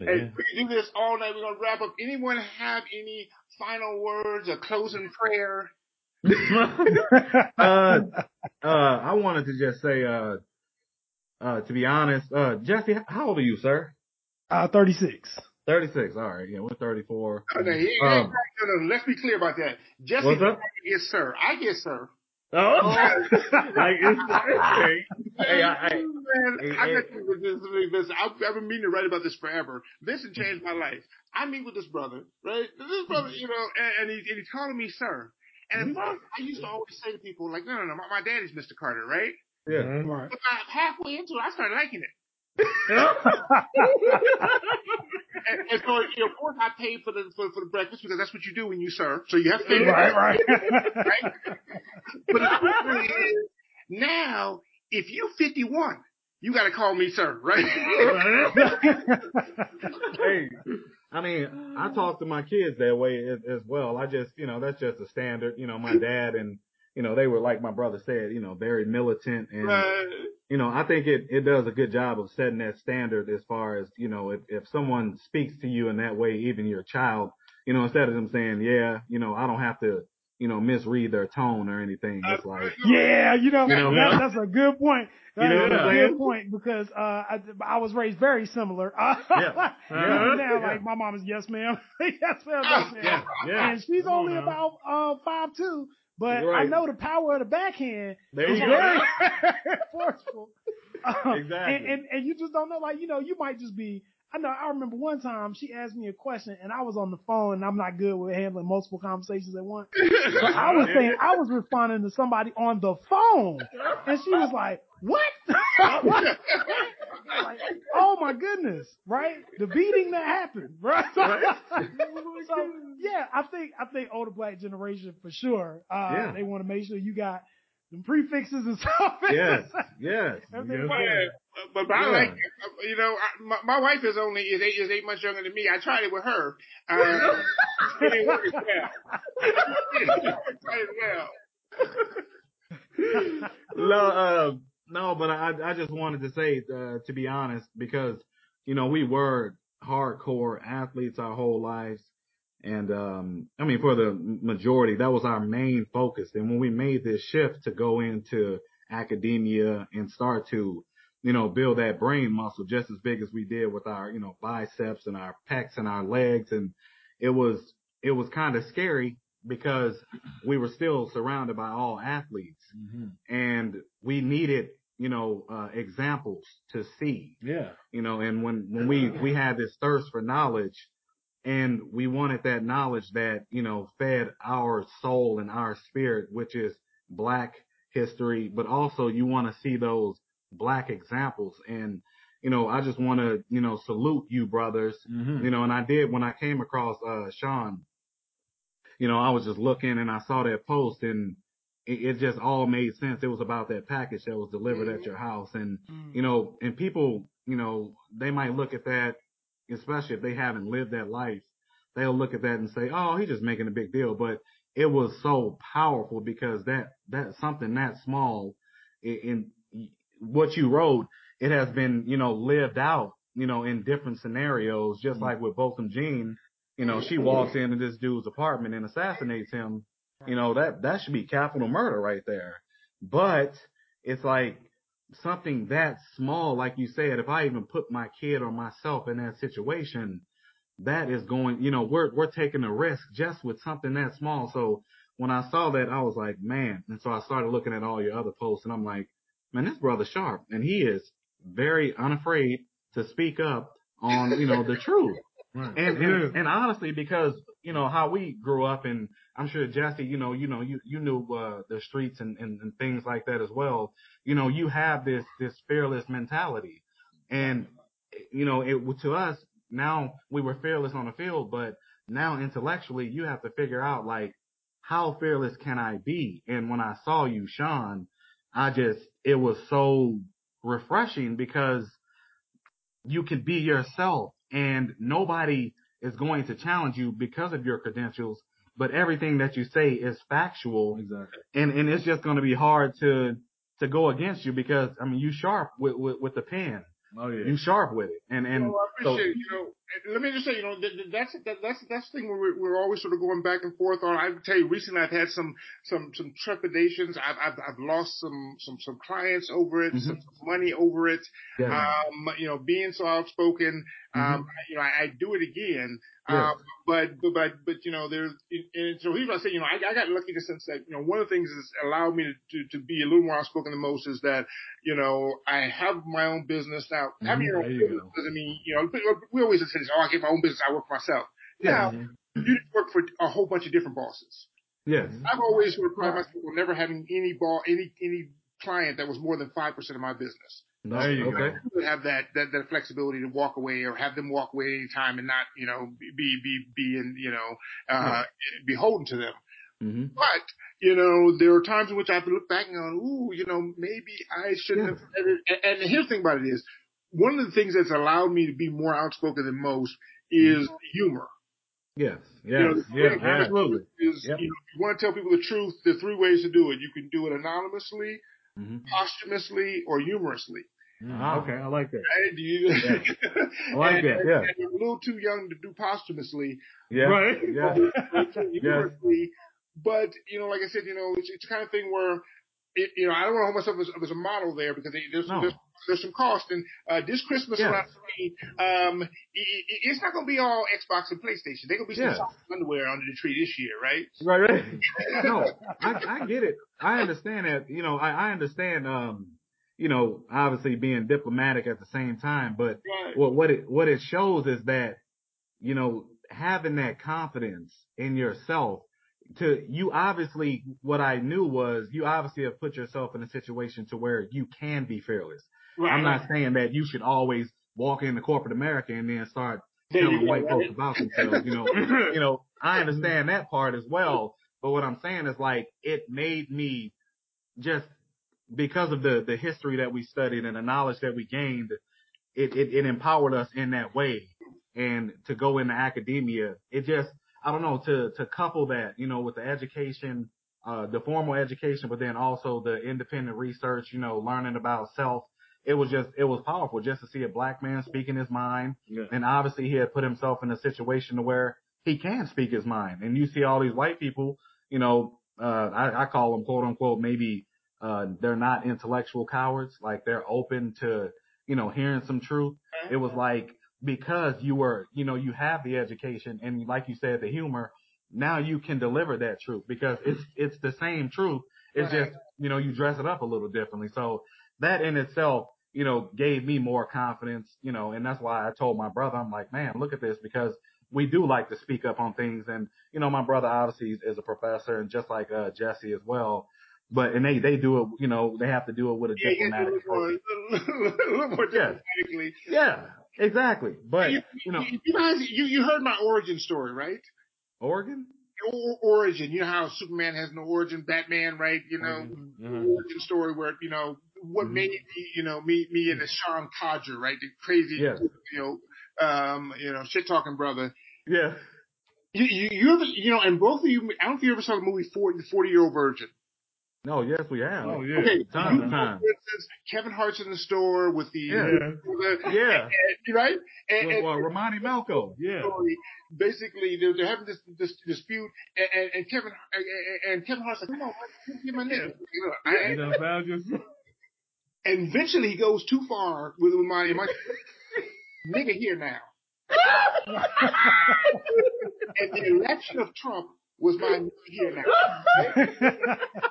Hey, we can do this all night. We're gonna wrap up. Anyone have any final words or closing prayer? uh, uh, I wanted to just say, uh, uh, to be honest, uh, Jesse, how old are you, sir? uh, 36. 36. All right. Yeah, we're 34. Oh, no, he- he- Um, no, no, let's be clear about that. Jesse What's up? yes, sir. I get sir. Oh. oh. like it's okay. Hey, I, I, Man, Hey, I hey. got you with this. this I've, I've been meaning to write about this forever. Vincent changed my life. I meet with this brother, right? This brother, mm-hmm. you know, and, and, he, and he's calling me sir. And at mm-hmm. first, I used to always say to people, like, no, no, no, my, my daddy's Mr. Carter, right? yeah. Right. But about halfway into it, I started liking it. And, and so, you know, of course, I paid for the for, for the breakfast because that's what you do when you serve. So you have to pay. right, right. right? But the truth is, now, if you 51, you got to call me sir, right? Hey, I mean, I talk to my kids that way as, as well. I just, you know, that's just a standard. You know, my dad and, you know, they were like my brother said, you know, very militant and, Right. you know, I think it, it does a good job of setting that standard as far as, you know, if, if someone speaks to you in that way, even your child, you know, instead of them saying, yeah, you know, I don't have to, you know, misread their tone or anything. It's like, Yeah, you know, You know, that, that's a good point. That's know what a I'm good saying? point because uh, I, I was raised very similar. Yeah. Even now, Yeah. like my mom is yes ma'am, yes ma'am, yes ma'am, yeah, yeah. and she's Come only now. about uh five two. But You're I know the power of the backhand There is you very go. forceful. Um, Exactly. And, and and you just don't know, like you know, you might just be. I know. I remember one time she asked me a question, and I was on the phone, and I'm not good with handling multiple conversations at once. So I was saying I was responding to somebody on the phone, and she was like, "What?" like, oh my goodness, right? The beating that happened, right? so yeah, I think I think older black generation for sure. Uh, Yeah. they want to make sure you got them prefixes and stuff. yes, yes. Everything But, but, but I like, you know, I, my, my wife is only is eight is eight months younger than me. I tried it with her. Uh, it didn't work as well. It didn't work as well. no, uh, no, but I, I just wanted to say, uh, to be honest, because, you know, we were hardcore athletes our whole lives. And, um, I mean, for the majority, that was our main focus. And when we made this shift to go into academia and start to, you know, build that brain muscle just as big as we did with our, you know, biceps and our pecs and our legs. And it was, it was kind of scary because we were still surrounded by all athletes and we needed, you know, uh, examples to see, Yeah. you know, and when, when we, we had this thirst for knowledge and we wanted that knowledge that, you know, fed our soul and our spirit, which is black history, but also you want to see those black examples. And, you know, I just want to, you know, salute you brothers, Mm-hmm. you know, and I did when I came across, uh, Sean, you know, I was just looking and I saw that post and it, it just all made sense. It was about that package that was delivered at your house and, Mm. you know, and people, you know, they might look at that, especially if they haven't lived that life, they'll look at that and say, oh, he's just making a big deal. But it was so powerful because that, that something that small in, in what you wrote, it has been, you know, lived out, you know, in different scenarios, just mm-hmm. like with Botham Jean, you know, she walks mm-hmm. into this dude's apartment and assassinates him. You know, that, that should be capital murder right there. But it's like something that small, like you said, if I even put my kid or myself in that situation, that is going, you know, we're, we're taking a risk just with something that small. So when I saw that, I was like, man. And so I started looking at all your other posts and I'm like, man, this brother sharp and he is very unafraid to speak up on, you know, the truth. Right. And, and and honestly, because you know how we grew up, and I'm sure Jesse, you know, you know, you you knew uh, the streets and, and and things like that as well. You know, you have this this fearless mentality, and you know, it to us now we were fearless on the field, but now intellectually you have to figure out like how fearless can I be? And when I saw you, Sean, I just it was so refreshing because you can be yourself and nobody is going to challenge you because of your credentials, but everything that you say is factual Exactly. and, and it's just going to be hard to, to go against you because, I mean, you sharp with, with, with the pen. Oh yeah. You sharp with it. And, and Well, I so, you know, and let me just say, you know, that, that- that's, that, that's, that's the thing we're, we're always sort of going back and forth on. I tell you, recently I've had some, some, some trepidations. I've, I've, I've lost some, some, some clients over it, Mhm. some, some money over it. yeah, Um, you know, being so outspoken, um, Mhm. you know, I, I do it again. Yes. Um, but, but, but, but, you know, there's, and so here's what I say, you know, I, I got lucky in the sense that, you know, one of the things that's allowed me to, to, to be a little more outspoken than most is that, you know, I have my own business now. Having your own business doesn't mean, you know, we always say this, oh, I get my own business, I work for myself. Yeah. Now, you work for a whole bunch of different bosses. yes, I've always sort of prided myself on never having any ball, any, any client that was more than 5% of my business no, There you okay. go. have that, that that flexibility to walk away or have them walk away anytime and not you know be be be in you know uh beholden to them. hmm But you know there are times in which I have to look back and go, ooh, you know maybe I shouldn't have. And, and here's the thing about it is one of the things that's allowed me to be more outspoken than most is humor. Yes, You yes, know, the yeah, absolutely. Is Yep. you know you want to tell people the truth, there are three ways to do it. You can do it anonymously, hmm posthumously, or humorously. Mm, Ah. Okay, I like that. Right? Do you, I like and, that, yeah. and you're a little too young to do posthumously, Yeah, Right. yeah, humorously. But you know, like I said, you know, it's, it's the kind of thing where, it, you know, I don't want to hold myself as, as a model there because there's No. there's, there's some cost. And uh, this Christmas Yes. around me, um, i i it's not going to be all Xbox and PlayStation. They're going to be some soft underwear under the tree this year, right? right, right. no, I, I get it. I understand that, you know, I, I understand, um, you know, obviously being diplomatic at the same time, but Right. what, what it, what it shows is that, you know, having that confidence in yourself to, you obviously, what I knew was you obviously have put yourself in a situation to where you can be fearless. right. I'm not saying that you should always walk into corporate America and then start telling white folks about themselves. You know, you know, I understand that part as well. But what I'm saying is like it made me just because of the the history that we studied and the knowledge that we gained, it it, it empowered us in that way. And to go into academia, it just I don't know to to couple that you know with the education, uh, the formal education, but then also the independent research. You know, learning about self. It was just it was powerful just to see a black man speaking his mind Yeah. and obviously he had put himself in a situation to where he can speak his mind. And you see all these white people, you know, uh, I, I call them quote unquote, maybe, uh, they're not intellectual cowards. Like they're open to, you know, hearing some truth. It was like, because you were, you know, you have the education and like you said, the humor, now you can deliver that truth because it's, it's the same truth. It's Right. just, you know, you dress it up a little differently. So that in itself, you know, gave me more confidence, you know, and that's why I told my brother, I'm like, man, look at this because we do like to speak up on things. And, you know, my brother obviously is, is a professor and just like, uh, Jesse as well. But, and they, they do it, you know, they have to do it with a Yeah, you get a diplomatic little a little more Yeah. Yeah, exactly. But, you, you know, you guys, you, you heard my origin story, right? Oregon? or, origin. You know how Superman has no origin, Batman, right? You know, Mhm. origin story where you know what Mhm. made me, you know, me, me and the Sean Codger, right? The crazy, Yes. you know, um, you know, shit talking brother. Yeah. You, you, you ever, you know, and both of you, I don't know if you ever saw the movie 40, The 40 Year Old Virgin. No, yes, we have. Oh yeah. Okay, Time to time. instance, Kevin Hart's in the store with the, Yeah. the- Yeah. and- right? And, With and- uh, Romany Malco. Yeah. Basically, they're, they're having this, this dispute, and, and, and Kevin and, and Kevin Hart's like, "Come on, man, get my nigga." You know, I- You done found and eventually, he goes too far with my my nigga here now. and the election of Trump was my nigga here now.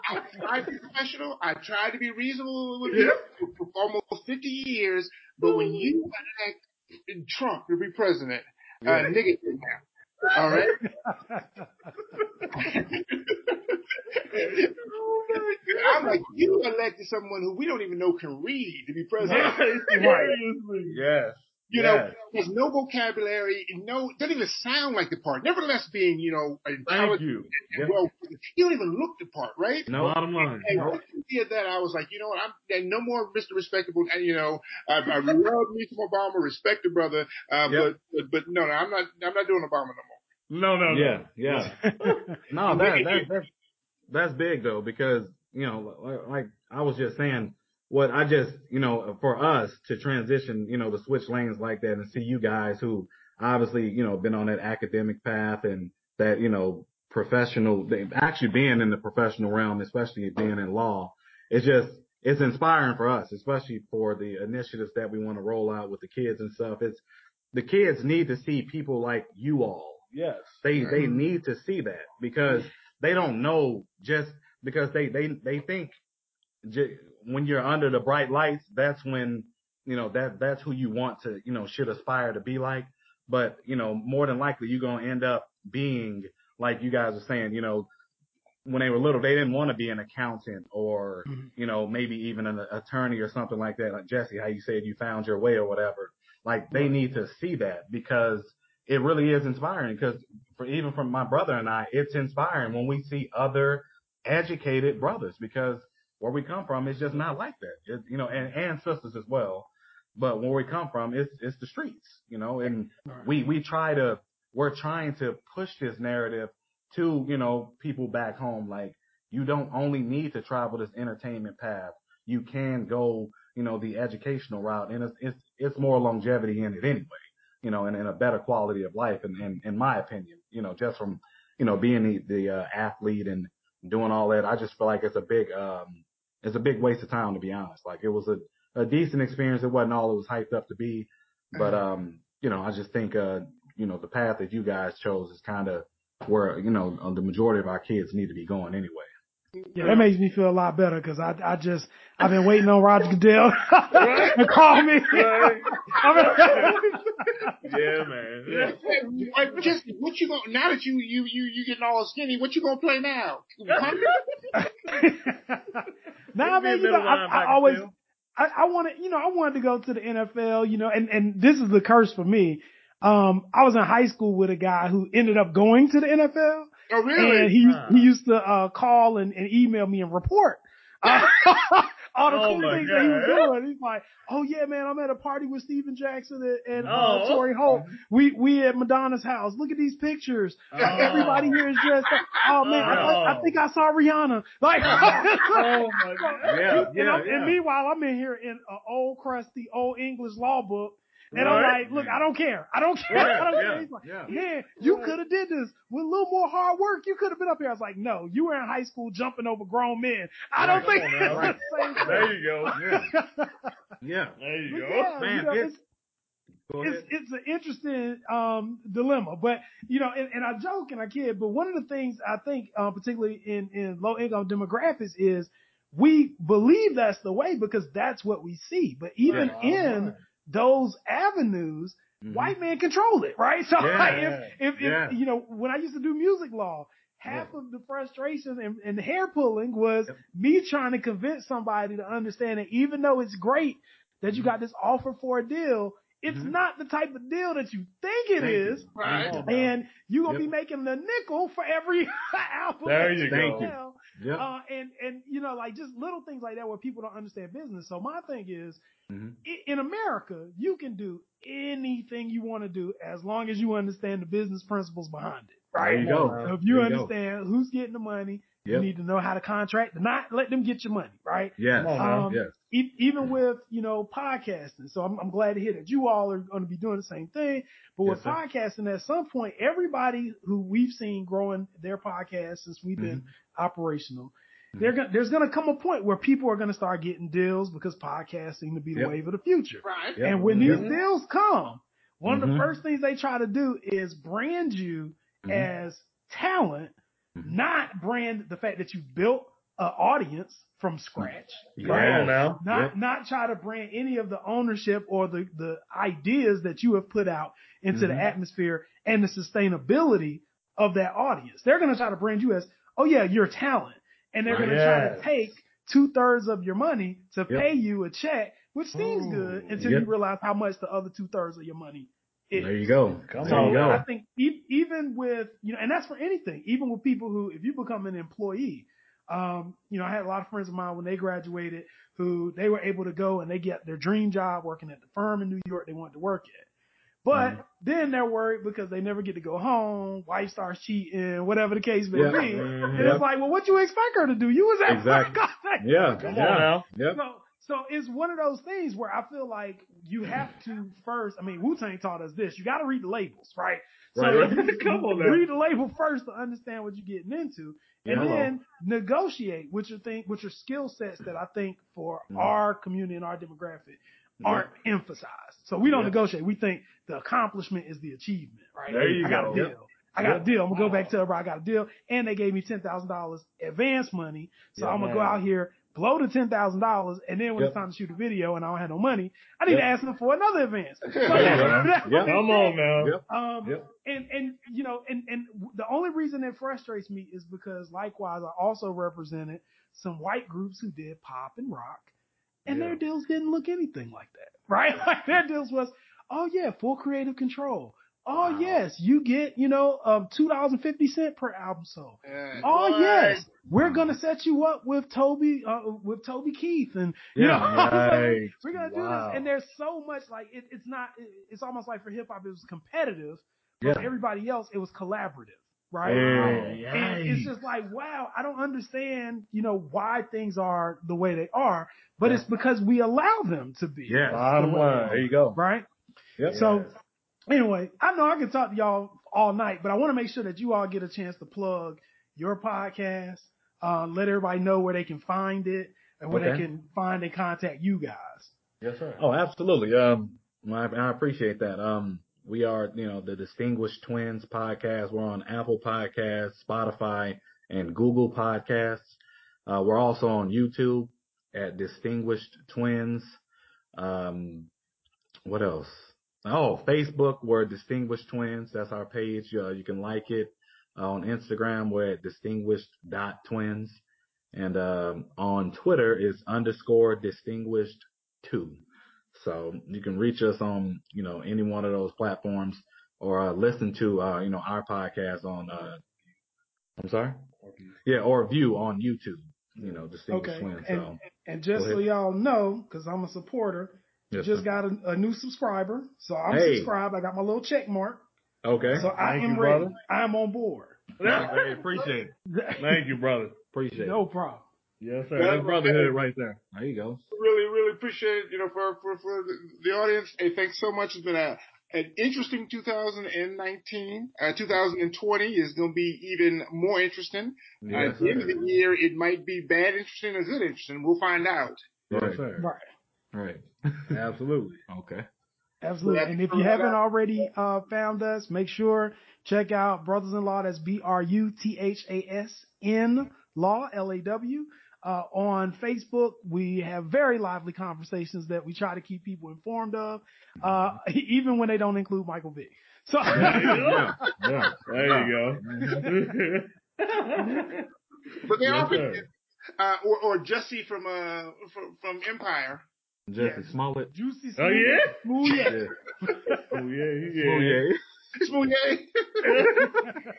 I tried to be professional. I tried to be reasonable with you for, for almost 50 years, but when you elect Trump to be president, uh, Yeah. nigga here now. All right. I'm like, you elected someone who we don't even know can read to be president. Seriously. Yes. You know, Yes. there's no vocabulary, no, doesn't even sound like the part. Nevertheless, being, you know, Thank you. and Yep. well, you don't even look the part, right? No. Bottom line. And Nope. when he did that, I was like, you know what? I'm and no more Mr. Respectable. And you know, I, I love me some Obama, respect the brother, uh, Yep. but, but but no, no, I'm not. I'm not doing Obama no more. No, no, no. Yeah. Yeah. No, that, that that's that's big though because you know, like, like I was just saying, what I just you know for us to transition, you know, to switch lanes like that and see you guys who obviously you know been on that academic path and that you know professional, they- actually being in the professional realm, especially being in law, it's just it's inspiring for us, especially for the initiatives that we want to roll out with the kids and stuff. It's the kids need to see people like you all Yes. they they mm-hmm. need to see that because they don't know just because they they they think j- when you're under the bright lights, that's when you know that that's who you want to you know should aspire to be like. But you know more than likely you're gonna end up being like you guys are saying. You know when they were little, they didn't want to be an accountant or Mhm. you know maybe even an attorney or something like that. Like Jesse, how you said you found your way or whatever. Like they need to see that because it really is inspiring because for even from my brother and I, it's inspiring when we see other educated brothers because where we come from is just not like that. It, you know, and, and sisters as well. But where we come from, it's it's the streets, you know, and we we try to we're trying to push this narrative to you know people back home. Like you don't only need to travel this entertainment path. You can go, you know, the educational route, and it's it's it's more longevity in it anyway you know, and, and a better quality of life. And, and in my opinion, you know, just from, you know, being the, the uh, athlete and doing all that, I just feel like it's a big, um, it's a big waste of time to be honest. Like it was a, a decent experience. It wasn't all it was hyped up to be, but, um, you know, I just think, uh, you know, the path that you guys chose is kind of where, you know, uh, the majority of our kids need to be going anyway. Yeah, that makes me feel a lot better because I I just I've been waiting on Roger Goodell to call me. I Yeah, man. Yeah. Hey, Just what you going now that you you you you getting all skinny? What you gonna play now? Nah, man, you know, I, I always. I, I wanted, you know, I wanted to go to the NFL, you know, and, and this is the curse for me. Um, I was in high school with a guy who ended up going to the NFL Oh really? and he, he used to, uh, call and, and email me and report. Uh, all the Oh cool my things that he was doing. He's like, oh yeah, man, I'm at a party with Steven Jackson and, and uh, Oh. Torry Holt. We, we at Madonna's house. Look at these pictures. Oh. Everybody here is dressed up. Oh man, I, I, I think I saw Rihanna. Like, Oh my God. Yeah, and, yeah, I'm- and meanwhile, I'm in here in an old crusty old English law book. And I'm like, look, I don't care. I don't care. Yeah, I don't yeah, care. He's like, yeah. man, you could have did this with a little more hard work. You could have been up here. I was like, no, you were in high school jumping over grown men. I don't Right, think on now. it's the same thing. There you go. Yeah. Yeah. There you But go. yeah, Man, you know, it's- it's, it's an interesting um dilemma, but you know, and, and I joke and I kid, but one of the things I think, uh, particularly in in low income demographics, is we believe that's the way because that's what we see. But even Right. in those avenues, Mhm. white men control it, right? So Yeah. like, if if, Yeah. if you know when I used to do music law. Half of the frustration and, and hair pulling was Yep. me trying to convince somebody to understand that even though it's great that you got this offer for a deal, it's Mhm. not the type of deal that you think it Thank you. Right. And you're gonna Yep. be making the nickel for every album. There that you go. you. Yep. Uh, and and you know, like just little things like that where people don't understand business. So my thing is, Mhm. in America, you can do anything you want to do as long as you understand the business principles behind it. There you Right? go. So if you There you go. understand who's getting the money, you need to know how to contract, not let them get your money, right? Yes. Come on now. Um, yes. E- even with you know podcasting. So I'm, I'm glad to hear that you all are going to be doing the same thing. But with Yes, podcasting, at some point, everybody who we've seen growing their podcast since we've been Mm-hmm. operational, they're gonna, there's going to come a point where people are going to start getting deals because podcasts seem to be the Yep. wave of the future. Right. Yep. And when these deals come, one of the first things they try to do is brand you Mhm. as talent, Mhm. not brand the fact that you built an audience from scratch. Yes. Come on now. Not Yep. not try to brand any of the ownership or the, the ideas that you have put out into the Mhm. atmosphere and the sustainability of that audience. They're gonna try to brand you as, oh yeah, you're talent. And they're gonna try to take two thirds of your money to Yep. pay you a check, which seems Ooh. good until Yep. you realize how much the other two thirds of your money is. There you go. Come So you on go. I think e- even with you know, and that's for anything. Even with people who, if you become an employee, um, you know, I had a lot of friends of mine when they graduated who they were able to go and they get their dream job working at the firm in New York they wanted to work at. But Mm-hmm. then they're worried because they never get to go home, wife starts cheating, whatever the case may Yeah. be. Mhm. And it's like, well, what you expect her to do? You was at Exactly. work. Yeah. Come yeah. on now. Yep. So, so it's one of those things where I feel like you have to first. I mean, Wu Tang taught us this: you got to read the labels, right? So Right. Come on now. read the label first to understand what you're getting into, and Yeah. then negotiate with your thing, with your skill sets that I think for Mhm. our community and our demographic aren't emphasized. So we don't Yeah. negotiate. We think the accomplishment is the achievement, right? There you I got a deal. Yep. I got Yep. a deal. I'm gonna go back to her. I got a deal, and they gave me ten thousand dollars advance money. So I'm gonna go out here, blow the ten thousand dollars, and then when Yep. it's time to shoot a video and I don't have no money, I need Yep. to ask them for another advance. So, Yep. Yep. Come on now. Yep. um, Yep. and and you know, and and the only reason it frustrates me is because likewise I also represented some white groups who did pop and rock, and Yeah. their deals didn't look anything like that, right? Like their deals was, oh yeah, full creative control. Oh Wow. yes, you get you know um two dollars and fifty cent per album sold. Yeah. Oh What? yes, we're gonna set you up with Toby, uh, with Toby Keith, and you Yeah, know, right. we're gonna do Wow. this. And there's so much like it, it's not. It, it's almost like for hip hop, it was competitive. But Yeah. for everybody else, it was collaborative, right? Yeah. And it's just like, wow, I don't understand, you know, why things are the way they are, but Yeah. it's because we allow them to be. Yeah, Bottom the way they line. There you go. Right? Yep. So anyway, I know I can talk to y'all all night, but I want to make sure that you all get a chance to plug your podcast, uh, let everybody know where they can find it and where Okay. they can find and contact you guys. Yes, sir. Oh, absolutely. Um, I, I appreciate that. Um, we are, you know, the Distinguished Twins podcast. We're on Apple Podcasts, Spotify, and Google Podcasts. Uh, we're also on YouTube at Distinguished Twins. Um, what else? Oh, Facebook, we're Distinguished Twins. That's our page. Uh, you can like it. On Instagram, we're at distinguished.twins. And um, on Twitter is underscore distinguished two. So you can reach us on, you know, any one of those platforms or uh, listen to, uh, you know, our podcast on, uh, I'm sorry? Yeah, or view on YouTube, you know, Distinguished Okay. Twins. And, So, and just so y'all know, because I'm a supporter, yes, just sir. got a, a new subscriber. So I'm Hey. subscribed. I got my little check mark. Okay. So I Thank am you, ready. brother. I'm on board. Hey, appreciate it. Thank you, brother. Appreciate it. no problem. Yes, sir. Yeah, That's brotherhood right there. There you go. really, really appreciate it, you know, for, for, for the, the audience. Hey, thanks so much. It's been a, an interesting 2019. Uh, 2020 is going to be even more interesting. Uh, at the end of the year, it might be bad interesting or good interesting. We'll find out. Yes, Right. sir. Right. Right. Absolutely. Okay. Absolutely. And if you haven't already uh, found us, make sure check out Brothers in Law. That's B R U T H A S N Law L A W. Uh, on Facebook, we have very lively conversations that we try to keep people informed of, uh, even when they don't include Michael Vick. So, Yeah. Yeah. There you go. But they Yes, often, uh, or, or Jussie from, uh, from, from Empire. Jussie Yes. Smollett. Juicy Oh yeah. Smooth, yeah. Yeah. Oh yeah. Yeah. Smoothie. Smoothie.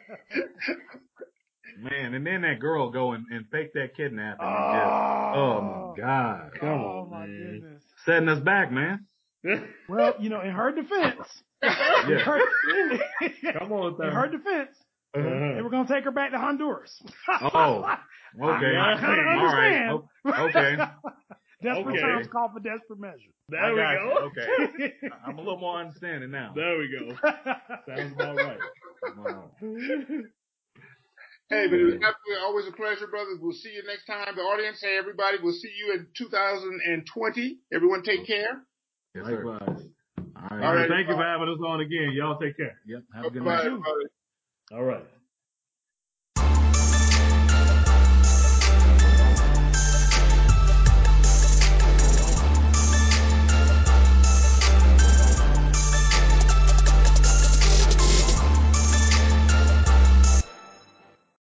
Man, and then that girl go and, and fake that kidnapping. Oh. just- oh my God. Come oh on, my man. goodness. Setting us back, man. Well, you know, in her defense, in her, Come on, in her defense, they Uh-huh. were gonna take her back to Honduras. Oh, Okay. I kind of All right. Okay. Desperate Okay. times call for desperate measures. There I we go. you. Okay. I'm a little more understanding now. There we go. Sounds about right. Wow. Hey, but it was absolutely always a pleasure, brothers. We'll see you next time. The audience, hey, everybody, we'll see you in 2020. Everyone take care. Yes, sir. Likewise. All All right. right. Thank you for having us on again. Y'all take care. Yep. Have a good Bye, night. everybody. All right.